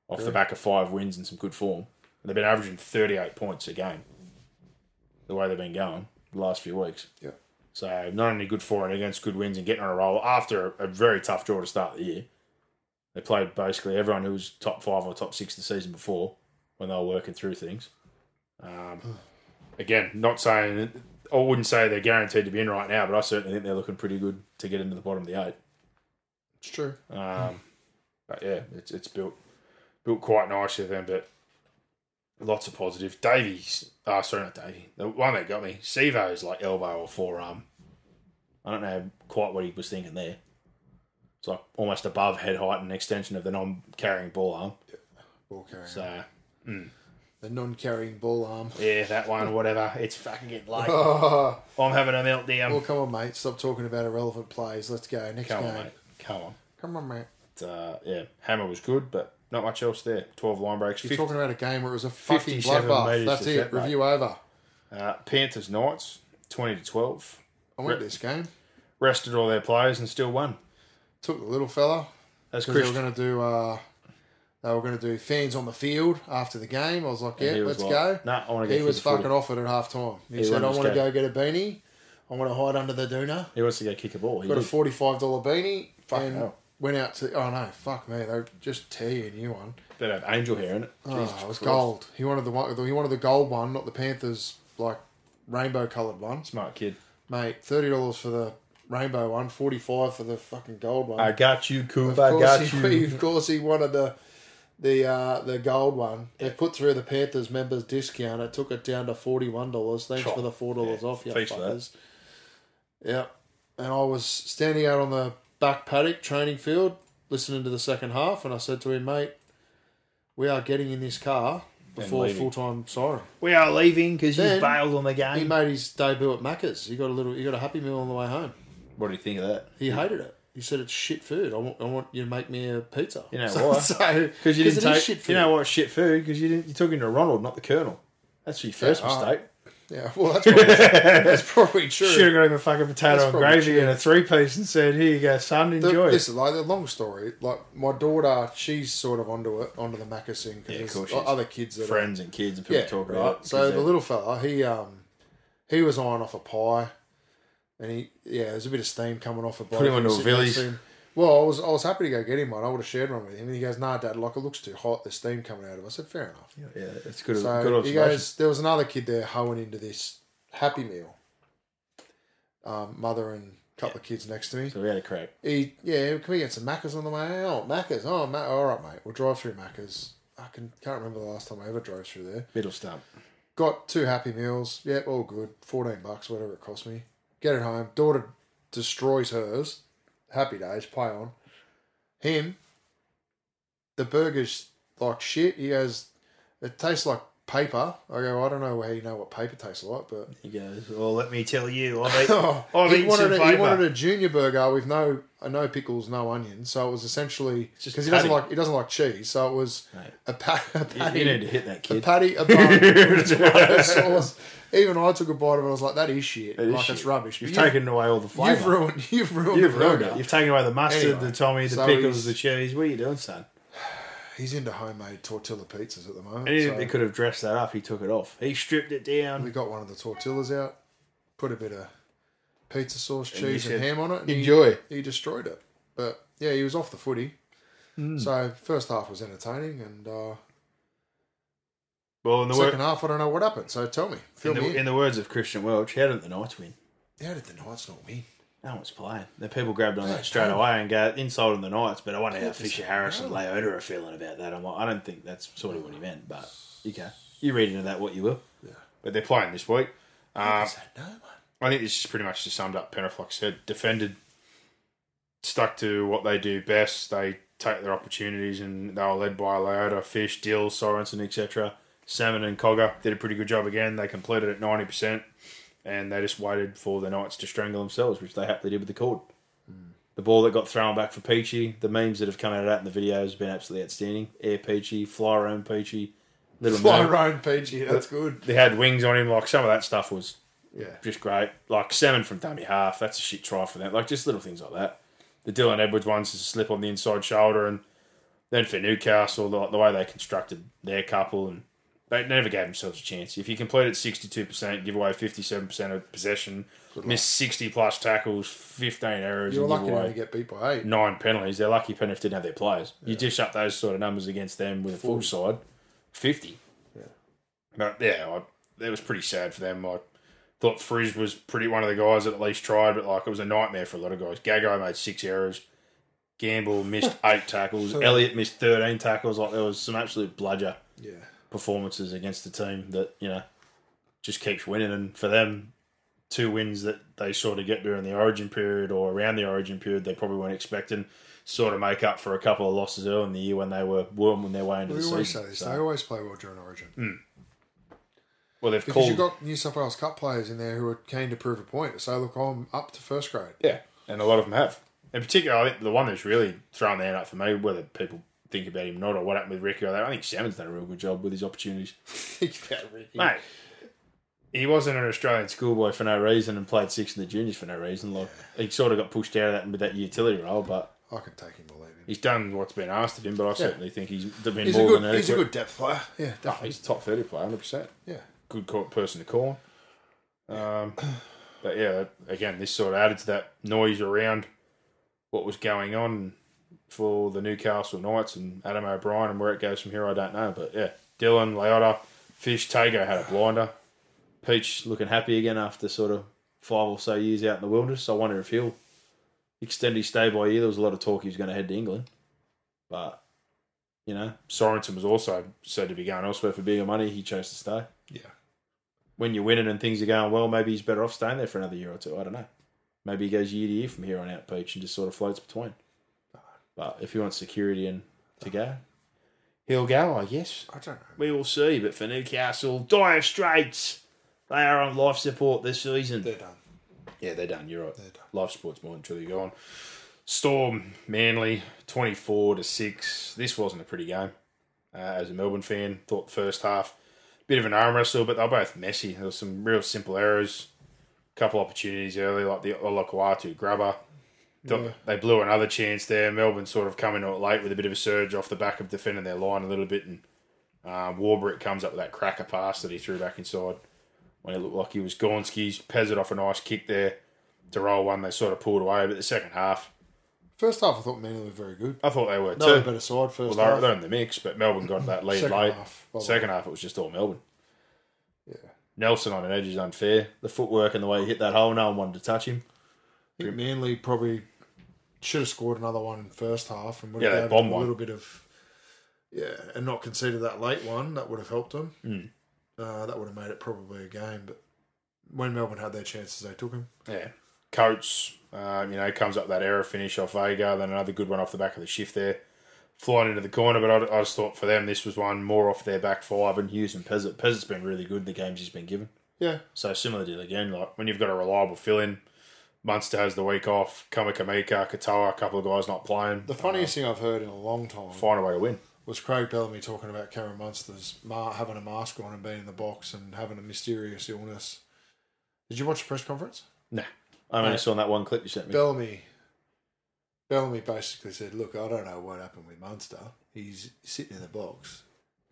Off the back of five wins and some good form. And they've been averaging 38 points a game. The way they've been going the last few weeks. Yeah. So not only good for and against good wins and getting on a roll after a, a very tough draw to start the year. They played basically everyone who was top five or top six the season before when they were working through things. Um, [SIGHS] again, not saying I wouldn't say they're guaranteed to be in right now, but I certainly think they're looking pretty good to get into the bottom of the eight. It's true. Um, but yeah, it's it's built built quite nicely then, but lots of positive. Davies, oh sorry, not Davy. The one that got me, Sivo's like elbow or forearm. I don't know quite what he was thinking there. It's like almost above head height and extension of the non-carrying ball arm. Yeah. Ball carrying. So the non-carrying ball arm. yeah, that one, whatever. It's fucking getting late. Oh, I'm having a meltdown. well, come on, mate. Stop talking about irrelevant plays. Let's go. Next Come game. on, mate. Come on. Come on, mate. Uh, yeah, Hammer was good, but not much else there. Twelve line breaks. You're 50, talking about a game where it was a fucking 57 bloodbath. That's it. set, mate. Review over. uh, Panthers Knights, twenty to twelve. I went to this game. rested all their players and still won. Took the little fella That's because they were going to do. Uh, they were going to do fans on the field after the game. I was like, yeah, was let's like, go. "Nah, I wanna get He was footy, footy." fucking offered at half time. He, He said, I want to go. get a beanie. I want to hide under the doona. he wants to go kick a ball. He Got a forty-five dollar beanie, Fucking and hell. Went out to. Oh no, fuck me! They just tear you a new one. That have angel hair in it. Oh, Jesus it was Christ. gold. He wanted the one. He wanted the gold one, not the Panthers like rainbow coloured one. Smart kid. Mate, thirty dollars for the rainbow one, forty five for the fucking gold one. I got you, Coop. I got he, [LAUGHS] you. of course, he wanted the the uh, the gold one. They put through the Panthers members discount. It took it down to forty one dollars. Thanks Sure. for the four dollars Yeah, off, you fuckers. Yeah, and I was standing out on the back paddock training field, listening to the second half, and I said to him, "Mate, we are getting in this car before full time siren." We are leaving because Then bailed on the game. He made his debut at Macca's. He got a little. He got a Happy Meal on the way home. What do you think of that? He hated it. He said it's shit food. I want, I want you to make me a pizza. You know [LAUGHS] so, why? So, [LAUGHS] Because you didn't it is take. shit food. You know what? Shit food. Because you didn't. You took him to Ronald, not the Colonel. That's your first Yeah, mistake. Yeah, well, that's probably, that's [LAUGHS] probably true. Should have got him a fucking potato That's and gravy true. and a three piece and said, "Here you go, son. The, Enjoy." listen, like the long story, like my daughter, she's sort of onto it, onto the Macca's thing Yeah, because course there's she is. other kids that are, Friends and kids and people yeah, talk right. about. it So 'cause the little fella, he um, he was eyeing off a pie, and he yeah, there's a bit of steam coming off a bloke. Put him onto a sitting next Villies. to him. Well, I was I was happy to go get him one. I would have shared one with him, and he goes, "Nah, Dad, like it looks too hot. There's steam coming out of it." I said, "Fair enough." yeah, it's good. So good he goes, there was another kid there hoeing into this Happy Meal. Um, mother and a couple of kids next to me. so we had a crack. He, yeah, can we get some Maccas on the way? Oh, Maccas. Oh, Ma- all right, mate. We'll drive through Maccas. I can, can't remember the last time I ever drove through there. Middle stump. Got two Happy Meals. Yep, all good. 14 bucks, whatever it cost me. Get it home. Daughter destroys hers. Happy days. Play on. Him, the burger's like shit. He goes, it tastes like paper. I go, I don't know how you know what paper tastes like, but [LAUGHS] He goes, "Well, let me tell you, I've eaten, [LAUGHS] Oh, I've he, eaten wanted some a, he wanted a junior burger with no uh, no pickles, no onions. So it was essentially because he doesn't like he doesn't like cheese. So it was Mate. a, pa- a patty, you need to hit that kid. a patty, [LAUGHS] a bun, sauce. Even I took a bite of it. I was like, "That is shit. It is like shit. it's rubbish." You've But taken away all the flavour. You've ruined. You've ruined. You've ruined it. You've taken away the mustard, Anyway, the Tommy, the so pickles, the cheese. What are you doing, son? He's into homemade tortilla pizzas at the moment. And he, so he could have dressed that up. He took it off. He stripped it down. we got one of the tortillas out, put a bit of pizza sauce, you cheese, and, said, ham on it. and "Enjoy." He, destroyed it. But yeah, he was off the footy. Hmm. So first half was entertaining, and uh, Well, in the, second wor- half I don't know what happened. So tell me, fill in, me the, in. in the words of Christian Welch, how did the Knights win? How did the Knights not win? No one's playing. The people grabbed on that straight away and go inside on the Knights. But I wonder how Fisher Harris and. Leota are feeling about that. I'm like, I don't think that's sort of what he meant. But you can you read into that what you will. Yeah. But they're playing this week. That um, no one? I think this is pretty much just summed up. Penaflock said defended, stuck to what they do best. They take their opportunities, and they were led by Leota, Fish, Dill, Sorensen, etc. Salmon and Cogger did a pretty good job again. They completed at ninety percent, and they just waited for the Knights to strangle themselves, which they happily did with the cord. The ball that got thrown back for Peachy, the memes that have come out of that in the videos have been absolutely outstanding. Air Peachy, fly around Peachy, little Fly moo. Ryan PG, that's good. They had wings on him, like some of that stuff was Yeah. just great. Like salmon from dummy half, that's a shit try for them. Like just little things like that. The Dylan Edwards ones is a slip on the inside shoulder, and then for Newcastle, the, the way they constructed their couple, and they never gave themselves a chance. If you completed sixty two percent, give away fifty seven percent of possession, miss sixty plus tackles, fifteen errors, You're and lucky give to away get beat by eight. nine penalties. They're lucky Penrith didn't have their players. You dish up those sort of numbers against them with a full side, fifty. Yeah. But yeah, I, it was pretty sad for them. I thought Frizz was pretty one of the guys that at least tried, but like it was a nightmare for a lot of guys. Gagai made six errors. Gamble missed [LAUGHS] eight tackles. Elliot missed thirteen tackles. Like there was some absolute bludger Yeah. Performances against the team that you know just keeps winning. And for them, two wins that they sort of get during the Origin period or around the Origin period, they probably weren't expecting. Sort of make up for a couple of losses early in the year when they were worming their way into We the always season. say this. So- They always play well during Origin. Hmm. well, they've Because called you've got New South Wales Cup players in there who are keen to prove a point. So look, I'm up to first grade. Yeah, and a lot of them have. In particular, I think the one that's really thrown the hand up for me, whether people think about him not, or what happened with Ricky or that, I think Salmon's done a real good job with his opportunities. [LAUGHS] Think about Ricky. Mate, he wasn't an Australian schoolboy for no reason and played six in the juniors for no reason. Like he sort of got pushed out of that with that utility role, but I can take him or leave him. he's done what's been asked of him. But I certainly think he's been He's a more good. than He's a adequate. good depth player. Yeah, Oh, definitely. he's a top thirty player, hundred percent. Yeah. Good person to call. Um, but yeah, again, this sort of added to that noise around what was going on. For the Newcastle Knights and Adam O'Brien, and where it goes from here, I don't know. But yeah, Dylan, Leota, Fish, Tago had a blinder. Peach looking happy again after sort of five or so years out in the wilderness. I wonder if he'll extend his stay by a year. There was a lot of talk he was going to head to England, but you know, Sorensen was also said to be going elsewhere for bigger money. He chose to stay. Yeah. When you're winning and things are going well, maybe he's better off staying there for another year or two. I don't know. Maybe he goes year to year from here on out, Peach, and just sort of floats between. But if he wants security and to go, he'll go, I guess. I don't know. We will see. But for Newcastle, dire straits. They are on life support this season. They're done. Yeah, they're done. You're right. They're done. Life sport's more than truly gone. Storm, Manly, 24 to 6. This wasn't a pretty game. Uh, as a Melbourne fan, thought the first half, bit of an arm wrestle, but they're both messy. There was some real simple errors, A couple opportunities early, like the Olakau'atu grubber. Yeah. They blew another chance there. Melbourne sort of coming it late with a bit of a surge off the back of defending their line a little bit, and uh, Warbrick comes up with that cracker pass that he threw back inside when it looked like he was Gornsky's. Pez it off a nice kick there to roll one. They sort of pulled away, but the second half, First half, I thought Manly were very good. I thought they were were too. a better side well, first they're, half. they're in the mix, but Melbourne got that lead Second late. half, Second half, it was just all Melbourne. Yeah. Nelson on an edge is unfair. The footwork and the way he hit that hole, no one wanted to touch him. I think Manly probably should have scored another one first half and would Yeah, have had a little bit of yeah, and not conceded that late one. That would have helped them. Mm. Uh, that would have made it probably a game. But when Melbourne had their chances, they took them. Yeah. Coates, uh, you know, comes up that error finish off Vega, then another good one off the back of the shift there, flying into the corner. But I, I just thought for them, this was one more off their back five and Hughes and Pezet. Pezet's been really good in the games he's been given. Yeah, So similar deal again, like when you've got a reliable fill in, Munster has the week off, Kamikamica, Katoa, a couple of guys not playing. the funniest uh, thing I've heard in a long time Find a way to win. was Craig Bellamy talking about Cameron Munster's ma- having a mask on and being in the box and having a mysterious illness. Did you watch the press conference? Nah. I only Right. saw that one clip you sent me. Bellamy Bellamy basically said, Look, I don't know what happened with Munster. He's sitting in the box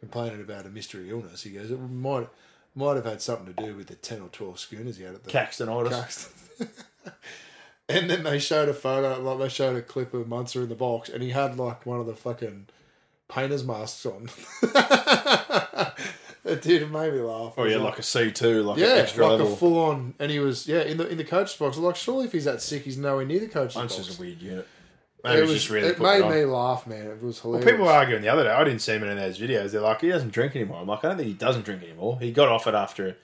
complaining about a mystery illness. He goes, It might might have had something to do with the ten or twelve schooners he had at the Caxtonitis. Caxton. [LAUGHS] [LAUGHS] and then they showed a photo, like they showed a clip of Munster in the box, and he had like one of the fucking painter's masks on. [LAUGHS] it did it made me laugh. Oh, yeah, like a C2, like yeah, like level. a full on, and he was yeah in the in the coach's box. Like surely if he's that sick, he's nowhere near the coach's That's box. just a weird unit. it was, just really it made on. me laugh, man. It was Well, hilarious. people were arguing the other day. I didn't see him in those videos. They're like, he doesn't drink anymore. I'm like, I don't think he doesn't drink anymore. He got off it after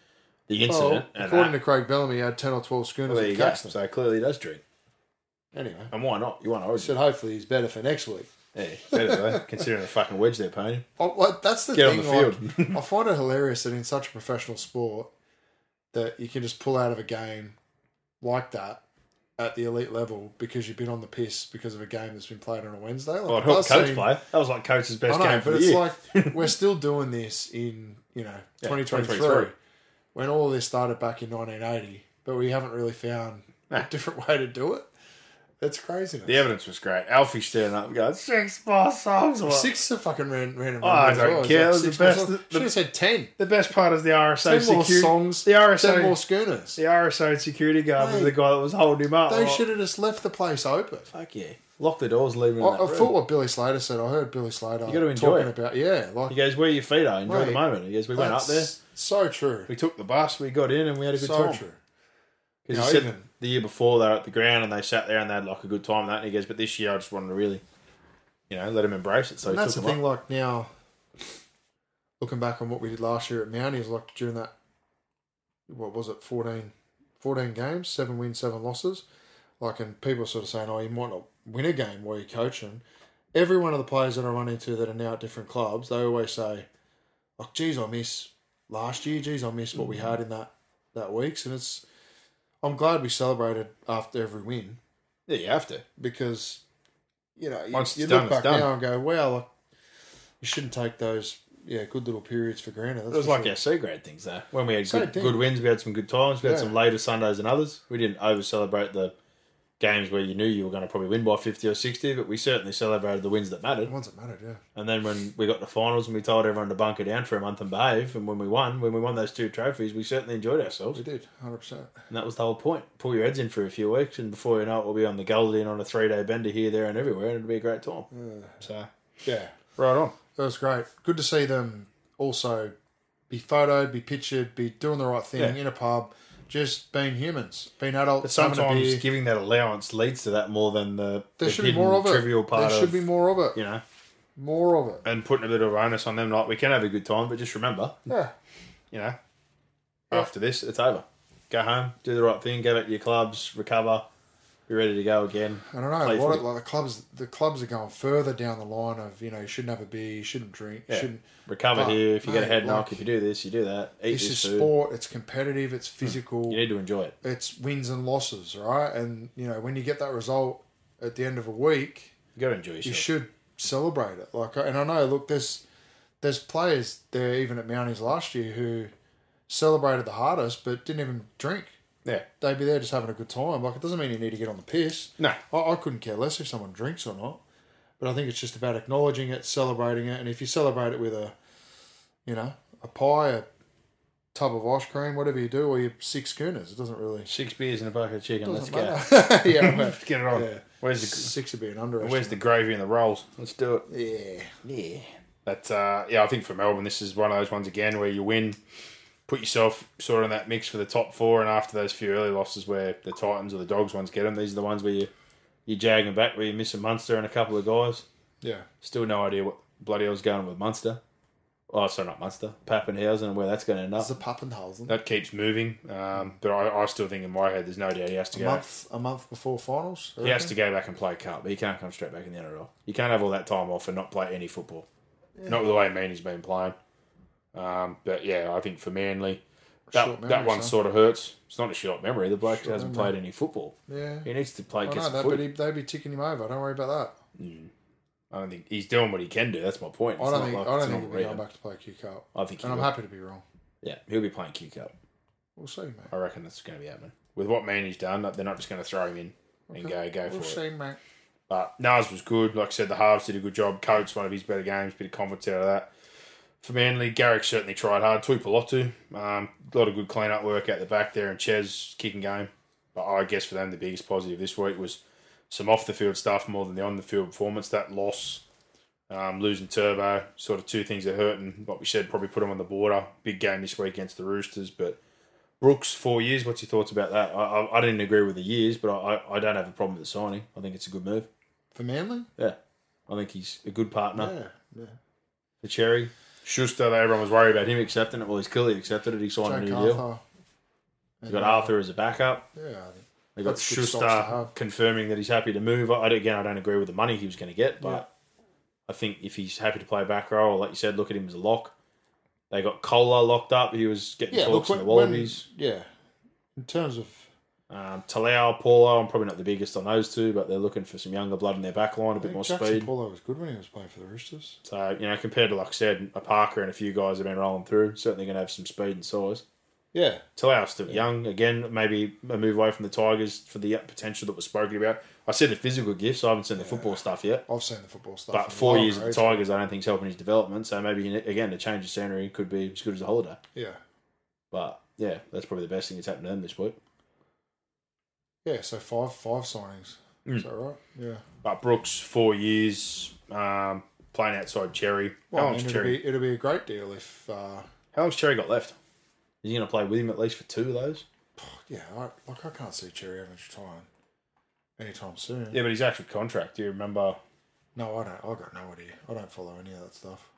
the Well, incident. and according that. to Craig Bellamy, he had ten or twelve schooners well, there at you go. Caxton. So clearly he does drink. Anyway, And why not? You want to I said hopefully he's better for next week. Yeah, better though, considering the fucking wedge they're paying him. Oh, well, that's the Get on thing. the like, field. I find it hilarious that in such a professional sport that you can just pull out of a game like that at the elite level because you've been on the piss because of a game that's been played on a Wednesday. Like, Well, it it helped coach seem- play. That was like coach's best I know, game for but the it's year. like we're still doing this in you know [LAUGHS] Yeah, 2023, 2023. When all this started back in 1980, but we haven't really found Nah. a different way to do it. That's craziness. the evidence was great. Alfie standing up and going, six more songs. Like, Six is a fucking ran- random. Oh, I don't well. Care. like the best- the- Should have said ten. The best part is the RSO Ten more security. songs. The RSO, Ten more schooners. the RSO security guard was the guy that was holding him up. They like, should have just left the place open. Fuck yeah. Lock the doors, leave him I, I thought what Billy Slater said. I heard Billy Slater You gotta enjoy talking it. about yeah, like He goes, where your feet are, enjoy the moment. He goes, we went up there, So true. we took the bus, we got in, and we had a good So time. true. Because You he said even- the year before they were at the ground and they sat there and they had like a good time and that. And he goes, but this year I just wanted to really, you know, let him embrace it. So that's the thing. up. Like now, looking back on what we did last year at Mounties, like during that, what was it, 14, 14 games, seven wins, seven losses. Like, and people are sort of saying, oh, you might not win a game while you're coaching. Every one of the players that I run into that are now at different clubs, they always say, like, geez, I miss last year. Geez, I missed what we Mm-hmm. had in that that weeks. And it's, I'm glad we celebrated after every win Yeah, you have to. because you know you, Once you it's look done, back done. now and go, well, you shouldn't take those yeah good little periods for granted. That's It was like sure. our C grade things though. When we had Same good, thing. good wins, we had some good times. We had some later Sundays than others. We didn't over celebrate the games where you knew you were going to probably win by 50 or 60, but we certainly celebrated the wins that mattered. The ones that mattered, yeah. And then when we got the finals and we told everyone to bunker down for a month and behave, and when we won, when we won those two trophies, we certainly enjoyed ourselves. We did, hundred percent. And that was the whole point. Pull your heads in for a few weeks, and before you know it, we'll be on the Goldie on a three day bender here, there, and everywhere, and it'll be a great time. So, Yeah, right on. that was great. Good to see them also be photoed, be pictured, be doing the right thing Yeah. in a pub, just being humans, being adults. But sometimes giving that allowance leads to that more than the, there the should be more of it. trivial part there should of, be more of it. you know, More of it. and putting a bit of onus on them. Like, we can have a good time, but just remember, Yeah. you know, after this, it's over. Go home, do the right thing, go back to your clubs, recover, be ready to go again. I don't know what footy. it, like the clubs. The clubs are going further down the line of you know you shouldn't have a beer, you shouldn't drink, you Yeah. shouldn't. Recover But, here. If you get a mate, head knock, if you do this, you do that. Eat This this, is food. sport. It's competitive. It's physical. Mm. You need to enjoy it. It's wins and losses, right? And you know when you get that result at the end of a week, You got to enjoy yourself. you should celebrate it. Like, and I know, look, there's there's players there even at Mounties last year who celebrated the hardest, but didn't even drink. Yeah. They'd be there just having a good time. Like, it doesn't mean you need to get on the piss. No. I, I couldn't care less if someone drinks or not. But I think it's just about acknowledging it, celebrating it, and if you celebrate it with a, you know, a pie, a tub of ice cream, whatever you do, or your six schooners, it doesn't really. Six beers and a bucket of chicken. Doesn't Let's go. matter. [LAUGHS] yeah, [LAUGHS] but Let's get it on. Yeah. Where's the six would be an underestimate. Where's the gravy and the rolls? Let's do it. yeah? Yeah. But uh, yeah, I think for Melbourne, this is one of those ones again where you win, put yourself sort of in that mix for the top four, and after those few early losses where the Titans or the Dogs ones get them, these are the ones where you you're jagging back where you miss a Munster and a couple of guys. Yeah. Still no idea what bloody hell's going on with Munster. Oh, sorry, not Munster. Papenhuyzen and where that's going to end up. It's a Papenhuyzen. That keeps moving, um, but I, I still think in my head there's no doubt he has to A go. month, a month before finals. He has to go back and play cup, but he can't come straight back in the NRL. You can't have all that time off and not play any football. Not the way Manny's been playing. Um, but yeah, I think for Manly, that Short that one sort of hurts. It's not a short memory. The bloke Short hasn't memory. played any football. Yeah. He needs to play. I know that, but he, they'd be ticking him over. Don't worry about that. I don't think he's doing what he can do. That's my point. I don't think. Like, I don't think he'll be going back to play Q Cup. I think, and I'm will. happy to be wrong. Yeah, he'll be playing Q Cup. We'll see, mate. I reckon that's going to be happening. With what Manny's done, they're not just going to throw him in and go go We'll for it. see, mate. But Nas was good. Like I said, the halves did a good job. Coates, one of his better games, bit of confidence out of that. For Manly, Garrick certainly tried hard. Tui Pelotu, um, a lot of good clean up work out the back there, and Ches kicking game. But I guess for them, the biggest positive this week was some off the field stuff more than the on the field performance. That loss, um, losing Turbo, sort of two things that hurt, and what we said probably put them on the border. Big game this week against the Roosters, but Brooks, four years. What's your thoughts about that? I, I, I didn't agree with the years, but I, I, I don't have a problem with the signing. I think it's a good move. For Manly? Yeah, I think he's a good partner Yeah. Yeah. for Cherry. Schuster, though, everyone was worried about him accepting it. Well, he's clearly accepted it. He signed a Jake new deal. Arthur. He's got Arthur as a backup. Yeah, I think. They got That's good stocks to Schuster have. confirming that he's happy to move. I, again, I don't agree with the money he was going to get, but. I think if he's happy to play back row, or like you said, look at him as a lock. They got Kohler locked up. He was getting Yeah, look, talks in when, the Wallabies. when- yeah. In terms of Um, Talau, Paulo, I'm probably not the biggest on those two, but they're looking for some younger blood in their back line, a bit more Jackson speed. Paulo was good when he was playing for the Roosters. So, you know, compared to, like I said, a Parker and a few guys have been rolling through, certainly going to have some speed and size. Yeah. Talau's still young. Again, maybe a move away from the Tigers for the potential that was spoken about. I said the physical gifts. I haven't seen the football stuff yet. I've seen the football stuff. But four years at the. Tigers, I don't think is helping his development. So maybe, again, the change of scenery could be as good as a holiday. Yeah. But, yeah, that's probably the best thing that's happened to them this week. Yeah, so five five signings. Mm. Is that right? Yeah. But Brooks, four years, um, playing outside Cherry. Well, How I mean, it'll be it'll be a great deal if uh, How long's Cherry got left? Is he going to play with him at least for two of those? [SIGHS] yeah, I, like I can't see Cherry Evans retiring anytime soon. Yeah, but his actual contract. Do you remember? No, I don't. I got no idea. I don't follow any of that stuff.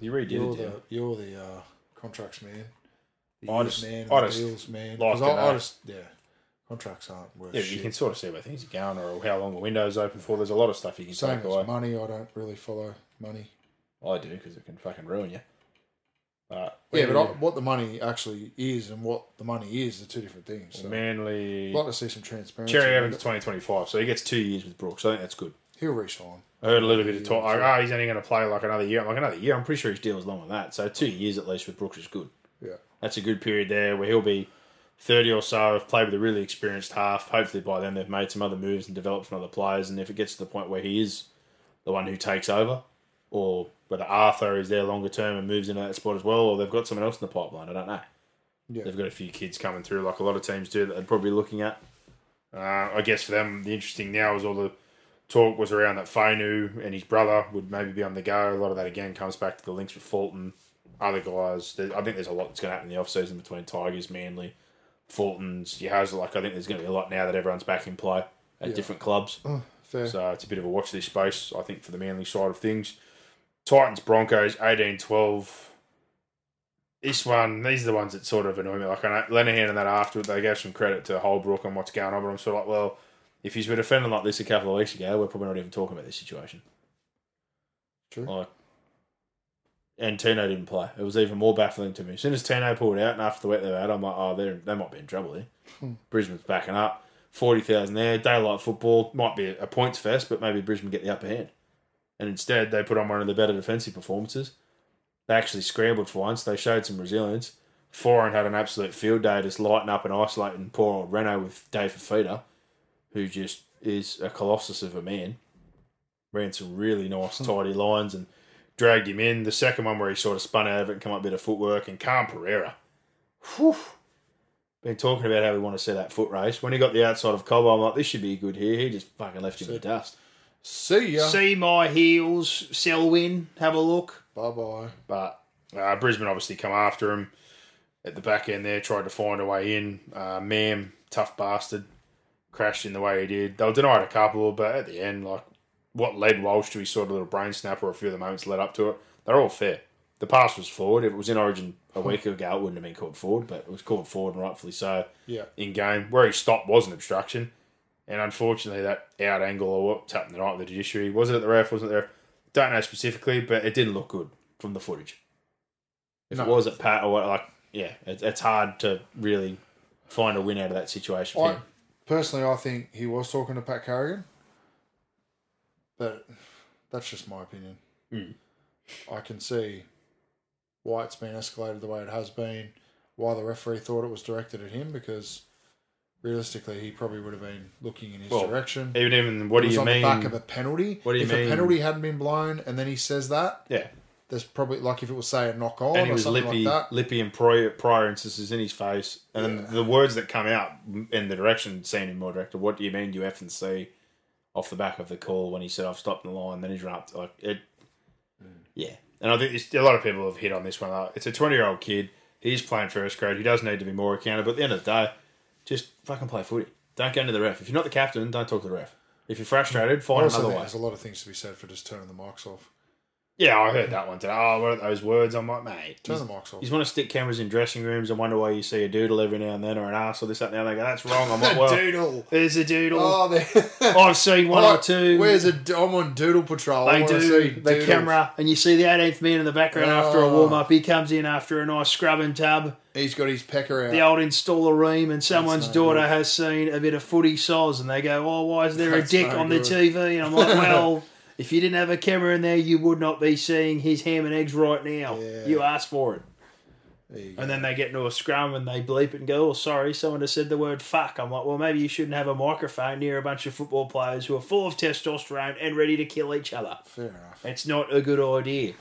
He redid You're it. the Yeah. you're the uh, contracts man, the I just- man, I the just deals man. like 'Cause to I, I just yeah, contracts aren't worth Yeah, shit. you can sort of see where things are going or how long the window's open for. There's a lot of stuff you can Same take away. money. I don't really follow money. I do because it can fucking ruin you. But Yeah, but I, what the money actually is and what the money is are two different things. So Manly I'd like to see some transparency. Cherry Evans 2025, so he gets two years with Brooks. I think that's good. He'll resign. I heard a little bit of talk. Like, oh, he's only going to play like another year. I'm like another year. I'm pretty sure his deal is longer than that. So two years at least with Brooks is good. Yeah. That's a good period there where he'll be 30 or so, have played with a really experienced half. Hopefully by then they've made some other moves and developed some other players. And if it gets to the point where he is the one who takes over, or whether Arthur is there longer term and moves into that spot as well, or they've got someone else in the pipeline, I don't know. Yeah. They've got a few kids coming through, like a lot of teams do, that they're probably looking at. Uh, I guess for them, the interesting now is all the talk was around that Fainu and his brother would maybe be on the go. A lot of that again comes back to the links with Fulton, other guys. I think there's a lot that's going to happen in the off season between Tigers, Manly, Fulton's, Yahoo. Like I think there's going to be a lot now that everyone's back in play at different clubs. Oh, fair. So it's a bit of a watch this space, I think, for the Manly side of things. Titans Broncos 18 12. This one, these are the ones that sort of annoy me. Like, I know Lenahan and that afterward, they gave some credit to Holbrook and what's going on, but I'm sort of like, well, if he's been defending like this a couple of weeks ago, we're probably not even talking about this situation. True. Like, and Tino didn't play. It was even more baffling to me. As soon as Tino pulled out and after the wet they had, I'm like, oh, they're, they might be in trouble here. Hmm. Brisbane's backing up. 40,000 there. Daylight football might be a points fest, but maybe Brisbane get the upper hand. And instead, they put on one of the better defensive performances. They actually scrambled for once. They showed some resilience. Foran had an absolute field day just lighting up and isolating poor old Renault with Dave Fifita, who just is a colossus of a man. Ran some really nice, hmm. tidy lines and dragged him in. The second one where he sort of spun out of it and come up a bit of footwork. And Khan-Pereira. Whew. Been talking about how we want to see that foot race. When he got the outside of Cobbo, I'm like, this should be good here. He just fucking left him in the dust. See ya. See my heels, Selwyn, have a look. Bye bye. But uh, Brisbane obviously come after him at the back end there, tried to find a way in. Uh, Mam, tough bastard, crashed in the way he did. They were denied a couple, but at the end, like what led Walsh to his sort of little brain snapper, a few of the moments led up to it, they're all fair. The pass was forward. If it was in Origin a hmm. week ago, it wouldn't have been called forward, but it was called forward and rightfully so Yeah. in game. Where he stopped was an obstruction. And unfortunately, that out angle or what's happened tonight with the judiciary, was it at the ref, wasn't there? Don't know specifically, but it didn't look good from the footage. If No. it was at Pat or what, like, yeah, it, it's hard to really find a win out of that situation for I, personally, I think he was talking to Pat Carrigan, but that's just my opinion. Hmm. I can see why it's been escalated the way it has been, why the referee thought it was directed at him, because realistically, he probably would have been looking in his Well, direction. Even even what do you on mean? the back of a penalty. What do you if mean? If a penalty hadn't been blown and then he says that, yeah, there's probably like if it was say a knock on and he or was something lippy, like that. lippy and prior, prior instances in his face, and then the words that come out in the direction seen him more directed. What do you mean you and C off the back of the call when he said I've stopped in the line? Then he's run up to, like it. Mm. Yeah, and I think a lot of people have hit on this one. Like, it's a twenty-year-old kid. He's playing first grade. He does need to be more accountable. But at the end of the day, just fucking play footy. Don't go into the ref. If you're not the captain, don't talk to the ref. If you're frustrated, find another way. there's a lot of things to be said for just turning the mics off. Yeah, I heard that one today. Oh, what are those words? I'm like, mate. Turn he's- the mics off. You want to stick cameras in dressing rooms and wonder why you see a doodle every now and then or an ass or this, that, and the other. They go, that's wrong. I'm [LAUGHS] like, well, Doodle. there's a doodle. Oh, there. [LAUGHS] I've seen one or two. Where's a? I'm on Doodle Patrol. I they wanna do see the doodles. camera, and you see the 18th man in the background after a Oh. warm up. He comes in after a nice scrubbing tub. He's got his pecker out. The old installer ream, and someone's no daughter has seen a bit of footy soz, and they go, "Oh, why is there That's a dick no on the good. TV?" And I'm like, [LAUGHS] "Well, if you didn't have a camera in there, you would not be seeing his ham and eggs right now. Yeah. You asked for it." Go. And then they get into a scrum and they bleep it and go, "Oh, sorry, someone has said the word fuck." I'm like, "Well, maybe you shouldn't have a microphone near a bunch of football players who are full of testosterone and ready to kill each other. Fair enough. It's not a good idea.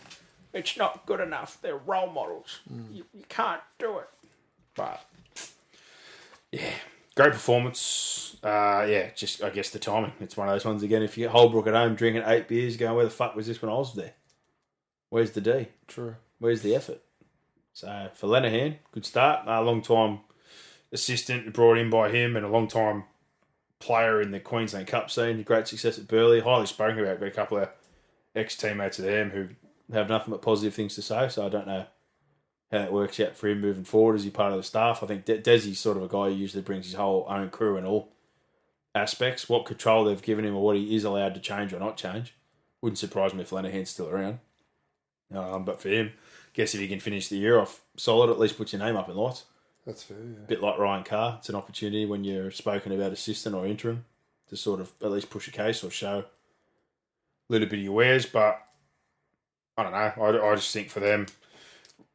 It's not good enough. They're role models. Hmm. You, you can't do it." But yeah, great performance. Uh, yeah, just I guess the timing. It's one of those ones again. If you get Holbrook at home drinking eight beers, going, "Where the fuck was this when I was there? Where's the D?" True. Where's the effort? So for Lenihan, good start. A long time assistant brought in by him and a long time player in the Queensland Cup scene. Great success at Burleigh. Highly spoken about. Got a couple of ex teammates of them who have nothing but positive things to say. So I don't know how that works out for him moving forward. Is he part of the staff? I think De- Desi's sort of a guy who usually brings his whole own crew and all aspects. What control they've given him or what he is allowed to change or not change. Wouldn't surprise me if Lenihan's still around. Um, but for him, guess if he can finish the year off solid, at least put your name up in lights. That's fair. Yeah. bit like Ryan Carr, it's an opportunity when you're spoken about assistant or interim to sort of at least push a case or show a little bit of your wares. But I don't know. I, I just think for them,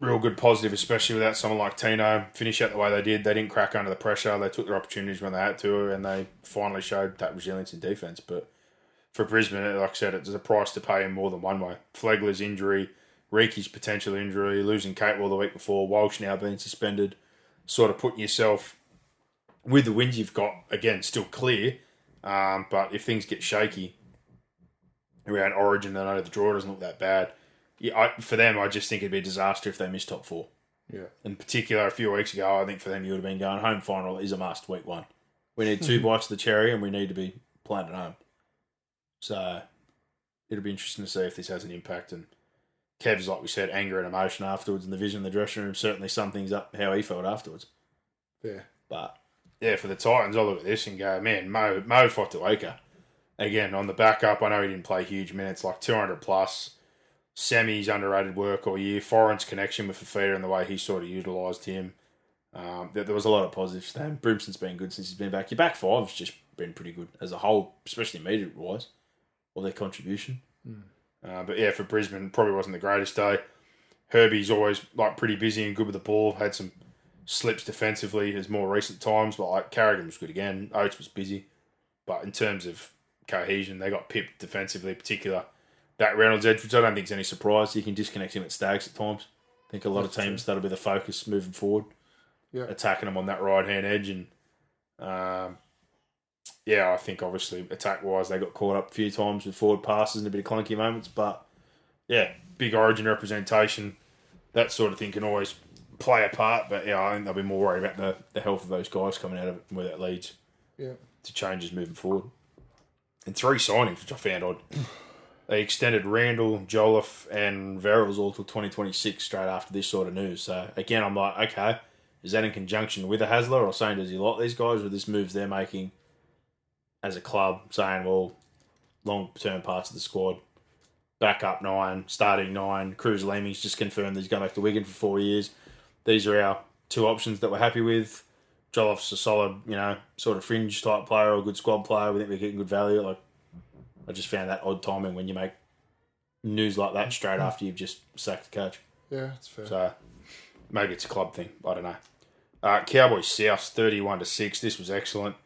real good positive, especially without someone like Tino. Finish out the way they did. They didn't crack under the pressure. They took their opportunities when they had to, and they finally showed that resilience in defence. But for Brisbane, like I said, it's a price to pay in more than one way. Flegler's injury, Riki's potential injury, losing Capewell the week before, Walsh now being suspended, sort of putting yourself with the wins you've got, again, still clear. Um, but if things get shaky around Origin, I know the draw doesn't look that bad. Yeah, I, for them, I just think it'd be a disaster if they miss top four. Yeah. In particular, a few weeks ago, I think for them, you would have been going home final is a must week one. We need two [LAUGHS] bites of the cherry, and we need to be playing at home. So it'll be interesting to see if this has an impact. And Kev's, like we said, anger and emotion afterwards, and the vision in the dressing room certainly sum things up how he felt afterwards. Fair. But yeah, for the Titans, I look at this and go, man, Mo Mo Fotuaika. Again, on the backup, I know he didn't play huge minutes, like 200 plus. Semi's underrated work all year. Foran's connection with Fifita and the way he sort of utilised him. Um, there, there was a lot of positives to him. Brimson's been good since he's been back. Your back five's just been pretty good as a whole, especially immediate wise, or their contribution. Uh, but yeah, for Brisbane, probably wasn't the greatest day. Herbie's always like pretty busy and good with the ball. Had some slips defensively as more recent times, but like Carrigan was good again. Oates was busy, but in terms of cohesion, they got pipped defensively, in particular that Reynolds edge, which I don't think is any surprise. You can disconnect him at Stags at times. I think a lot of teams that'll be the focus moving forward, Yeah. attacking them on that right hand edge, and um, yeah, I think obviously attack wise they got caught up a few times with forward passes and a bit of clunky moments, but yeah, big origin representation, that sort of thing can always play a part. But yeah, I think they'll be more worried about the, the health of those guys coming out of it and where that leads Yeah. to changes moving forward. And three signings, which I found odd. They extended Randall, Jolliffe, and Verrills all till 2026 straight after this sort of news. So again, I'm like, okay, is that in conjunction with a Hasler or saying does he like these guys or this moves they're making as a club saying, well, long term parts of the squad, back up nine, starting nine, Kruise Leeming's just confirmed that he's going back to Wigan for four years. These are our two options that we're happy with. Jolliffe's a solid, you know, sort of fringe type player or good squad player. We think we're getting good value. Like, I just found that odd timing when you make news like that straight after you've just sacked the coach. Yeah, it's fair. So maybe it's a club thing. I don't know. Uh, Cowboys South thirty-one to six. This was excellent.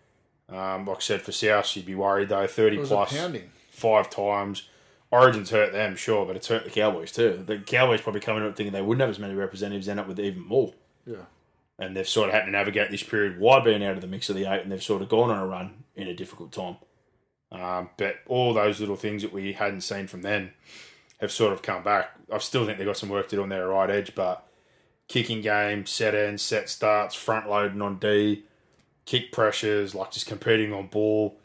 Um, like I said, for South, you'd be worried though. Thirty plus five times. Origins hurt them, sure, but it's hurt the Cowboys too. The Cowboys probably coming up thinking they wouldn't have as many representatives, end up with even more. Yeah. And they've sort of had to navigate this period wide being out of the mix of the eight, and they've sort of gone on a run in a difficult time. Um, but all those little things that we hadn't seen from them have sort of come back. I still think they've got some work to do on their right edge, but kicking game, set ends, set starts, front loading on D, kick pressures, like just competing on ball.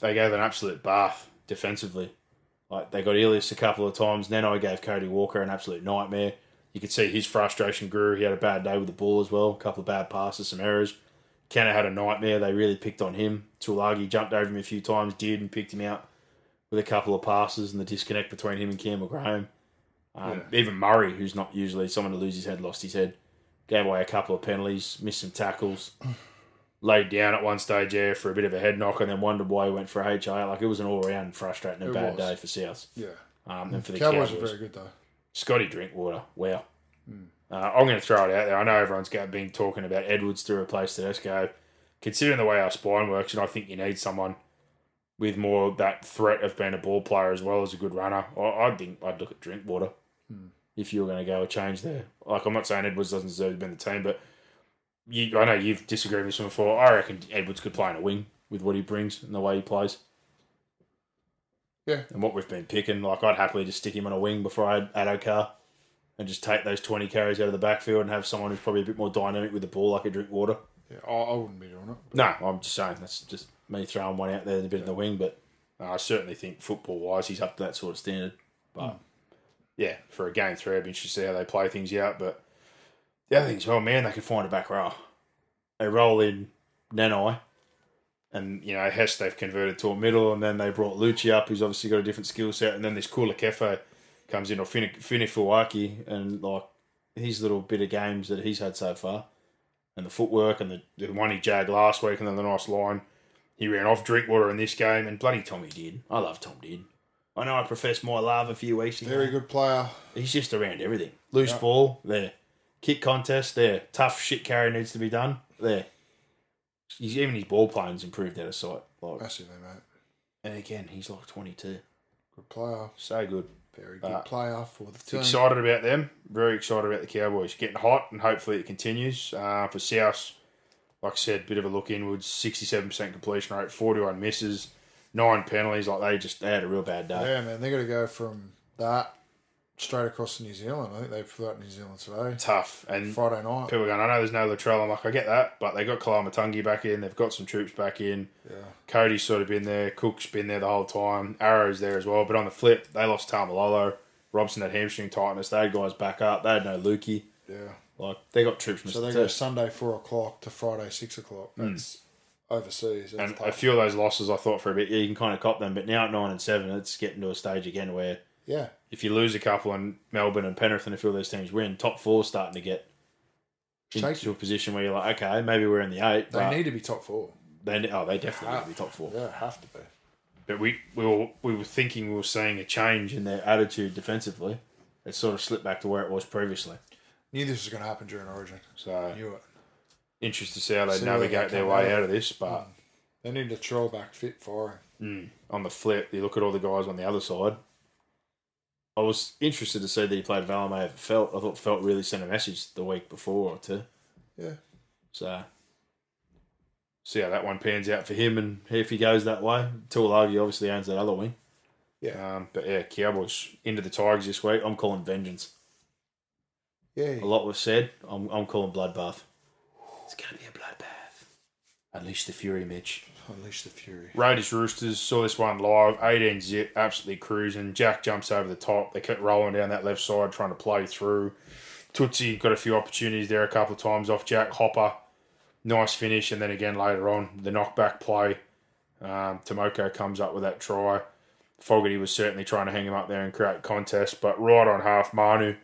They gave an absolute bath defensively. Like they got Elias a couple of times. Then I gave Cody Walker an absolute nightmare. You could see his frustration grew. He had a bad day with the ball as well. A couple of bad passes, some errors. Kenner had a nightmare. They really picked on him. Taulagi jumped over him a few times, did, and picked him out with a couple of passes and the disconnect between him and Campbell Graham. Um, Even Murray, who's not usually someone to lose his head, lost his head. Gave away a couple of penalties, missed some tackles, [CLEARS THROAT] laid down at one stage there for a bit of a head knock, and then wondered why he went for a HIA. Like it was an all round frustrating and bad was. day for South. Yeah. Um, and for the Cowboys Cowboys, are very good though. Scotty Drinkwater, wow. Uh, I'm going to throw it out there. I know everyone's got, been talking about Edwards to replace Tedesco. Considering the way our spine works, and I think you need someone with more that threat of being a ball player as well as a good runner. I, I think I'd look at Drinkwater if you were going to go a change there. Like I'm not saying Edwards doesn't deserve to be in the team, but you, I know you've disagreed with him before. I reckon Edwards could play in a wing with what he brings and the way he plays. Yeah. And what we've been picking, like I'd happily just stick him on a wing before I had Addo-Carr and just take those 20 carries out of the backfield and have someone who's probably a bit more dynamic with the ball, like a drink water. Yeah. I, I wouldn't be doing it. No, I'm just saying that's just me throwing one out there and a bit in the wing, but I certainly think football wise he's up to that sort of standard. But yeah, for a game three, I'd be interested to see how they play things out. But the other thing is, well, man, they can find a back row. They roll in Nanai, and you know Hess they've converted to a middle, and then they brought Luki up, who's obviously got a different skill set, and then this Kula Kefe comes in or Finefeuiaki, and like his little bit of games that he's had so far, and the footwork and the, the one he jagged last week, and then the nice line he ran off Drinkwater in this game, and bloody Tommy did. I love Tom did. I know I professed my love a few weeks ago. Very good player. He's just around everything. Loose ball, there. Kick contest, there. Tough shit carry needs to be done. There. He's, even his ball playing's improved out of sight. Like, Massively, eh, mate. and again, he's like 22. Good player. So good. Very good Uh, player for the team. Excited about them. Very excited about the Cowboys. Getting hot, and hopefully it continues. Uh, for South, like I said, bit of a look inwards. 67% completion rate, 41 misses, nine penalties. Like they just they had a real bad day. Yeah, man. They're going to go from that straight across to New Zealand. I think they flew out to New Zealand today. Tough. And Friday night. people are going, I know there's no Latrell. I'm like, I get that, but they got Koloamatangi back in. They've got some troops back in. Yeah. Cody's sort of been there. Cook's been there the whole time. Arrow's there as well. But on the flip, they lost Taumalolo. Robson had hamstring tightness. They had guys back up. They had no Lukey. Yeah. Like they got troops. So they go. Sunday four o'clock to Friday six o'clock. That's overseas. That's Hmm. And tough. a few of those losses, I thought for a bit, yeah, you can kind of cop them. But now at nine and seven, it's getting to a stage again where yeah, if you lose a couple and Melbourne and Penrith and a few of those teams win, top four starting to get into a position where you're like, okay, maybe we're in the eight. they need to be top four. They, oh, they definitely need to be top four. Yeah, have to be. But we, we were we were thinking we were seeing a change in their attitude defensively. It sort of slipped back to where it was previously. Knew this was going to happen during Origin. So Knew it. interested to see how they See where they navigate their way out. out of this. But mm. They need to troll back fit for mm. on the flip, you look at all the guys on the other side. I was interested to see that he played Valemei over Feldt. I thought Feldt really sent a message the week before or two. Yeah. So see how that one pans out for him and if he goes that way. Taulagi obviously owns that other wing. Yeah. Um, but yeah, Cowboys into the Tigers this week. I'm calling vengeance. Yeah. A lot was said. I'm, I'm calling bloodbath. It's going to be a bloodbath. Unleash the fury, Mitch. Unleash the fury. Raiders Roosters saw this one live, 18 zip, absolutely cruising. Jack jumps over the top. They kept rolling down that left side, trying to play through. Tootsie got a few opportunities there a couple of times off Jack Hopper. Nice finish, and then again later on, the knockback play. Um, Timoko comes up with that try. Fogarty was certainly trying to hang him up there and create contest, but right on half, Manu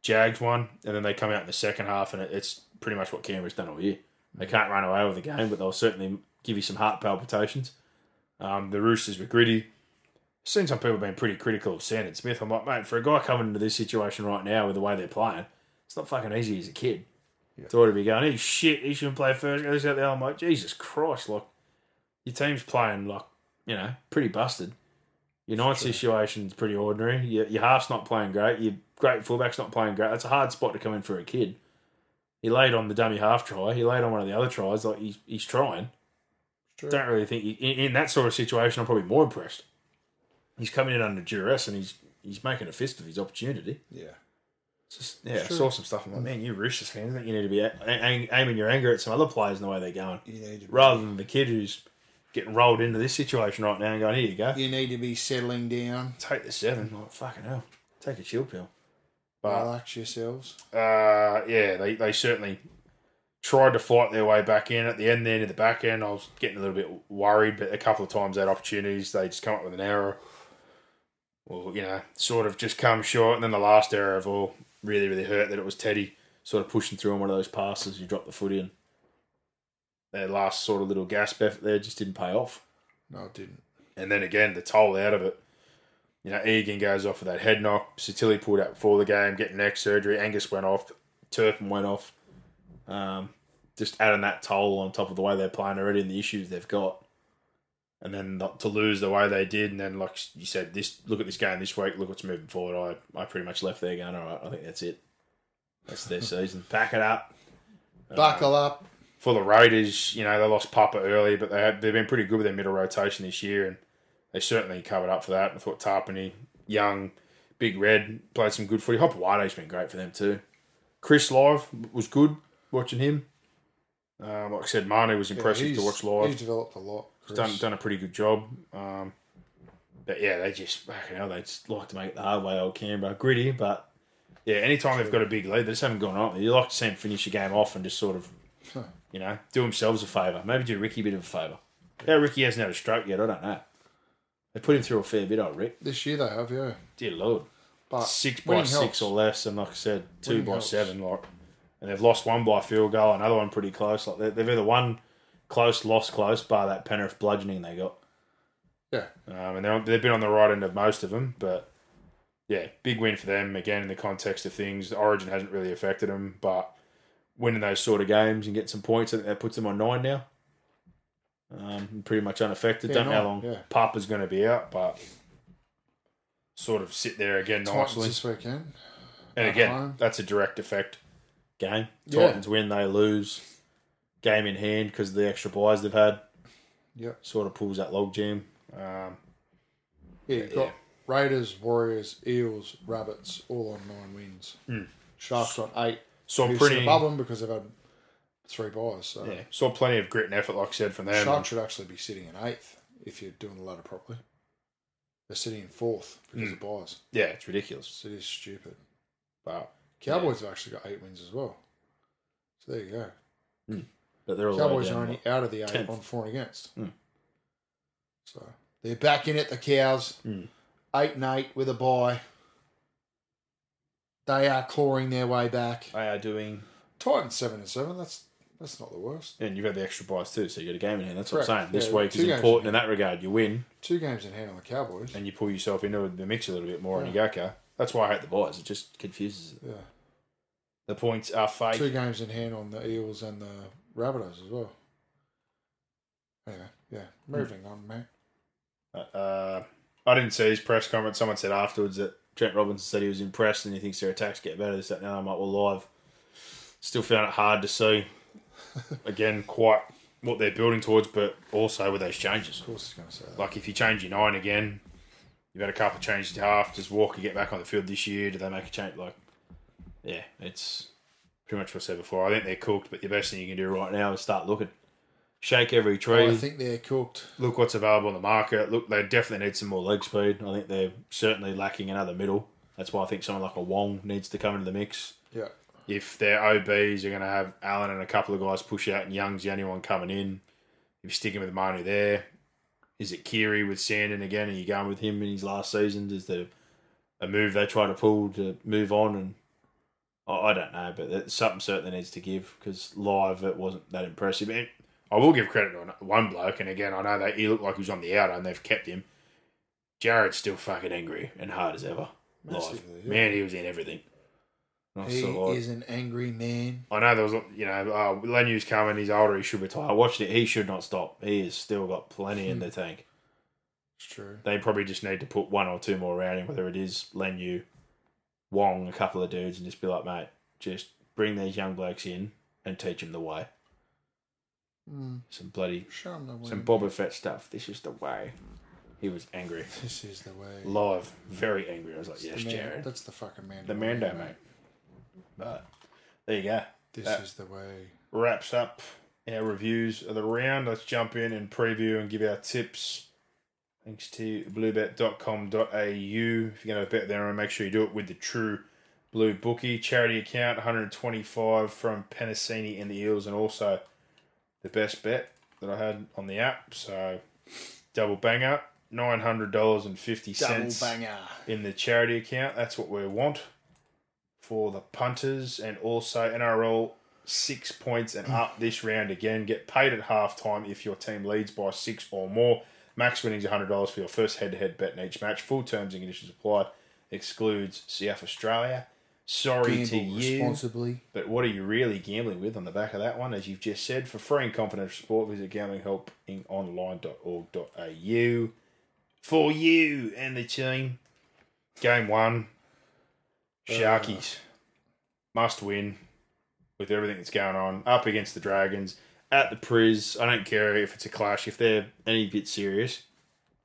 Jags one, and then they come out in the second half, and it's pretty much what Canberra's done all year. They can't run away with the game, but they'll certainly give you some heart palpitations. Um, the Roosters were gritty. Seen some people being pretty critical of Sandon Smith. I'm like, mate, for a guy coming into this situation right now with the way they're playing, it's not fucking easy as a kid. To ought to be going, he's shit, he shouldn't play first. Goes out there, I'm like, Jesus Christ, like, your team's playing, like, you know, pretty busted. Your night situation's pretty ordinary. Your, your half's not playing great. Your great fullback's not playing great. That's a hard spot to come in for a kid. He laid on the dummy half try. He laid on one of the other tries. Like he's he's trying. True. Don't really think he, in, in that sort of situation. I'm probably more impressed. He's coming in under duress and he's he's making a fist of his opportunity. Yeah. Just, yeah, I saw some stuff. I'm like, man, you Roosters fans, I think you need to be a- a- aiming your anger at some other players in the way they're going, You need to be, rather than the kid who's getting rolled into this situation right now and going, here you go, you need to be settling down. take the seven. Like fucking hell, take a chill pill. But Relax yourselves. uh, yeah, they, they certainly tried to fight their way back in. At the end, there, to the back end, I was getting a little bit worried, but a couple of times they had opportunities. They just come up with an error. Well, you know, sort of just come short. And then the last error of all really, really hurt that it was Teddy sort of pushing through on one of those passes. You drop the foot in. Their last sort of little gasp effort there just didn't pay off. No, it didn't. And then again, the toll out of it. You know, Egan goes off with that head knock. Sitili pulled out before the game, getting neck surgery. Angus went off. Turpin went off. Um, just adding that toll on top of the way they're playing already and the issues they've got. And then not to lose the way they did. And then, like you said, this look at this game this week. Look what's moving forward. I, I pretty much left there going, all right, I think that's it. That's their [LAUGHS] season. Pack it up. Buckle up. For the Raiders, you know, they lost Papa early, but they had, they've been pretty good with their middle rotation this year. And they certainly covered up for that. I thought Tapine, Young, Big Red played some good footy. Hopper Wade's been great for them too. Chris Live was good watching him. Um, like I said, Manu was impressive he's, to watch live. He's developed a lot. Chris. done done a pretty good job. Um, but yeah, they just fucking hell, they just like to make it the hard way. Old Canberra gritty, but yeah, anytime they've got a big lead, they just haven't gone on. You like to see them finish a game off and just sort of, you know, do themselves a favour. Maybe do Ricky a bit of a favour. Yeah, Ricky hasn't had a stroke yet. I don't know. They put him through a fair bit, old Rick. This year they have, yeah. Dear Lord, But six by six helps. or less, and like I said, two Winning by helps. seven. Like, and they've lost one by field goal, another one pretty close. Like they- they've either won close, lost close, bar that Penrith bludgeoning they got. Yeah. Um, and they're, they've been on the right end of most of them, but yeah, big win for them again in the context of things. The Origin hasn't really affected them, but winning those sort of games and getting some points, I think that puts them on nine now. Um, pretty much unaffected. Yeah, Don't know how long yeah. Papa's going to be out, but sort of sit there again Titans nicely. this weekend. And again, home. that's a direct effect game. Yeah. Titans win, they lose. Game in hand because of the extra buys they've had. Yep. Sort of pulls that logjam. Um, Yeah, you've Yeah. got Raiders, Warriors, Eels, Rabbits, all on nine wins. Sharks on eight. so I'm pretty above them because they've had three buys. So Yeah, saw plenty of grit and effort, like I said, from them. Sharks should actually be sitting in eighth if you're doing the ladder properly. They're sitting in fourth because of buys. Yeah, it's ridiculous. It is stupid. But, Cowboys have actually got eight wins as well. So there you go. but they're all the way Cowboys are only out of the eight Tenth. on four and against. Hmm. So they're back in it, the cows. Hmm. Eight and eight with a bye. They are clawing their way back. They are doing, Titans seven and seven. That's that's not the worst. and you've had the extra buys too, so you got a game in hand. That's what I'm Correct. saying. This Yeah, week is important in in that regard. You win, Two games in hand on the Cowboys. and you pull yourself into the mix a little bit more, and you go, okay. That's why I hate the buys. It just confuses it. Yeah. The points are fake. Two games in hand on the Eels and the Rabbitohs as well. Anyway, yeah. Moving on, man. Uh, I didn't see his press conference. Someone said afterwards that Trent Robinson said he was impressed and he thinks their attacks get better. This, that, and. I'm like, well, live. Still found it hard to see. [LAUGHS] Again, quite what they're building towards, but also with those changes. Of course, he's going to say that. Like if you change your nine again, you've had a couple of changes to half. Does Walker get back on the field this year? Do they make a change? Like, yeah, it's pretty much what I said before. I think they're cooked, but the best thing you can do right now is start looking. Shake every tree. Oh, I think they're cooked. look what's available on the market. Look, they definitely need some more leg speed. I think they're certainly lacking another middle. That's why I think someone like a Wong needs to come into the mix. Yeah. If their OBs are going to have Allen and a couple of guys push out, and Young's the only one coming in, if you're sticking with Manu there, is it Keary with Sandon again? Are you going with him in his last season? Is there a move they try to pull to move on? And I I don't know, but something certainly needs to give because live it wasn't that impressive. And I will give credit to one bloke, and again, I know that he looked like he was on the outer, and they've kept him. Jared's still fucking angry and hard as ever. Live. Yeah. Man, he was in everything. He like- is an angry man. I know there was, you know, uh, Leniu's coming. He's older. He should retire. I watched it. He should not stop. He has still got plenty in the tank. It's true. They probably just need to put one or two more around him, whether it is Lenu, Wong, a couple of dudes, and just be like, mate, just bring these young blokes in and teach them the way. Mm. Some bloody, the way. some Boba Fett stuff. This is the way. He was angry. This is the way. Live, very angry. I was like, The yes, Jared. That's the fucking man. The Mando, mate. But there you go. This That- is the way. wraps up our reviews of the round. Let's jump in and preview and give our tips. Thanks to bluebet.com.au. If you're going to bet there, make sure you do it with the true blue bookie. Charity account 125 from Penisini and the Eels, and also the best bet that I had on the app. So double banger, $900.50 Double banger. in the charity account. That's what we want for the punters and also NRL six points and up this round again. Get paid at halftime if your team leads by six or more. Max winnings $100 for your first head to head bet in each match. Full terms and conditions apply. Excludes South Australia. Sorry to you. responsibly. But what are you really gambling with on the back of that one? As you've just said, for free and confidential support, visit gamblinghelpingonline.org.au. For you and the team, game one, Sharkies uh, must win with everything that's going on. Up against the Dragons at the Priz. I don't care if it's a clash. If they're any bit serious,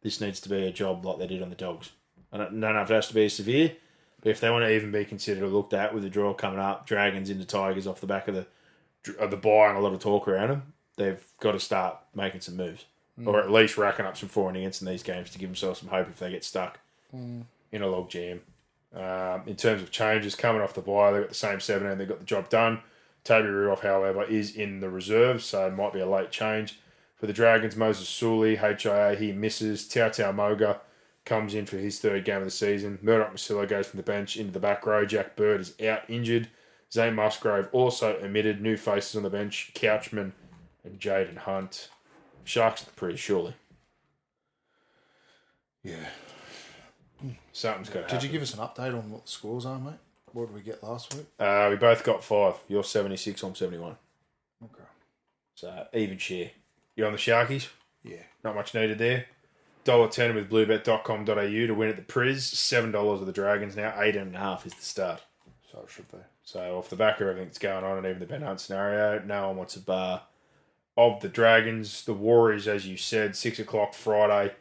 this needs to be a job like they did on the Dogs. I don't, don't know if it has to be severe, but if they want to even be considered or looked at with the draw coming up, Dragons into Tigers off the back of the of the buy and a lot of talk around them, they've got to start making some moves, mm. or at least racking up some for and against in these games to give themselves some hope if they get stuck mm. in a log jam. Um, in terms of changes coming off the buy, they've got the same seven and they got the job done. Toby Rudolph, however, is in the reserves, so it might be a late change. For the Dragons, Moses Suli, HIA, he misses. Tautau Moga comes in for his third game of the season. Murdoch Masila goes from the bench into the back row. Jack Bird is out injured. Zane Musgrove also omitted. New faces on the bench. Couchman and Jaiyden Hunt. Sharks pretty surely. Yeah. Something's got. Did you give us an update on what the scores are, mate? What did we get last week? Uh, we both got five. You're 76, I'm 71. Okay. So even share. You're on the Sharkies. Yeah. Not much needed there. Dollar ten with bluebet.com.au to win at the Priz. Seven dollars of the Dragons now. Eight and a half is the start. So it should be. So off the back of everything that's going on and even the Ben Hunt scenario, no one wants a bar of the Dragons. The Warriors, as you said, six o'clock Friday.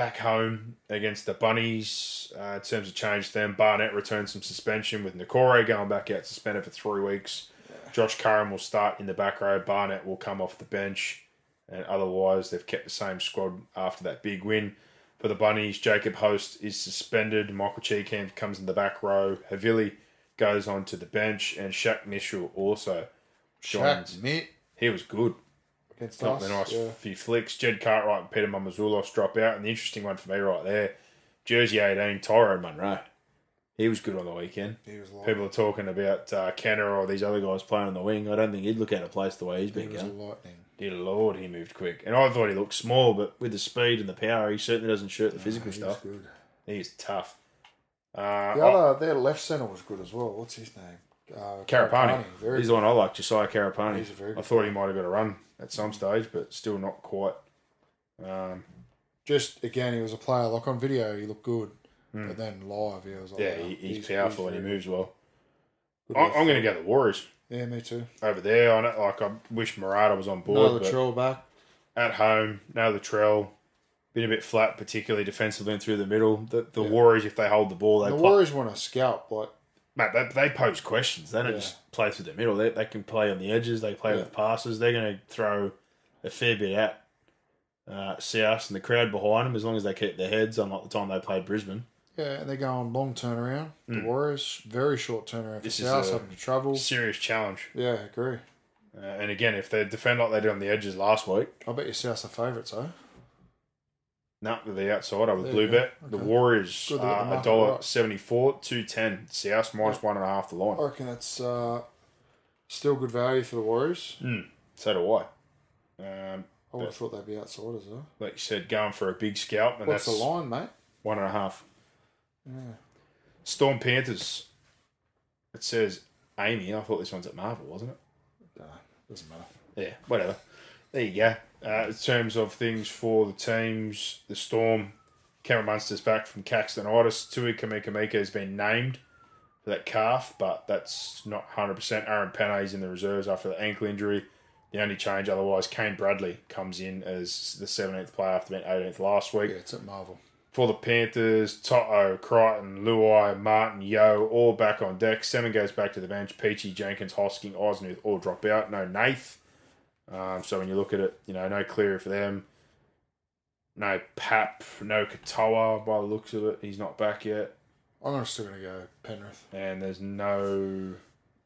Back home against the Bunnies. Uh, in terms of change, them Barnett returns from suspension with Niukore going back out suspended for three weeks. Josh Curran will start in the back row. Barnett will come off the bench, and otherwise they've kept the same squad after that big win. For the Bunnies, Jacob Host is suspended. Michael Chee Kam comes in the back row. Havili goes on to the bench, and Shaq Mitchell also joins. Shaq. He was good. Got us. the nice yeah. few flicks. Jed Cartwright and Peter Mamouzelos drop out. And the interesting one for me right there, Jersey 18, Tyrone Munro. He was good on the weekend. He was like, People are talking about uh, Kenner or these other guys playing on the wing. I don't think he'd look out of place the way he's been was going. lightning. Dear Lord, he moved quick. And I thought he looked small, but with the speed and the power, he certainly doesn't shirt the physical He stuff. good. He's tough. Uh, The other, their left centre was good as well. What's his name? Uh, Karapani. Very He's good. the one I like, Josiah Karapani. He's a very I good thought he might have got a run at some stage, but still not quite. Um, Just again, he was a player. Like on video, he looked good, but then live, he was like, yeah, wow, he, he's, powerful and he moves well. I'm, I'm going to foot. go the Warriors Yeah, me too. over there. on it, like I wish Marata was on board, No, but Latrell back. at home, no Latrell, been a bit flat, particularly defensively and through the middle. The, the Warriors, if they hold the ball, they The play, Warriors want to scalp. Like, mate, they, they pose questions. They don't Yeah. just play through the middle. They, they can play on the edges. They play Yeah. with passes. They're going to throw a fair bit at uh, South and the crowd behind them as long as they keep their heads. Unlike the time they played Brisbane, yeah, and they're going long turnaround. The Warriors, very short turnaround for. This is South, a- having to travel. serious challenge. Yeah, I agree. Uh, and again, if they defend like they did on the edges last week, I bet you South's the favourites, eh? No, they're the outsider with There Blue. Bet. The Okay. Warriors Good to get the are a dollar seventy four, two ten. South minus one and a half the line. I reckon that's uh, still good value for the Warriors. So do I. Um, I would have thought they'd be outsiders, though. like you said, going for a big scalp, and What's that's the line, mate? one and a half. Yeah. Storm Panthers. It says Amy. I thought this one's at Marvel, wasn't it? Nah, doesn't matter. Yeah, whatever. There you go. Uh, in terms of things for the teams, the Storm, Cameron Munster's back from Caxton Caxtonitis. Tui Kamika has been named for that calf, but that's not 100%. Aaron Pene's in the reserves after the ankle injury. The only change otherwise, Kane Bradley comes in as the 17th player after being 18th last week. Yeah, it's at Marvel. For the Panthers, Toto, Crichton, Luai, Martin, Yo, all back on deck. Seven goes back to the bench. Peachy, Jenkins, Hosking, Osnuth all drop out. No Nath. Um, so when you look at it, you know, no Cleary for them. No Pap, no Katoa by the looks of it. He's not back yet. I'm still going to go Penrith. And there's no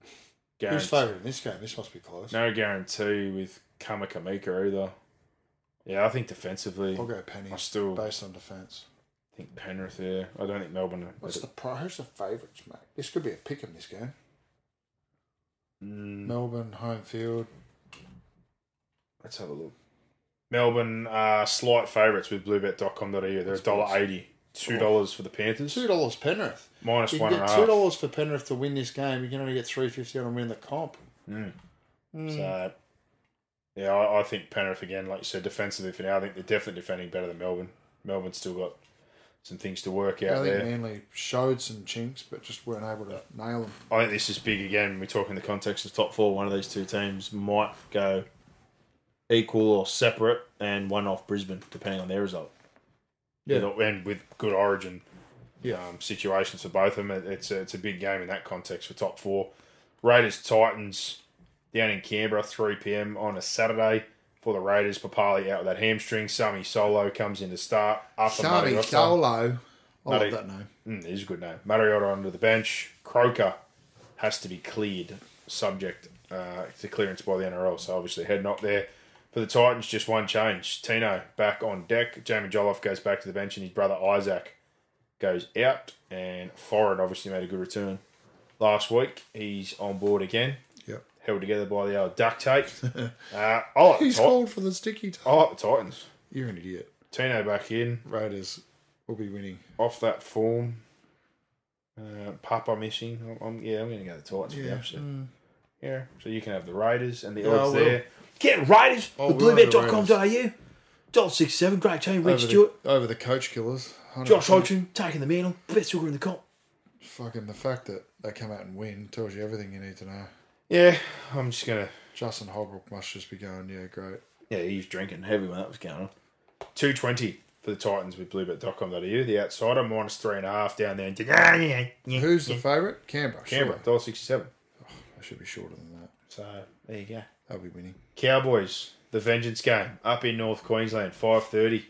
Who's guarantee, favourite in this game? This must be close. no guarantee with Kamikamica either. Yeah, I think defensively, I'll go Penny I still based on defence. I think Penrith there. I don't think Melbourne. What's the pri Who's the favourites, mate? This could be a pick in this game. Mm. Melbourne home field. Let's have a look. Melbourne uh, slight favourites with bluebet.com.au. They're $1.80. $2 for the Panthers. Two dollars Penrith. Minus You one can and a get Two dollars for Penrith to win this game. You can only get three fifty on them win the comp. So, yeah, I, I think Penrith again, like you said, defensively for now, I think they're definitely defending better than Melbourne. Melbourne's still got some things to work I out think there. Manly showed some chinks, but just weren't able to nail them. I think this is big again. We talk in the context of top four. One of these two teams might go equal or separate, and one off Brisbane, depending on their result. Yeah. With- and with good origin Yeah. um, situations for both of them, it- it's a, it's a big game in that context for top four. Raiders Titans down in Canberra, three pm on a Saturday for the Raiders. Papali out with that hamstring. Sami Solo comes in to start. After Sami Solo. I love that name. Mm, it is a good name. Mariota onto the bench. Croker has to be cleared, subject uh, to clearance by the NRL. So obviously head not there. For the Titans, just one change. Tino back on deck. Jamie Jolliffe goes back to the bench, and his brother Isaac goes out. And Foran obviously made a good return last week. He's on board again, Yep. held together by the old duct tape. [LAUGHS] uh, I like He's Tit- called for the sticky I toe. like the Titans. You're an idiot. Tino back in. Raiders. We'll be winning. off that form. Uh, Papa missing. I'm, I'm- yeah, I'm going to go the Titans for the Yeah. upset. Mm. Yeah, so you can have the Raiders and the Yeah, odds there. Get Raiders I with will have the bluebet.com.au. Dollar six seven, great team. Rick Over Stewart, the, over the coach killers. 100%. Josh Hodgson taking the mantle. Best hooker in the comp. Fucking the fact that they come out and win tells you everything you need to know. Yeah, I'm just gonna. Justin Holbrook must just be going, yeah, great. Yeah, he was drinking heavy when that was going on. Two twenty for the Titans with bluebet.com.au. The outsider minus three and a half down there. Who's the favourite? Canberra. Canberra dollar sixty seven. They should be shorter than that. So there you go. They'll be winning. Cowboys, the vengeance game up in North Queensland, five thirty.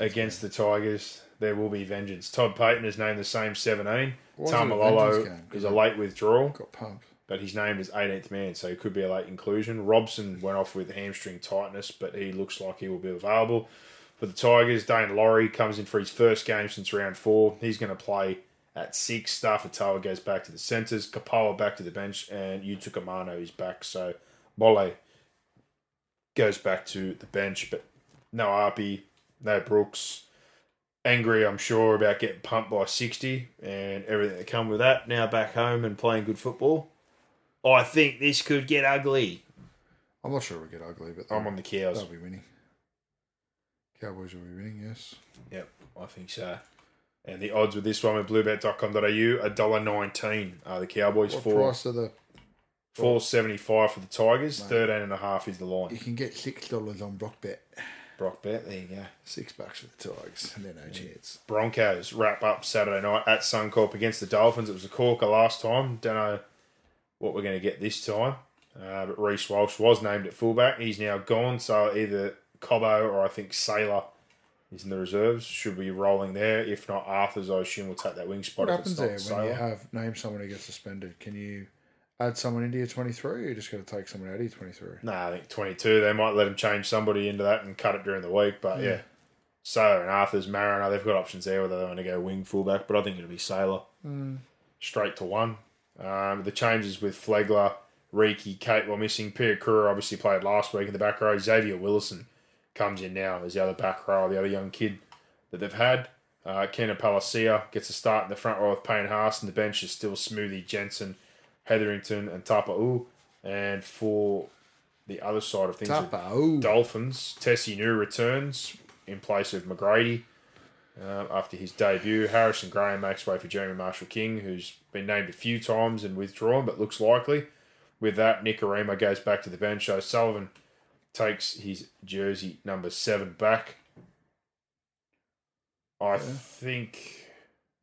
Against the Tigers. There will be vengeance. Todd Payten is named the same 17. Why is it a Taumalolo is a late withdrawal, Got pumped. but he's named as 18th man, so he could be a late inclusion. Robson went off with hamstring tightness, but he looks like he will be available. For the Tigers, Daine Laurie comes in for his first game since round four. He's going to play at six. Starford To'a goes back to the centres. Kapoa back to the bench, and Yutuka Mano is back. So Mole goes back to the bench, but no Arpy, no Brooks. Angry, I'm sure, about getting pumped by 60 and everything that come with that. Now back home and playing good football. I think this could get ugly. I'm not sure it'll get ugly, but I'm on the cows. They'll be winning. Cowboys will be winning, yes. Yep, I think so. And the odds with this one with bluebet.com.au, $1.19 are the Cowboys What for price are the? Four seventy five for the Tigers. Mate. Thirteen and a half is the line. You can get six dollars on Brockbet. Brock bet, there you go. Six bucks for the Tigers, and then no chance. Broncos wrap up Saturday night at Suncorp against the Dolphins. It was a corker last time. Don't know what we're going to get this time. Uh, but Reece Walsh was named at fullback. He's now gone, so either Cobbo or I think Sailor is in the reserves. Should be rolling there. If not, Arthars, I assume, will take that wing spot. What if it's happens not there when you have name someone who gets suspended? Can you add someone into your twenty three, or you just going to take someone out of your twenty three? No, I think 22. They might let him change somebody into that and cut it during the week. But yeah, Sailor and Arthars Mariner, they've got options there whether they want to go wing fullback. But I think it'll be Sailor. Straight to one. Um, the changes with Flegler, Riki, Kate were missing. Pierre obviously played last week in the back row. Xavier Willison comes in now as the other back row, the other young kid that they've had. Uh, Keenan Palasia gets a start in the front row with Payne Haas, and the bench is still Smoothie, Jensen, Hetherington, and Tapa'u. And for the other side of things, the Tapa, ooh. Dolphins, Tesi Niu returns in place of McGrady um, after his debut. Harrison Graham makes way for Jeremy Marshall-King, who's been named a few times and withdrawn, but looks likely. With that, Nikorima goes back to the bench. So Sullivan takes his jersey number seven back. I think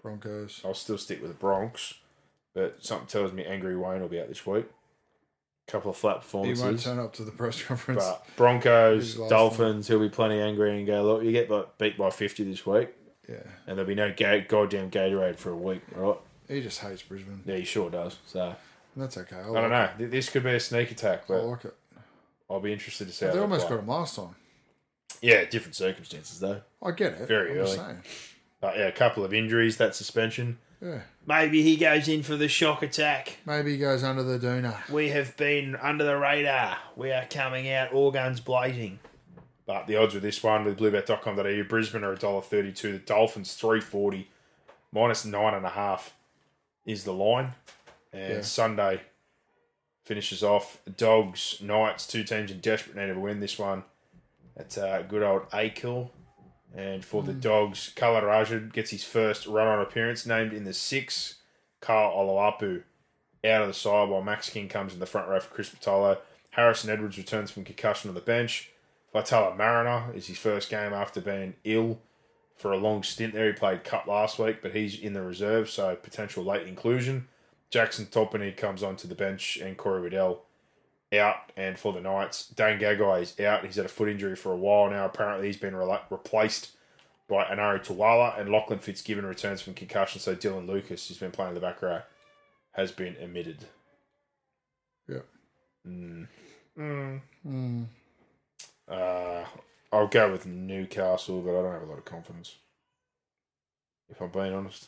Broncos. I'll still stick with the Bronx, but something tells me Angry Wayne will be out this week. A Couple of flat performances. He won't turn up to the press [LAUGHS] conference. But Broncos, Dolphins, he'll be plenty angry and go, look, you get like, beat by 50 this week, yeah, and there'll be no ga- goddamn Gatorade for a week, right? he just hates Brisbane. Yeah, he sure does. So, that's okay. I, I don't know. Th- This could be a sneak attack, but I like it. I'll be interested to see they they almost play. got him last time. Yeah, different circumstances, though. I get it. Very I'm early. But yeah, a couple of injuries, that suspension. Yeah. Maybe he goes in for the shock attack. Maybe he goes under the doona. We have been under the radar. We are coming out all guns blazing. But the odds with this one with bluebet.com.au, Brisbane are $1.32, the Dolphins 340, minus nine and a half is the line. And Yeah. Sunday finishes off Dogs, Knights, two teams in desperate need of a win this one. It's uh, good old Akel. And for the hmm. Dogs, Khaled Rajab gets his first run on appearance, named in the six. Karl Oloapu out of the side while Max King comes in the front row for Chris Patolo. Harrison Edwards returns from concussion on the bench. Vitala Mariner is his first game after being ill for a long stint there. He played cup last week, but he's in the reserve, so potential late inclusion. Jackson Topine comes onto the bench and Corey Waddell out. And for the Knights, Dane Gagai is out. He's had a foot injury for a while now. Apparently, he's been rela- replaced by Enari Tuala, and Lachlan Fitzgibbon returns from concussion. So Dylan Lucas, who's been playing in the back row, has been omitted. Yeah. Mm. Mm. Uh, I'll go with Newcastle, but I don't have a lot of confidence. If I'm being honest.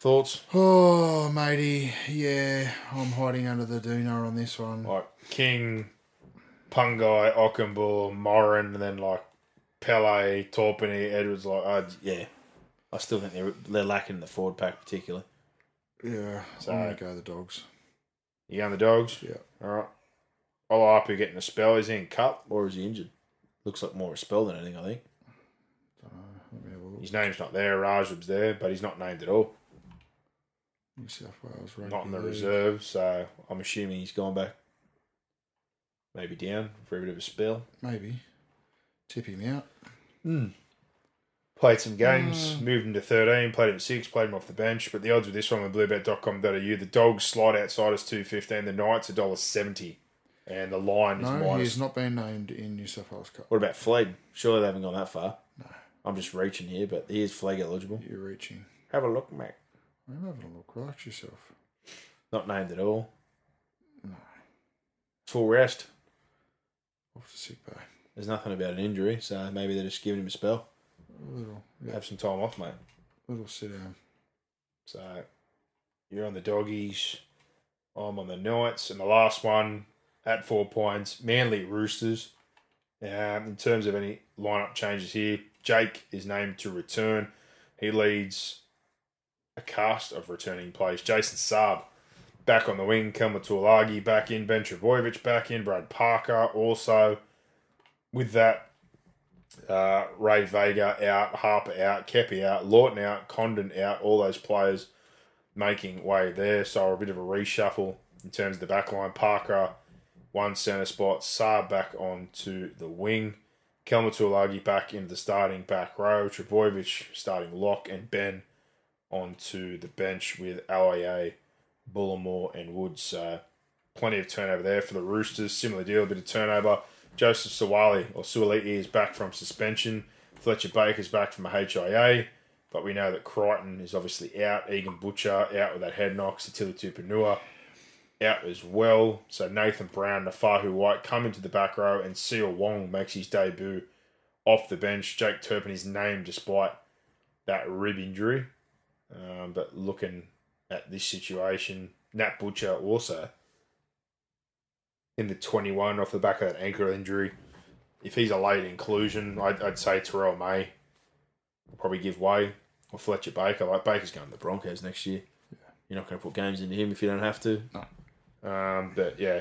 Thoughts? Oh, matey. Yeah, I'm hiding under the doona on this one. Like King, Pangai, Ockenbull, Moran, and then like Pele, Topine, Edwards. Like, uh, yeah, I still think they're they're lacking in the forward pack particularly. Yeah, So- I'm gonna go the dogs. You going the dogs? Yeah. All right. Olapu getting a spell. Is he in cup or is he injured? Looks like more a spell than anything. I think Let me have a look. his name's not there. Rajab's there, but he's not named at all. New South Wales rugby Not in the league. reserve, so I'm assuming he's gone back. Maybe down for a bit of a spell. Maybe tip him out. Played some games, Mm. moved him to 13, played him at 6, played him off the bench. But the odds with this one on bluebet.com.au, the dogs slide outside us 215, the Knights $1.70. And the line is No, minus. he's not been named in New South Wales Cup. What about Flegg? Surely they haven't gone that far. No. I'm just reaching here, but he is Flegg eligible. You're reaching. Have a look, mate. I'm having a look. Relax yourself. Not named at all. No. Full rest. Off to sick bay. There's nothing about an injury, so maybe they're just giving him a spell. A little, yeah, Have some time off, mate. little sit down. So you're on the doggies. I'm on the Knights, and the last one at four points, Manly Roosters. Um, in terms of any lineup changes here, Jake is named to return. He leads a cast of returning players. Jason Saab back on the wing, Kelma Tualagi back in, Ben Trbojevic back in, Brad Parker also. With that, uh, Ray Vega out, Harper out, Kepi out, Lawton out, Condon out, all those players making way there. So a bit of a reshuffle in terms of the back line. Parker, one centre spot, Saab back onto the wing. Kelma Tualagi back into the starting back row. Trbojevic starting lock, and Ben onto the bench with Aloye, Bullimore, and Woods. So plenty of turnover there for the Roosters. Similar deal, a bit of turnover. Joseph Sawali or Suoliti is back from suspension. Fletcher Baker's back from a HIA, but we know that Crichton is obviously out. Egan Butcher out with that head knock. Sitili Tupouniua out as well. So Nathan Brown, Naufahu Whyte come into the back row, and Siua Wong makes his debut off the bench. Jake Turpin is named despite that rib injury. Um, but looking at this situation, Nat Butcher also in the 21 off the back of that ankle injury. If he's a late inclusion, I'd, I'd say Terrell May will probably give way. Or Fletcher Baker. Like Baker's going to the Broncos next year. You're not going to put games into him if you don't have to. No. Um, but yeah,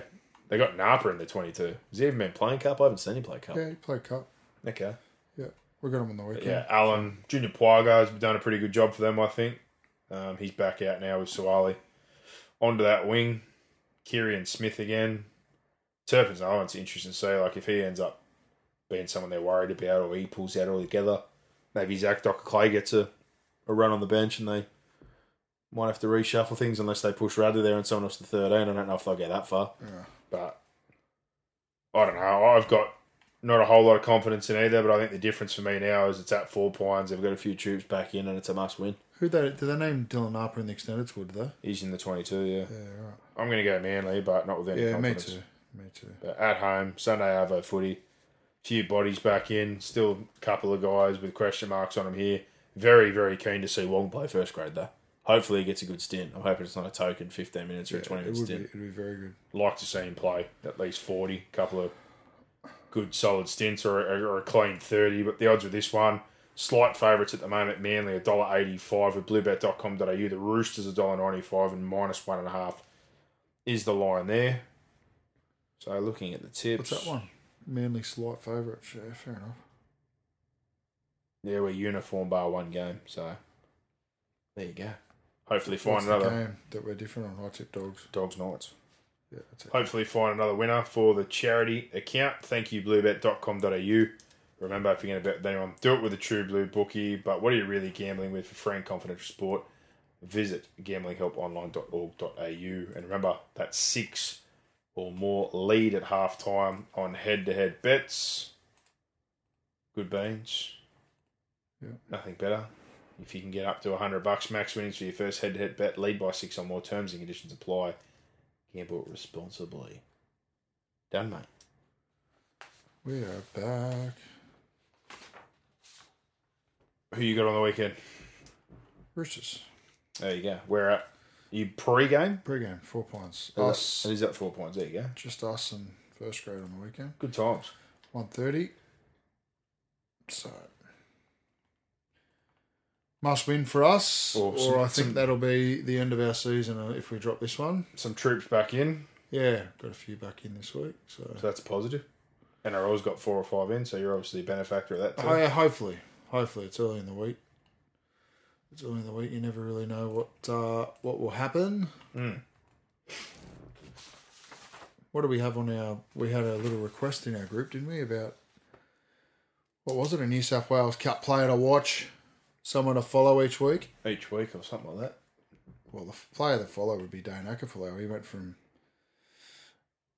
they got Napa in the 22. Has he even been playing cup? I haven't seen him play cup. Yeah, he played cup. Okay. Yeah, we got him on the weekend. Yeah, Alan Junior Pauga has done a pretty good job for them, I think. Um, he's back out now with Suwali. Onto that wing, Kieran Smith again. Turpin's oh, it's interesting to see like if he ends up being someone they're worried about, or he pulls out altogether. Maybe Zach Dockar-Clay gets a, a run on the bench, and they might have to reshuffle things unless they push Radley there and someone else to thirteen. I don't know if they'll get that far, Yeah. but I don't know. I've got not a whole lot of confidence in either, but I think the difference for me now is it's at four points. They've got a few troops back in, and it's a must win. Who they did they name Dylan Harper in the extended squad? Did they? He's in the twenty-two. Yeah, Yeah, right. I'm going to go Manly, but not with any Yeah, me confidence. too. Me too. But at home, Sunday Arvo footy, few bodies back in, still a couple of guys with question marks on them here. Very, very keen to see Wong play first grade though. Hopefully he gets a good stint. I'm hoping it's not a token 15 minutes or a 20 it minute be. stint. It'd be very good. Like to see him play at least 40, couple of good solid stints or, or a clean 30. But the odds with this one, slight favourites at the moment, Manly $1.85 with bluebet.com.au. The Roosters $1.95 and minus one and a half is the line there. So looking at the tips. What's that one? Manly slight favourite. Yeah, fair enough. Yeah, we're uniform bar one game, so there you go. Hopefully find What's the another game that we're different on? I tip dogs. Dogs Knights. Yeah, that's it. Hopefully find another winner for the charity account. Thank you, bluebet.com.au. Remember, if you're going to bet anyone, do it with a true blue bookie. But what are you really gambling with for free and confidential sport? Visit gamblinghelponline.org.au. And remember, that six or more lead at halftime on head to head bets. Good beans. Yeah. Nothing better. If you can get up to 100 bucks max winnings for your first head to head bet, lead by six or more terms and conditions apply. Gamble responsibly. Done, mate. We are back. Who you got on the weekend? Roosters. There you go. Where at? You pre-game? Pre-game, four points. Us. Us, Is that four points? There you go. just us and first grade on the weekend. Good times. One thirty. So must win for us, Or or, some- I think some- that'll be the end of our season uh, if we drop this one. Some troops back in, Yeah, got a few back in this week, so so that's positive. NRL's got four or five in, so you're obviously a benefactor of that too. Oh, yeah, hopefully, hopefully it's early in the week. It's early in the week. You never really know what uh, what will happen. Mm. What do we have on our? We had a little request in our group, didn't we? About what was it? A New South Wales Cup player to watch, someone to follow each week. Each week or something like that. Well, the player to follow would be Dane Aukafolau. He went from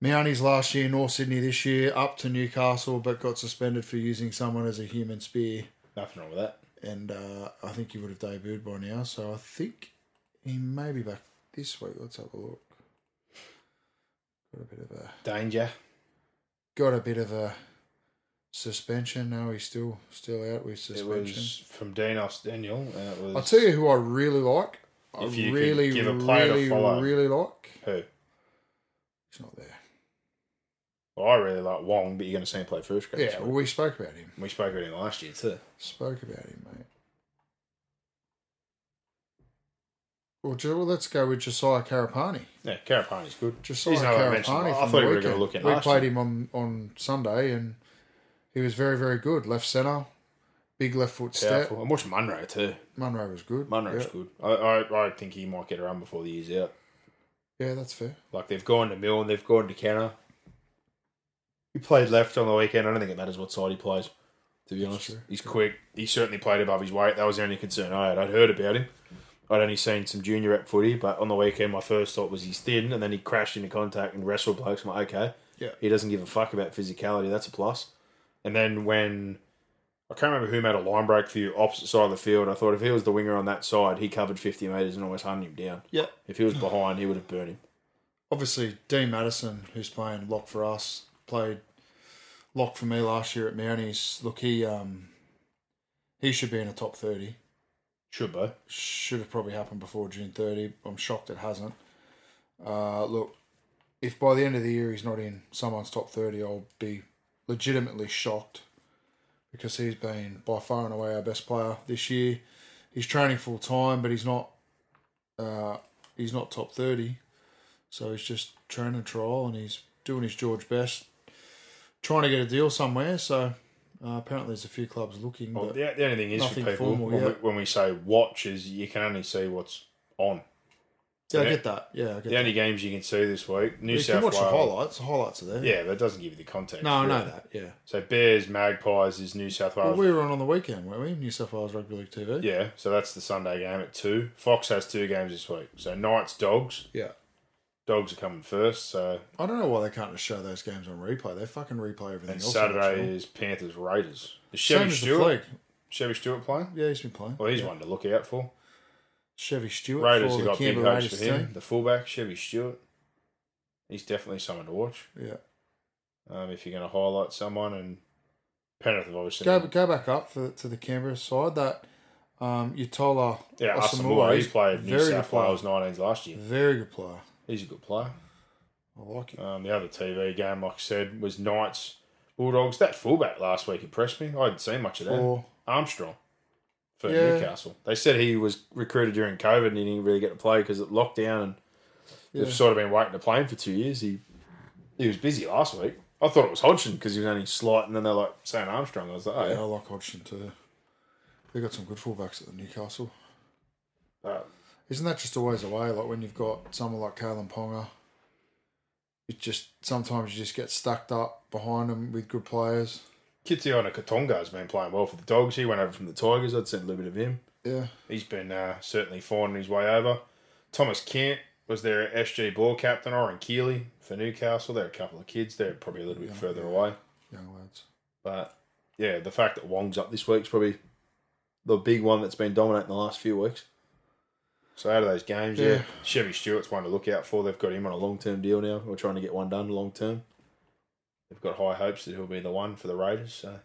Mounties last year, North Sydney this year, up to Newcastle, but got suspended for using someone as a human spear. Nothing wrong with that. and uh, I think he would have debuted by now. So I think he may be back this week. Let's have a look. Got a bit of a Danger. got a bit of a suspension. No, he's still still out with It suspension. was from Dinos Daniel, was. I'll tell you who I really like. I really, give a player to really, really like. Who? He's not there. Well, I really like Wong, but you're going to see him play first grade. Yeah, well, we spoke about him. we spoke about him last year too. Spoke about him, mate. Well, well, let's go with Josiah Karapani. Yeah, Karapani's good. Josiah He's another I. I thought you were going to look at We played him on, on Sunday, and he was very, very good. Left centre, big left foot step. Powerful. And watch Munro too. Munro was good. Munro's yeah. good. I, I I think he might get a run before the year's out. Yeah, that's fair. Like they've gone to Mill and they've gone to Kenner. He played left on the weekend. I don't think it matters what side he plays. To be honest, true. he's quick. He certainly played above his weight. That was the only concern I had. I'd heard about him. I'd only seen some junior rep footy, but on the weekend, my first thought was he's thin, and then he crashed into contact and wrestled blokes. I'm like, okay, Yeah. he doesn't give a fuck about physicality. That's a plus. And then when I can't remember who made a line break for you opposite side of the field, I thought if he was the winger on that side, he covered 50 metres and almost hunted him down. Yeah. If he was behind, he would have burned him. Obviously, Dean Madison, who's playing lock for us, played lock for me last year at Mounties. Look, he um, he should be in the top thirty. Should be. should have probably happened before June 30. I'm shocked it hasn't. Uh, look, if by the end of the year he's not in someone's top 30, I'll be legitimately shocked because he's been by far and away our best player this year. He's training full time, but he's not. Uh, he's not top 30, so he's just training trial and he's doing his George best, trying to get a deal somewhere. So uh, apparently, there's a few clubs looking. Well, but the, the only thing is for people formal when, we, when we say watch is you can only see what's on. yeah, I get that. Yeah, I get The that. only games you can see this week, New you South can watch Wales. the highlights. The highlights are there. Yeah, that doesn't give you the context. No, I know that. Yeah. So Bears, Magpies is New South Well, Wales. we were on on the weekend, weren't we? New South Wales Rugby League TV. yeah, so that's the Sunday game at two. Fox has two games this week. So Knights, Dogs. Yeah. Dogs are coming first. So I don't know why they can't just show those games on replay. They fucking replay everything and else. Saturday is Panthers, Raiders. Is Same Chevy as the Stewart? flag. Chevy Stewart playing? Yeah, he's been playing. Well, he's one to look out for. Chevy Stewart Raiders for have the got big Canberra hopes Raiders for him. team. The fullback, Chevy Stewart. He's definitely someone to watch. Yeah. Um, if you're going to highlight someone, and Penrith have obviously Go go back up for, to the Canberra side. That um, Utola yeah, Asamoah. He he's played New very good South. Wales 19s last year. Very good player. He's a good player. I like him. Um, the other TV game, like I said, was Knights Bulldogs. That fullback last week impressed me. I hadn't seen much of that. For Armstrong for Yeah. Newcastle. They said he was recruited during COVID and he didn't really get to play because of lockdown and Yeah. they've sort of been waiting to play him for two years. He he was busy last week. I thought it was Hodgson because he was only slight, and then they're like saying Armstrong. I was like, oh yeah, yeah. I like Hodgson too. They got some good fullbacks at Newcastle. Uh, Isn't that just always the way? Like when you've got someone like Kalyn Ponga, it just sometimes you just get stuck up behind them with good players. Kitiana Katonga has been playing well for the Dogs. He went over from the Tigers. I'd seen a little bit of him. Yeah, He's been uh, certainly finding his way over. Thomas Kent was their SG ball captain, Oren Keeley for Newcastle. They're a couple of kids. They're probably a little bit Yeah, further yeah. away. young lads. But yeah, the fact that Wong's up this week's probably the big one that's been dominating the last few weeks. So out of those games, yeah, Yeah. Chevy Stewart's one to look out for. They've got him on a long term deal now. We're trying to get one done long term. They've got high hopes that he'll be the one for the Raiders. So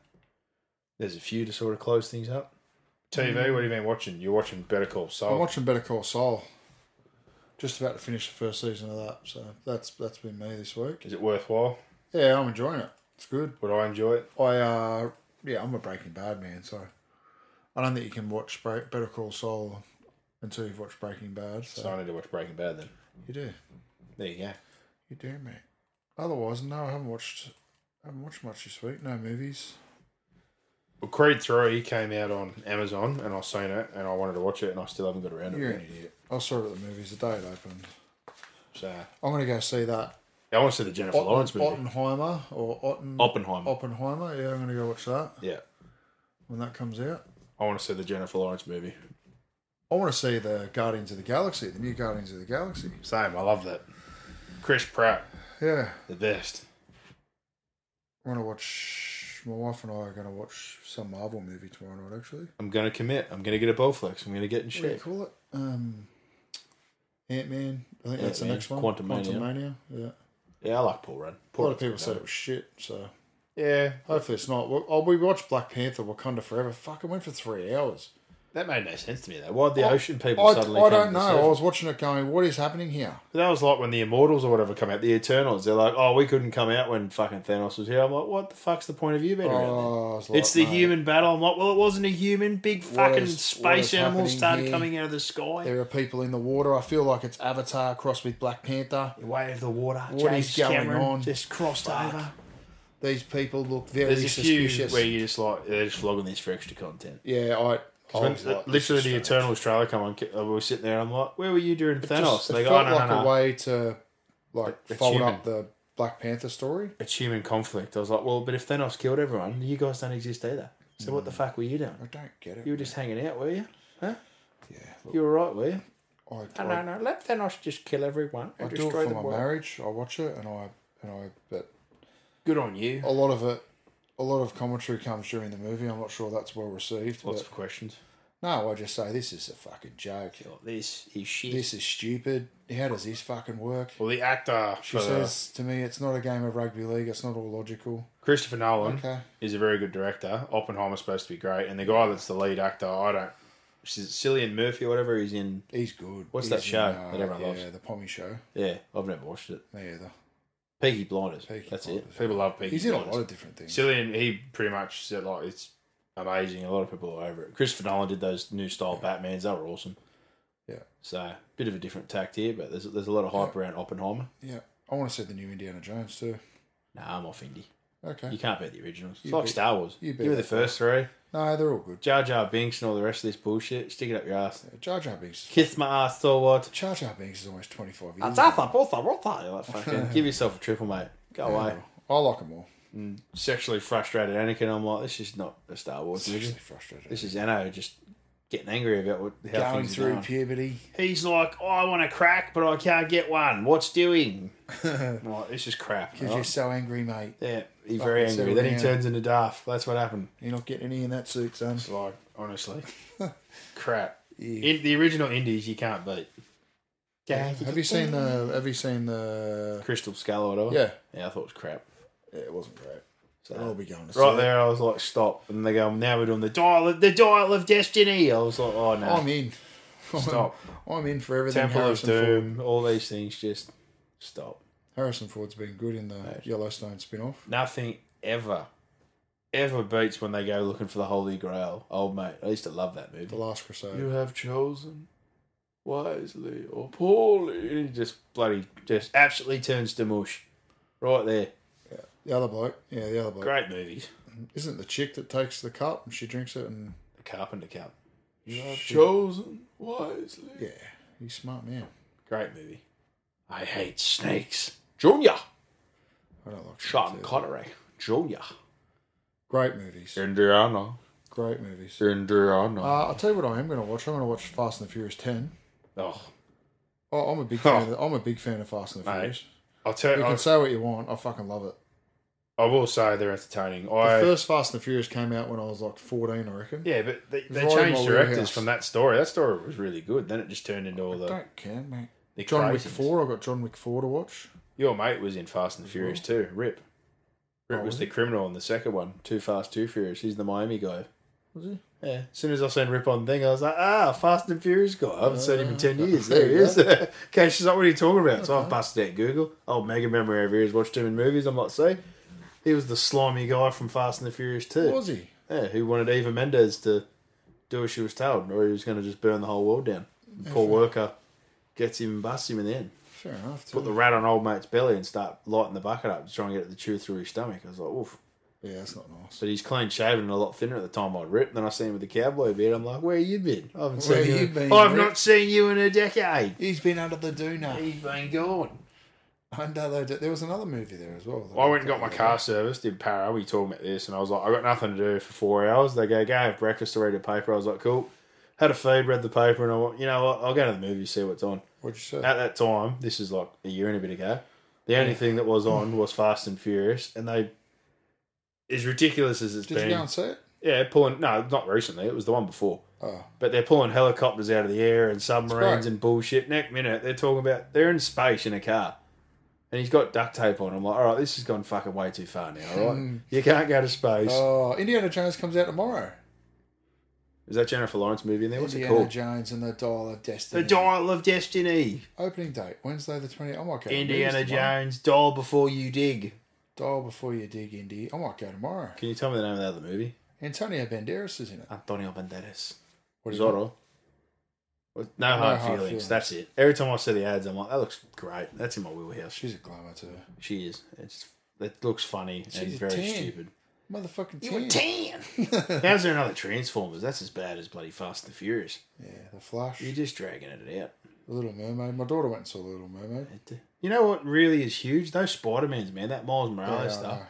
there's a few to sort of close things up. TV, what have you been watching? You're watching Better Call Saul. I'm watching Better Call Saul. Just about to finish the first season of that, so that's that's been me this week. Is it worthwhile? Yeah, I'm enjoying it. It's good. Would I enjoy it? I uh, yeah, I'm a Breaking Bad man, so I don't think you can watch Better Call Saul until you've watched Breaking Bad. So, So I need to watch Breaking Bad then. you do, There you go. you do, mate. Otherwise, no, I haven't watched. I haven't watched much this week. No movies. Well, Creed 3 came out on Amazon and I've seen it and I wanted to watch it and I still haven't got around to You're it. an yet. idiot. I saw it at the movies the day it opened. So I'm gonna go see that. I want to see the Jennifer Lawrence movie. Oppenheimer or Otten, Oppenheimer. Oppenheimer. Yeah, I'm gonna go watch that yeah. when that comes out. I want to see the Jennifer Lawrence movie. I want to see the Guardians of the Galaxy, the new Guardians of the Galaxy. Same. I love that. Chris Pratt, Yeah, the best. I want to watch. My wife and I are going to watch some Marvel movie tomorrow night. Actually, I'm going to commit. I'm going to get a Bowflex. I'm going to get in what do you shape. call it? Um, Ant Man. I think that's the Ant-Man, next one. Quantumania. Quantumania. Yeah. Yeah, I like Paul Rudd. A Paul lot of people said it was shit. So Yeah, hopefully it's not. Well, oh, we watched Black Panther: Wakanda Forever. Fuck, it went for three hours. That made no sense to me though. Why'd the I- ocean people I, suddenly? I don't know. I was watching it going, what is happening here? That was like when the Immortals or whatever come out, the Eternals. They're like, oh, we couldn't come out when fucking Thanos was here. I'm like, what the fuck's the point of you being oh, around? Oh, I was like, It's the mate, human battle. I'm like, well, it wasn't a human. Big fucking is- space animals started here? coming out of the sky. There are people in the water. I feel like it's Avatar crossed with Black Panther. Way of the water. What James is going Cameron on? Just crossed Fuck. over. These people look very There's a few suspicious. where you just like they're just flogging this for extra content. yeah, I. I When, was like, literally, the strange. Eternals trailer come on. uh, We were sitting there. and I'm like, where were you during It Thanos? just- And it they go, oh, felt no, like no, a way to like It's fold human. up the Black Panther story. It's human conflict. I was like, well, but if Thanos killed everyone, you guys don't exist either. So what the Mm. fuck were you doing? I don't get it. You were just hanging out, were you? Huh? yeah. Look, You were right, were you? I, No, I, no, no. Let Thanos just kill everyone I and do it destroy for the my world. marriage. I watch it and I and I. But Good on you. a lot of it, a lot of commentary comes during the movie. I'm not sure that's well received. Lots of questions. no, I just say this is a fucking joke. This is shit. This is stupid. How does this fucking work? well, the actor She says to me, it's not a game of rugby league. It's not all logical. Christopher Nolan Okay. is a very good director. Oppenheimer's supposed to be great, and the guy that's the lead actor, I don't. Cillian Murphy or whatever? He's in. He's good. What's He's that show in, uh, that everyone yeah, loves? the Pommy show. Yeah, I've never watched it. Me either. Peaky Blinders. Peaky That's Blinders. it. People love Peaky He's in a Blinders. lot of different things. Cillian, he pretty much said like it's amazing. A lot of people are over it. Christopher Nolan did those new style Batmans. They were awesome. Yeah. So bit of a different tact here, but there's there's a lot of hype around Oppenheimer. Yeah. I want to see the new Indiana Jones too. Nah, I'm off indie. Okay. You can't beat the originals. It's You like beat- Star Wars. you You, beat were the that first three. No, they're all good. Jar Jar Binks and all the rest of this bullshit. Stick it up your ass. Jar Jar Binks. Kiss my ass, Star Wars. Jar Jar Binks is almost 25 years. That's ago. awesome. Both are both are. Like, fucking [LAUGHS] give yourself a triple, mate. Go away. I like them all. Mm. Sexually frustrated Anakin. I'm like, this is not a Star Wars movie. Seriously frustrated. This is Anno just getting angry about what, how Going things are through going. puberty. He's like, oh, I want a crack, but I can't get one. What's doing? [LAUGHS] I'm like, this is crap. Because right? you're so angry, mate. Yeah, he's very angry. Then he down. turns into Darth. That's what happened. You're not getting any in that suit, son. It's like, honestly, [LAUGHS] crap. In, the original Indies, you can't beat. Have you seen the? Have you seen the? Crystal Skull or whatever? Yeah. Yeah, I thought it was crap. Yeah, it wasn't great. So, I'll be going to see right there, I was like, stop. And they go, now we're doing the dial, of, the dial of destiny. I was like, oh no, I'm in. [LAUGHS] stop. I'm in for everything. Temple of Harrison Ford. Doom, all these things, just stop. Harrison Ford's been good in the Yellowstone spin-off. Nothing ever, ever beats when they go looking for the Holy Grail. Old mate, I used to love that movie. The Last Crusade. You have chosen wisely or poorly. And he just bloody, just absolutely turns to mush. Right there. Yeah. The other bloke. Yeah, the other bloke. Great movies. Isn't the chick that takes the cup and she drinks it and The Carpenter Cup. you have Chosen wisely. Yeah, he's smart man. Great movie. I hate snakes. Junior. I don't like Sean snakes either. Connery. Junior. Great movies. Indiana. Great movies. Indiana. Uh, I'll tell you what I am going to watch. I'm going to watch Fast and the Furious 10. oh, Oh, I'm a big fan. Of, I'm a big fan of Fast and the Mate, Furious. I'll tell You you. can I, say what you want. I fucking love it. I will say they're entertaining. The I first Fast and the Furious came out when I was like 14, I reckon. yeah, but they, they right in changed my directors wheelhouse. from that story. That story was really good. Then it just turned into all I the, don't care, mate. the John Wick craziness. 4. I've got John Wick 4 to watch. Your mate was in Fast and the Furious too. Rip. Rip Oh, was was the criminal in the second one. Too Fast, Too Furious. He's the Miami guy. Was he? Yeah. As soon as I seen Rip on the thing, I was like, ah, Fast and Furious guy. I haven't seen him in 10 years. There he is. okay, she's like, what are you talking about? So I've busted out Google. Oh, mega memory over here. He's watched him in movies. I'm like, see? He was the slimy guy from Fast and the Furious too. Was he? Yeah, who wanted Eva Mendes to do as she was told, or he was going to just burn the whole world down. Paul Walker gets him and busts him in the end. Fair enough. Put the rat on old mate's belly and start lighting the bucket up to try and get the chew through his stomach. I was like, oof. Yeah, that's not nice. But he's clean shaven and a lot thinner at the time I'd ripped. Then I seen him with the cowboy beard. I'm like, where you been? I haven't Where seen you you. been, I've Rick? not seen you in a decade. He's been under the doona. He's been gone. Under the, there was another movie there as well. I went and got my car serviced in Para. We talking about this, and I was like, I got nothing to do for four hours. They go, go have breakfast or read the paper. I was like, cool. Had a feed, read the paper, and I went, you know what? I'll go to the movie, see what's on. What'd you say? At that time, this is like a year and a bit ago. The only thing that was on was Fast and Furious, and they, as ridiculous as it's Did been, you go and see it? yeah, pulling. No, not recently. It was the one before. Oh, But they're pulling helicopters out of the air and submarines great. and bullshit. Next minute, they're talking about they're in space in a car. And he's got duct tape on. I'm like, all right, this has gone fucking way too far now, all right? Hmm. You can't go to space. oh, Indiana Jones comes out tomorrow. Is that Jennifer Lawrence movie in there? What's Indiana it called? Indiana Jones and the Dial of Destiny. The Dial of Destiny. Opening date Wednesday the 20th. I might go. Indiana. Jones. Dial before you dig. Dial before you dig, Indy. I might go tomorrow. Can you tell me the name of the other movie? Antonio Banderas is in it. Antonio Banderas. What is? Zorro. With No, hard, feelings. Feelings. That's it. Every time I see the ads, I'm like, that looks great. That's in my wheelhouse. She's a glamour too. She is. It's it looks funny and She's a very 10. stupid. Motherfucking You were ten. ten. [LAUGHS] How's there another Transformers? That's as bad as bloody Fast and Furious. Yeah, the Flash. You're just dragging it out. The Little Mermaid. My daughter went and saw The Little Mermaid. You know what really is huge? Those Spider Mans, man. That Miles Yeah, Morales I stuff.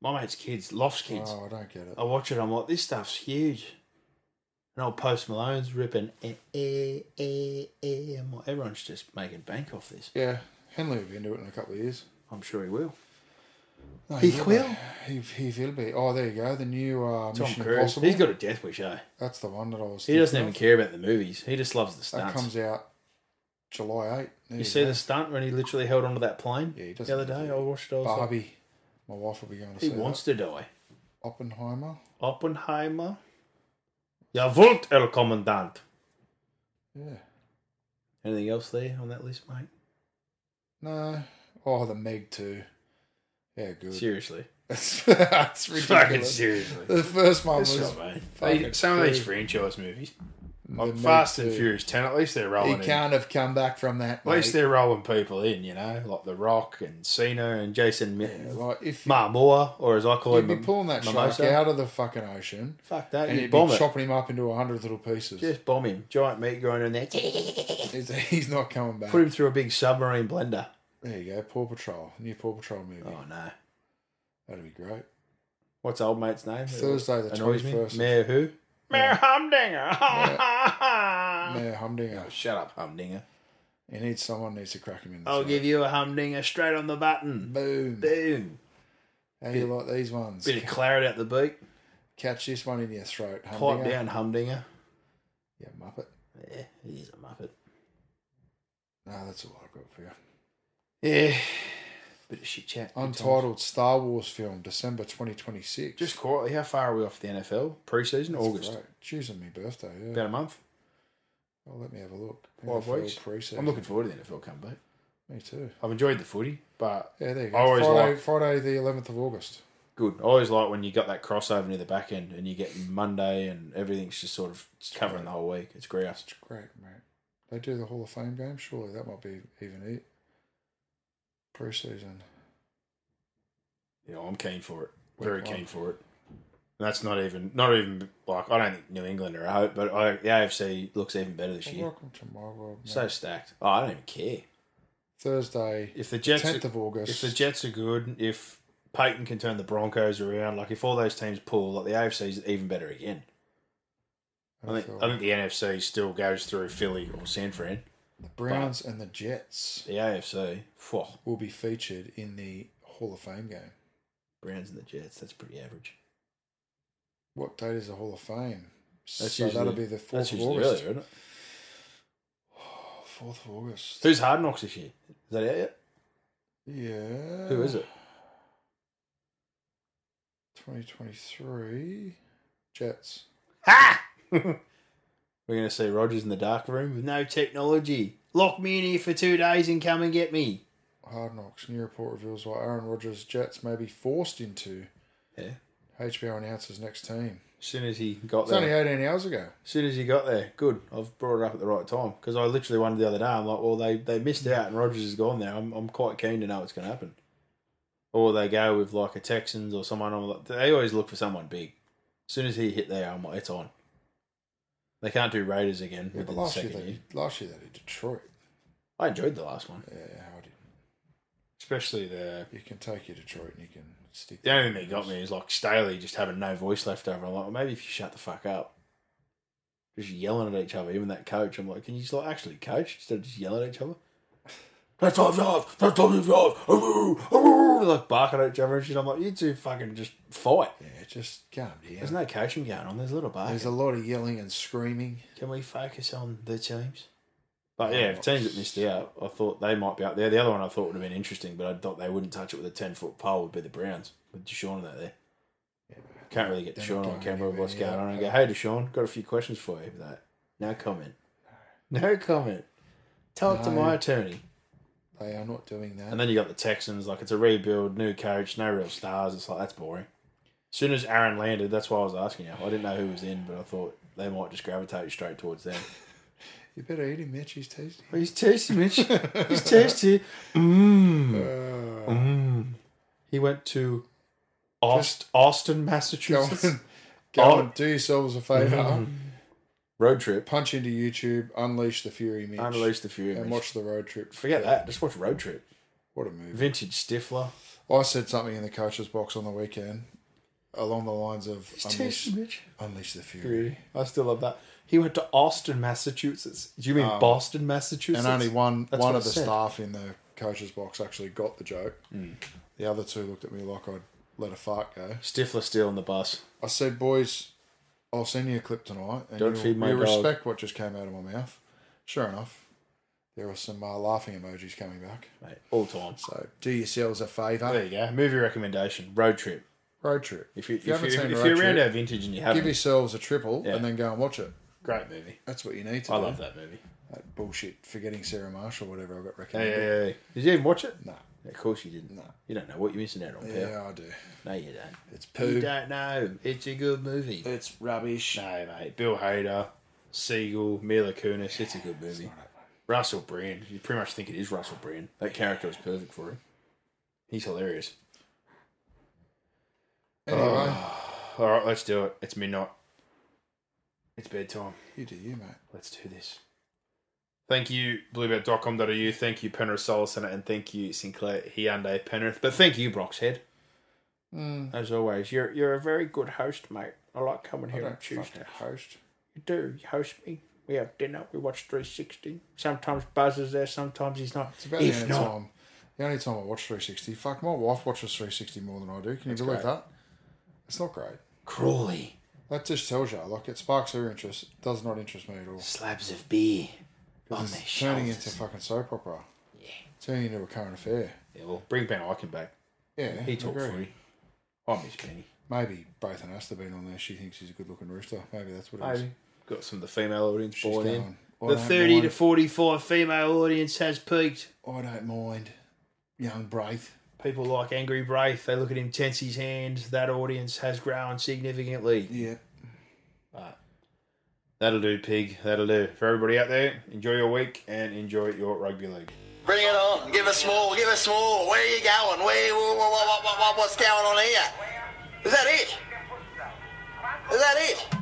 My mate's kids, Loft's kids. Oh, I don't get it. I watch it. I'm like, this stuff's huge. And old Post Malone's ripping. Eh, eh, eh, eh. Like, everyone's just making bank off this. Yeah, Henley will be into it in a couple of years. I'm sure he will. No, He will will. be. He, he will be. Oh, there you go. The new uh, Tom Mission Cruise. Impossible. He's got a death wish, eh? That's the one that I was. He doesn't thinking even of. care about the movies. He just loves the That stunts. comes out July 8. There you see go. the stunt when he literally held onto that plane Yeah, he the doesn't other day? I watched it. I was like, Barbie. My wife will be going to he see He wants that. to die. Oppenheimer. Oppenheimer. Jawohl, El Commandant. Yeah. Anything else there on that list, mate? No. Oh, the Meg too. Yeah, good. Seriously. [LAUGHS] That's, that's Fucking ridiculous. seriously. The first one That's was not They- Some of these franchise movies, like Fast and 2. Furious 10, at least they're rolling in. can't have come back from that. At least they're rolling people in, you know, like The Rock and Cena and Jason Yeah, Mitten. like if Marmora, or as I call you'd him, be Mim- pulling that Mimosa. shark out of the fucking ocean, Fuck that, and you you'd bomb be it. chopping him up into a hundred little pieces. Just bomb him. Giant meat grinder in there. He's, he's not coming back. Put him through a big submarine blender. There you go. Paw Patrol, new Paw Patrol movie. Oh, no. That'd be great. What's old mate's name? Thursday the Annoys me. 21st. Mayor who? Mayor Humdinger. Mayor Humdinger. [LAUGHS] Oh, shut up, Humdinger. He needs someone needs to crack him in the I'll throat. give you a Humdinger straight on the button. Boom. Boom. How do you like these ones? Bit of claret out the beak. Catch this one in your throat. Pipe down, Humdinger. Yeah, Muppet. Yeah, he's a muppet. No, that's all I've got for you. Yeah. Bit of shit chat. Untitled Star Wars film, December 2026. Just quietly, how far are we off the NFL? Pre-season, That's August. great. Choosing my birthday, yeah. About a month. Oh, let me have a look. Five NFL weeks. Pre-season. I'm looking forward to the NFL comeback. Me too. I've enjoyed the footy, but Yeah, there you I always Friday, like- Friday the 11th of August. good. I always like when you got that crossover near the back end and you get Monday and everything's just sort of covering the whole week. It's grouse. Great, mate. They do the Hall of Fame game. Surely that might be even Pre-season. You know, I'm keen for it. Very Week one. keen for it. And that's not even not even like I don't think New England are hope, but I, the AFC looks even better this Well, year. welcome to my world. Mate. So stacked. Oh, I don't even care. Thursday, If the Jets, 10th of August. if the Jets are good, if Payton can turn the Broncos around, like if all those teams pull, like the AFC is even better again. I think I think the NFC still goes through Philly or San Fran. The Browns and the Jets The AFC, phew, will be featured in the Hall of Fame game. Browns and the Jets. That's pretty average. What date is the Hall of Fame? That's so usually, that'll be the 4th that's of August. earlier, isn't it? 4th of August. Who's Hard Knocks this year? Is that out yet? Yeah. Who is it? 2023 Jets. Ha! [LAUGHS] We're going to see Rodgers in the dark room with no technology. Lock me in here for two days and come and get me. Hard Knocks. New report reveals why Aaron Rodgers' Jets may be forced into Yeah. HBO announces next team. As soon as he got It's there, only 18 hours ago. as soon as he got there, good. I've brought it up at the right time because I literally wondered the other day. I'm like, well, they they missed out and Rodgers is gone there. I'm I'm quite keen to know what's going to happen. Or they go with like a Texans or someone. Like, they always look for someone big. As soon as he hit there, I'm like, it's on. They can't do Raiders again Yeah, within but the last year, they year. did, last year they did Detroit. I enjoyed the last one, Yeah, I did. especially the You can take your Detroit and you can stick. The only thing that got me is like Staley just having no voice left over. I'm like, well, maybe if you shut the fuck up, just yelling at each other. Even that coach, I'm like, can you just like actually coach instead of just yelling at each other? That's five yards. That's. Aroo, aroo. Like barking at each other and shit. I'm like, you two fucking just fight. Yeah, just calm down. There's no coaching going on. There's a little barking. There's a lot of yelling and screaming. Can we focus on the teams? But yeah, if teams that missed out, I thought they might be up there. The other one I thought would have been interesting, but I thought they wouldn't touch it with a ten foot pole. Would be the Browns with Deshaun out there. Can't really get Deshaun on camera of what's going on and go, "Hey, Deshaun, got a few questions for you." But no comment. No comment. Talk to my attorney. They are not doing that. And then you got the Texans, like it's a rebuild, new coach, no real stars. It's like that's boring. As soon as Aaron landed, that's why I was asking you. I didn't know who was in, but I thought they might just gravitate straight towards them. [LAUGHS] you better eat him, Mitch. He's tasty. Oh, he's tasty, Mitch. He's tasty. Mmm. [LAUGHS] Mmm. He went to Aust- Austin, Go Massachusetts. on, go Oh. on, do yourselves a favour. Mm. Road trip. Punch into YouTube, unleash the fury, Mitch, Unleash the Fury. and Mitch. watch the road trip. Forget that. Just watch Road Trip. What a movie! Vintage Stifler. I said something in the coach's box on the weekend along the lines of unleash, unleash the fury. I still love that. He went to Austin, Massachusetts. Do you mean Boston, Massachusetts? Um, And only one That's one what of I the said. staff in the coach's box actually got the joke. The other two looked at me like I'd let a fart go. Stifler still on the bus. I said, boys, I'll send you a clip tonight, and Don't feed my you'll dog. respect what just came out of my mouth. Sure enough, there were some uh, laughing emojis coming back. Mate, all time. So do yourselves a favour. There you go. Movie recommendation. Road Trip. Road trip. If, you, if, you haven't you, seen if you're around our vintage and you haven't, give yourselves a triple Yeah. and then go and watch it. great movie. That's what you need to I do. love that movie. That bullshit, forgetting Sarah Marshall, whatever I got Hey, recommended. hey, hey. Did you even watch it? No. Of course you didn't. No. You don't know what you're missing out on, pal. Yeah, I do. No, you don't. It's poo. You don't know. It's a good movie. It's rubbish. No, mate. Bill Hader, Segel, Mila Kunis. It's a good movie. Russell Brand. You pretty much think it is Russell Brand. That character was perfect for him. He's hilarious. Anyway, oh. All right, let's do it. It's midnight. It's bedtime. you do you, mate. Let's do this. Thank you, bluebet.com.au. Thank you, Penrith Solar Centre. And thank you, Sinclair Hyundai Penrith. But thank you, Broxhead. Mm, As always, you're you're a very good host, mate. I like coming here on Tuesday. host. You do. You host me. We have dinner. We watch 360. Sometimes Buzz is there. Sometimes he's not. It's about the only not, time. The only time I watch 360. Fuck, my wife watches 360 more than I do. Can you believe great. that? It's not great. Crawley. That just tells you, like, it sparks her interest. It does not interest me at all. Slabs of beer It's turning into fucking soap opera. Yeah. Turning into a current affair. Yeah, well, bring Ben Ikin back. Yeah, He talked footy. I miss Benny. Maybe both and us have been on there. She thinks he's a good looking rooster. Maybe that's what it is. Maybe. Got some of the female audience She's bought in. going, I The don't 30 to mind- 45 female audience has peaked. I don't mind. Young Braith. People like Angry Braith, they look at him, tense his hand. That audience has grown significantly. Yeah. That'll do, pig. That'll do. For everybody out there, enjoy your week and enjoy your rugby league. Bring it on. Give us more. Give us more. Where are you going? Where? What, what, what, what, what's going on here? Is that it? Is that it?